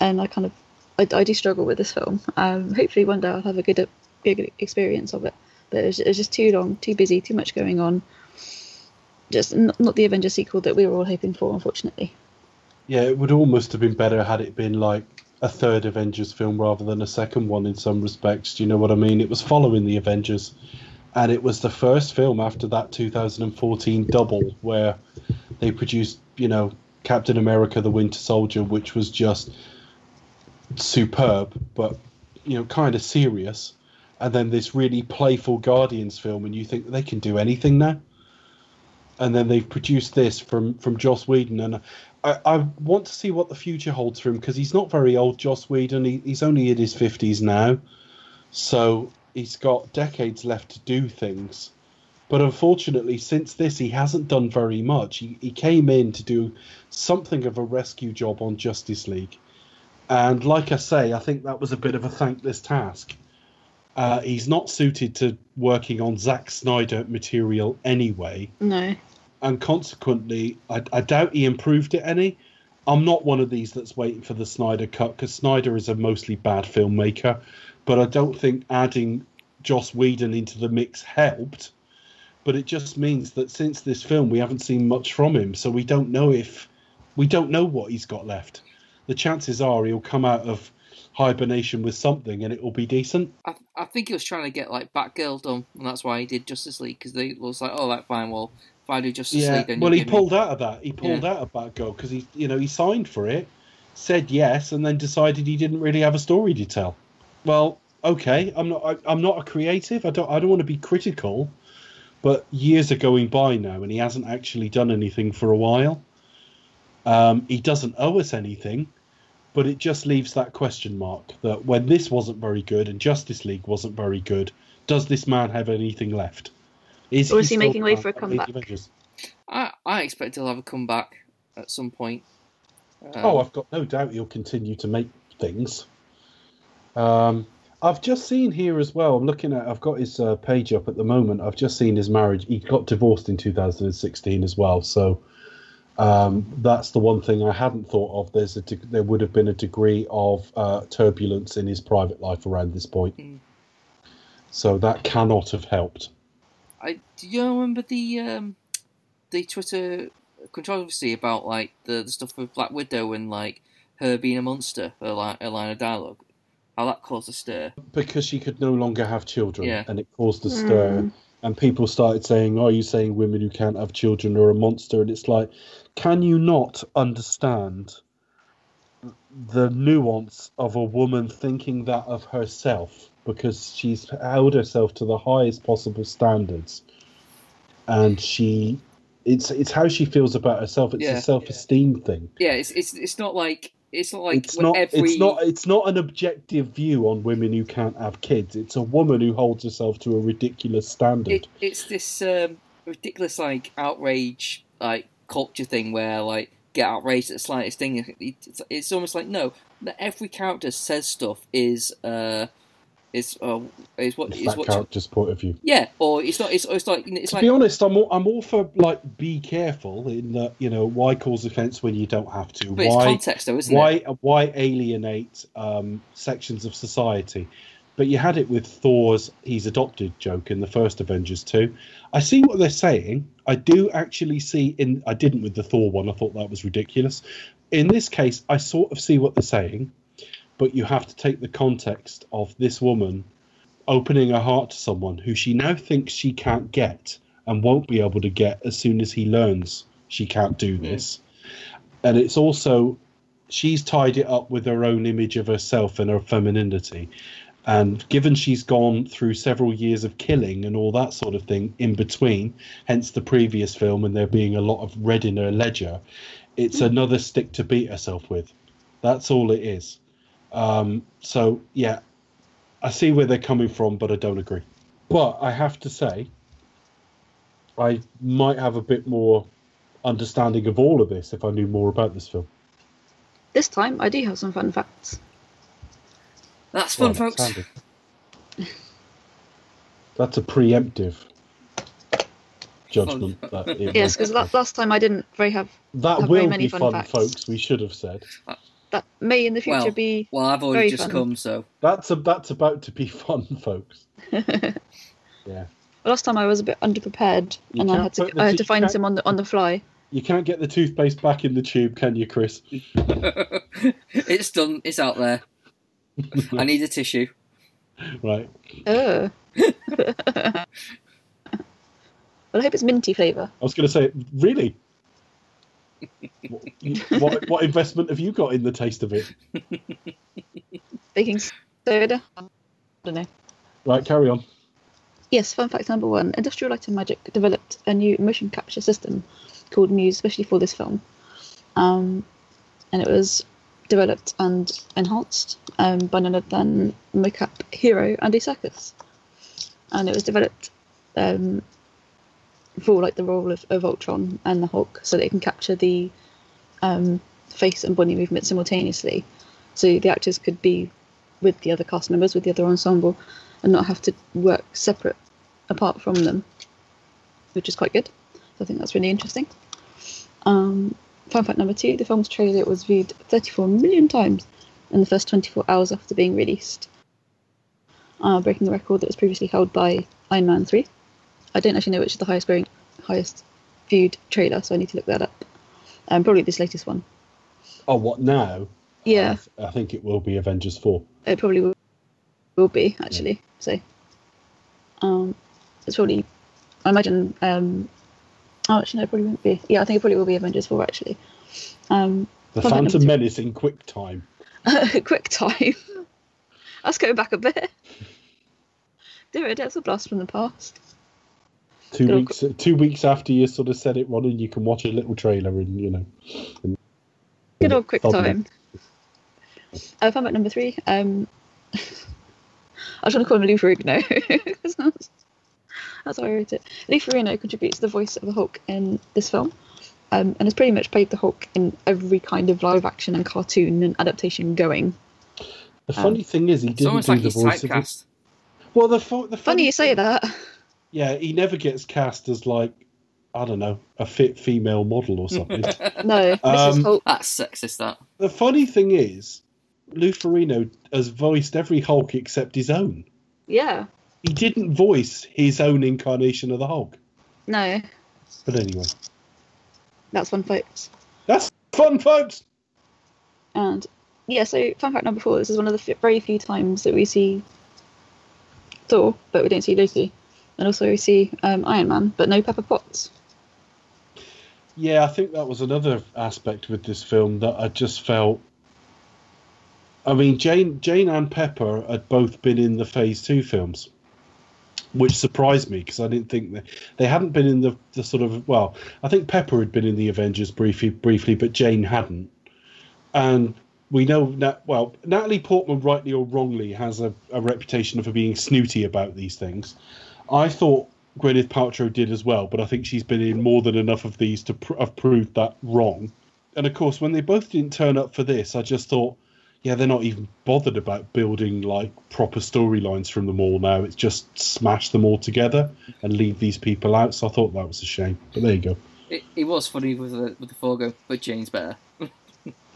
S6: and I kind of I, I do struggle with this film. Um, hopefully, one day I'll have a good, good experience of it. But it was, it just too long, too busy, too much going on. Just not the Avengers sequel that we were all hoping for, unfortunately.
S8: Yeah, it would almost have been better had it been like a third Avengers film rather than a second one in some respects. Do you know what I mean? It was following the Avengers, and it was the first film after that 2014 double where they produced, you know, Captain America: The Winter Soldier, which was just superb, but you know, kind of serious, and then this really playful Guardians film, and you think they can do anything now. And then they've produced this from from Joss Whedon, and I, I want to see what the future holds for him because he's not very old, Joss Whedon. He, he's only in his fifties now, so he's got decades left to do things. But unfortunately, since this, he hasn't done very much. He, he came in to do something of a rescue job on Justice League, and like I say, I think that was a bit of a thankless task. Uh, he's not suited to working on Zack Snyder material anyway
S6: No.
S8: And consequently, I, I doubt he improved it any. I'm not one of these that's waiting for the Snyder cut because Snyder is a mostly bad filmmaker, but I don't think adding Joss Whedon into the mix helped. But it just means that since this film, we haven't seen much from him, so we don't know if we don't know what he's got left. The chances are he'll come out of hibernation with something, and it will be decent.
S9: I, I think he was trying to get like Batgirl done, and that's why he did Justice League because they was like, oh, that fine. Well, do Justice
S8: Yeah,
S9: League,
S8: well, he
S9: give me-
S8: pulled out of that. He pulled out of Batgirl because he, you know, he signed for it, said yes, and then decided he didn't really have a story to tell. Well, okay, I'm not. I, I'm not a creative. I don't. I don't want to be critical, but years are going by now, and he hasn't actually done anything for a while. Um, he doesn't owe us anything, but it just leaves that question mark that when this wasn't very good and Justice League wasn't very good, does this man have anything left?
S6: Or is he
S8: still
S6: making way for a comeback?
S8: Avengers?
S9: I, I expect he'll have a comeback at some point. Um,
S8: oh, I've got no doubt he'll continue to make things. Um, I've just seen here as well. I'm looking at. I've got his uh, page up at the moment. I've just seen his marriage. He got divorced in 2016 as well. So um, that's the one thing I hadn't thought of. There's a de- there would have been a degree of uh, turbulence in his private life around this point.
S9: Mm.
S8: So that cannot have helped.
S9: I do you remember the um, the Twitter controversy about like the, the stuff with Black Widow and like her being a monster, her, li- her line of dialogue, how that caused a stir.
S8: because she could no longer have children
S9: Yeah.
S8: and it caused a stir
S6: Mm.
S8: and people started saying are you saying women who can't have children are a monster and it's like can you not understand the nuance of a woman thinking that of herself because she's held herself to the highest possible standards. And she it's it's how she feels about herself. It's
S9: Yeah.
S8: a self-esteem thing.
S9: Yeah, it's it's it's not like it's not like
S8: it's not
S9: every
S8: it's not it's not an objective view on women who can't have kids. It's a woman who holds herself to a ridiculous standard.
S9: It, it's this um, ridiculous like outrage like culture thing where like get outraged at the slightest thing. It's, it's almost like no, that every character says stuff is uh is uh is what
S8: it's
S9: is
S8: that
S9: what
S8: character's point of view
S9: yeah or it's not it's, it's like it's
S8: to
S9: like
S8: be honest i'm all, i'm all for like be careful in that you know why cause offense when you don't have to
S9: but it's
S8: why
S9: context though isn't
S8: why
S9: it
S8: why alienate um, sections of society? But you had it with Thor's "he's adopted" joke in the first Avengers two. I see what they're saying. I do actually see in. I didn't with the Thor one. I thought that was ridiculous. In this case, I sort of see what they're saying, but you have to take the context of this woman opening her heart to someone who she now thinks she can't get and won't be able to get as soon as he learns she can't do mm-hmm. this. And it's also she's tied it up with her own image of herself and her femininity. And given she's gone through several years of killing and all that sort of thing in between, hence the previous film and there being a lot of red in her ledger, it's mm. another stick to beat herself with. That's all it is. Um, so, yeah, I see where they're coming from, but I don't agree. But I have to say, I might have a bit more understanding of all of this if I knew more about this film.
S6: This time, I do have some fun facts.
S9: That's fun,
S8: Well,
S9: folks.
S8: handy. That's a preemptive judgment. That
S6: Yes, because last time I didn't very have
S8: that
S6: have very
S8: will
S6: many
S8: be
S6: fun
S8: fun,
S6: facts.
S8: folks. We should have said
S6: that may in the future
S9: Well,
S6: be.
S9: well, I've already just
S6: fun.
S9: come, so
S8: that's a, that's about to be fun, folks. yeah,
S6: last time I was a bit underprepared,
S8: You
S6: and I had to
S8: the
S6: I had to find
S8: can't-
S6: some on the on the fly.
S8: you can't get the toothpaste back in the tube, can you, Chris?
S9: it's done. It's out there. I need a tissue.
S8: Right.
S6: Oh. well, I hope it's minty flavour.
S8: I was going to say, really. What, what what investment have you got in the taste of it?
S6: Baking soda. I don't know.
S8: Right, carry on.
S6: Yes, fun fact number one: Industrial Light and Magic developed a new motion capture system called Muse, especially for this film. Um, and it was developed and enhanced um, by none other than mocap hero Andy Serkis. And it was developed um, for like the role of, of Ultron and the Hulk, so they can capture the um, face and body movement simultaneously. So the actors could be with the other cast members, with the other ensemble, and not have to work separate apart from them, which is quite good. So I think that's really interesting. Um, fun fact number two: the film's trailer was viewed 34 million times in the first 24 hours after being released, uh, breaking the record that was previously held by Iron Man 3. I don't actually know which is the highest growing, highest viewed trailer, so I need to look that up. Um, probably this latest one.
S8: Oh, what now?
S6: Yeah,
S8: I, th- I think it will be Avengers 4.
S6: it probably will, will be actually. So, um, it's probably. I imagine. Um, oh, actually, no, it probably won't be. Yeah, I think it probably will be Avengers Four actually. Um,
S8: The
S6: fun fact number
S8: Phantom Menace in quick time.
S6: quick time. Let's go back a bit. Do it. That's a blast from the past.
S8: Two
S6: Good old
S8: weeks two weeks after you sort of set it running, you can watch a little trailer and, you know. and-
S6: Good old quick time. Uh, fun fact number three. Um, I was trying to call him Lou Ferrigno. 'cause that's, that's how I wrote it. Lou Ferrigno contributes the voice of the Hulk in this film, um, and has pretty much played the Hulk in every kind of live action and cartoon and adaptation going.
S8: The funny thing is, he
S9: It's
S8: didn't do
S9: like
S8: the
S9: he's
S8: voice of it. Well, the, fu- the
S6: Funny you say that.
S8: Yeah, he never gets cast as like I don't know a fit female model or something.
S6: No, Mrs.
S8: Um,
S6: Hulk.
S9: That's sexist. That.
S8: the funny thing is, Lou Ferrigno has voiced every Hulk except his own.
S6: Yeah.
S8: He didn't voice his own incarnation of the Hulk.
S6: No,
S8: But anyway,
S6: that's fun, folks.
S8: that's fun, folks.
S6: And yeah, so fun fact number four: this is one of the f- very few times that we see Thor, but we don't see Loki, and also we see um, Iron Man, but no Pepper Potts.
S8: Yeah, I think that was another aspect with this film that I just felt. I mean, Jane, Jane and Pepper had both been in the Phase Two films, which surprised me because I didn't think that they hadn't been in the, the sort of well. I think Pepper had been in the Avengers briefly, briefly, but Jane hadn't. And we know that well, Natalie Portman, rightly or wrongly, has a, a reputation for being snooty about these things. I thought Gwyneth Paltrow did as well, but I think she's been in more than enough of these to pr- have proved that wrong. And of course, when they both didn't turn up for this, I just thought, yeah, they're not even bothered about building like proper storylines from them all now. It's just smash them all together and leave these people out. So I thought that was a shame. But there you go.
S9: It, it was funny with the with the Forgo, but Jane's better.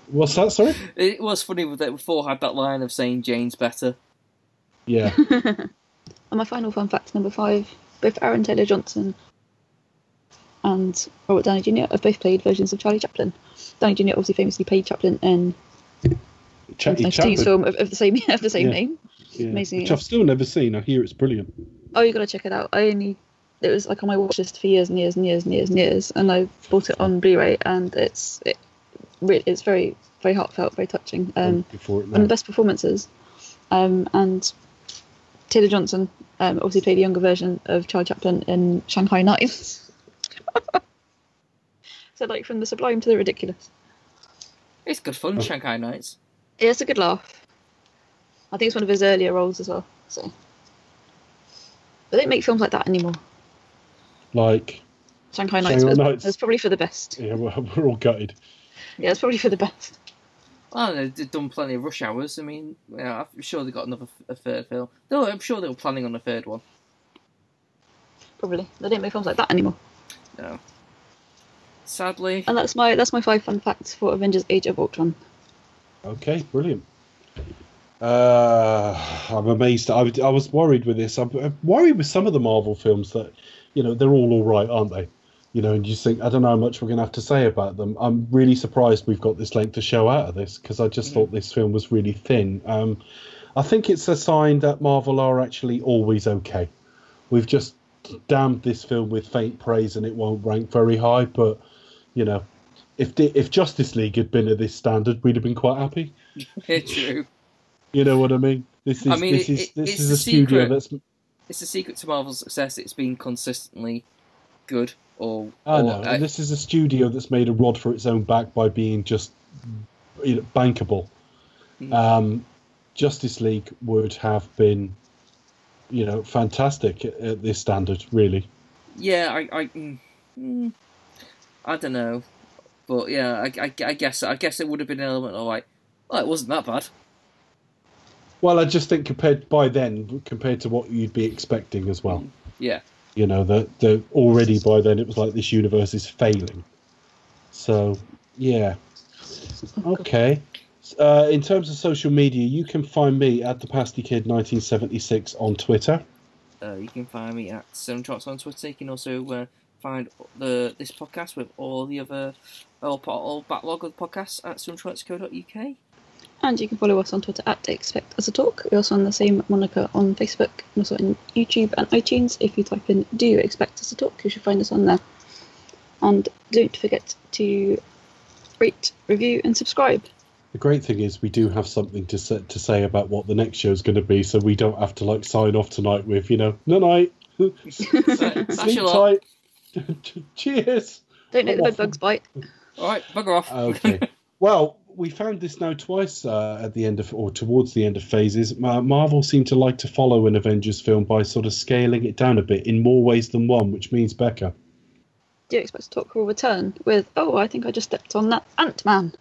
S8: What's that? Sorry.
S9: It was funny with that. Thor had that line of saying Jane's better.
S8: Yeah.
S6: And my final fun fact number five: both Aaron Taylor Johnson and Robert Downey Jr. have both played versions of Charlie Chaplin. Downey Jr. obviously famously played Chaplin in
S8: Chatty
S6: a
S8: Chaplin.
S6: film of, of the same of the same
S8: Yeah.
S6: name.
S8: Yeah.
S6: amazing,
S8: Which. I've still never seen. I hear it's brilliant.
S6: Oh, you've gotta check it out. I only it was like on my watch list for years and years and years and years and years, and I bought it on Blu-ray, and it's it really it's very very heartfelt, very touching. Um,
S8: Before it
S6: one of the best performances. Um, and Taylor Johnson um, obviously played a younger version of Charlie Chaplin in Shanghai Nights. so, like, from the sublime to the ridiculous.
S9: It's good fun, Shanghai Nights.
S6: Yeah, it's a good laugh. I think it's one of his earlier roles as well. So, they don't make films like that anymore.
S8: Like,
S6: Shanghai Nights,
S8: Shanghai Nights.
S6: was probably for the best.
S8: yeah, we're, we're all gutted.
S6: Yeah, it's probably for the best.
S9: Well, they've done plenty of rush hours. I mean, yeah, I'm sure they've got another a third film. No, I'm sure they were planning on a third one.
S6: Probably they don't make films like that anymore.
S9: No. Sadly,
S6: And that's my that's my five fun facts for Avengers: Age of Ultron.
S8: Okay, brilliant. Uh, I'm amazed. I, was- I was worried with this. I'm, I'm worried with some of the Marvel films that, you know, they're all all right, aren't they? You know, and you think I don't know how much we're going to have to say about them. I'm really surprised we've got this length to show out of this because I just thought this film was really thin. Um, I think it's a sign that Marvel are actually always okay. We've just damned this film with faint praise and it won't rank very high. But you know, if the, if Justice League had been at this standard, we'd have been quite happy.
S9: true.
S8: You know what I mean? This is
S9: I mean,
S8: this
S9: it-
S8: is this
S9: it's
S8: is a studio
S9: secret.
S8: that's.
S9: It's the secret to Marvel's success. It's been consistently good. Or,
S8: I
S9: or
S8: know, this is a studio that's made a rod for its own back by being just you know, bankable.
S9: Mm.
S8: Um, Justice League would have been, you know, fantastic at, at this standard, really.
S9: Yeah, I, I, mm, mm, I don't know, but yeah, I, I, I guess, I guess it would have been an element of like, well, it wasn't that bad.
S8: Well, I just think compared by then, compared to what you'd be expecting as well.
S9: Yeah,
S8: You know, that the already by then it was like this universe is failing. So, yeah. Okay. Uh, in terms of social media, you can find me at the Pasty Kid 1976 on Twitter.
S9: uh, you can find me at Seven Trots on Twitter. You can also uh, find the this podcast with all the other all, all backlog of podcasts at seventrots.co.uk.
S6: And you can follow us on Twitter at Expect As a Talk. We're also on the same moniker on Facebook and also on YouTube and iTunes. If you type in Do You Expect Us to Talk, you should find us on there. And don't forget to rate, review, and subscribe.
S8: The great thing is we do have something to say, to say about what the next show is going to be, so we don't have to like sign off tonight with you know no night, sleep tight, cheers.
S6: Don't let the bed bugs bite.
S9: All right, bugger off.
S8: Okay. well, we found this now twice uh, at the end of, or towards the end of phases. Ma- Marvel seem to like to follow an Avengers film by sort of scaling it down a bit in more ways than one, which means Becca.
S6: Do you Expect to Talk will return with, oh, I think I just stepped on that Ant Man.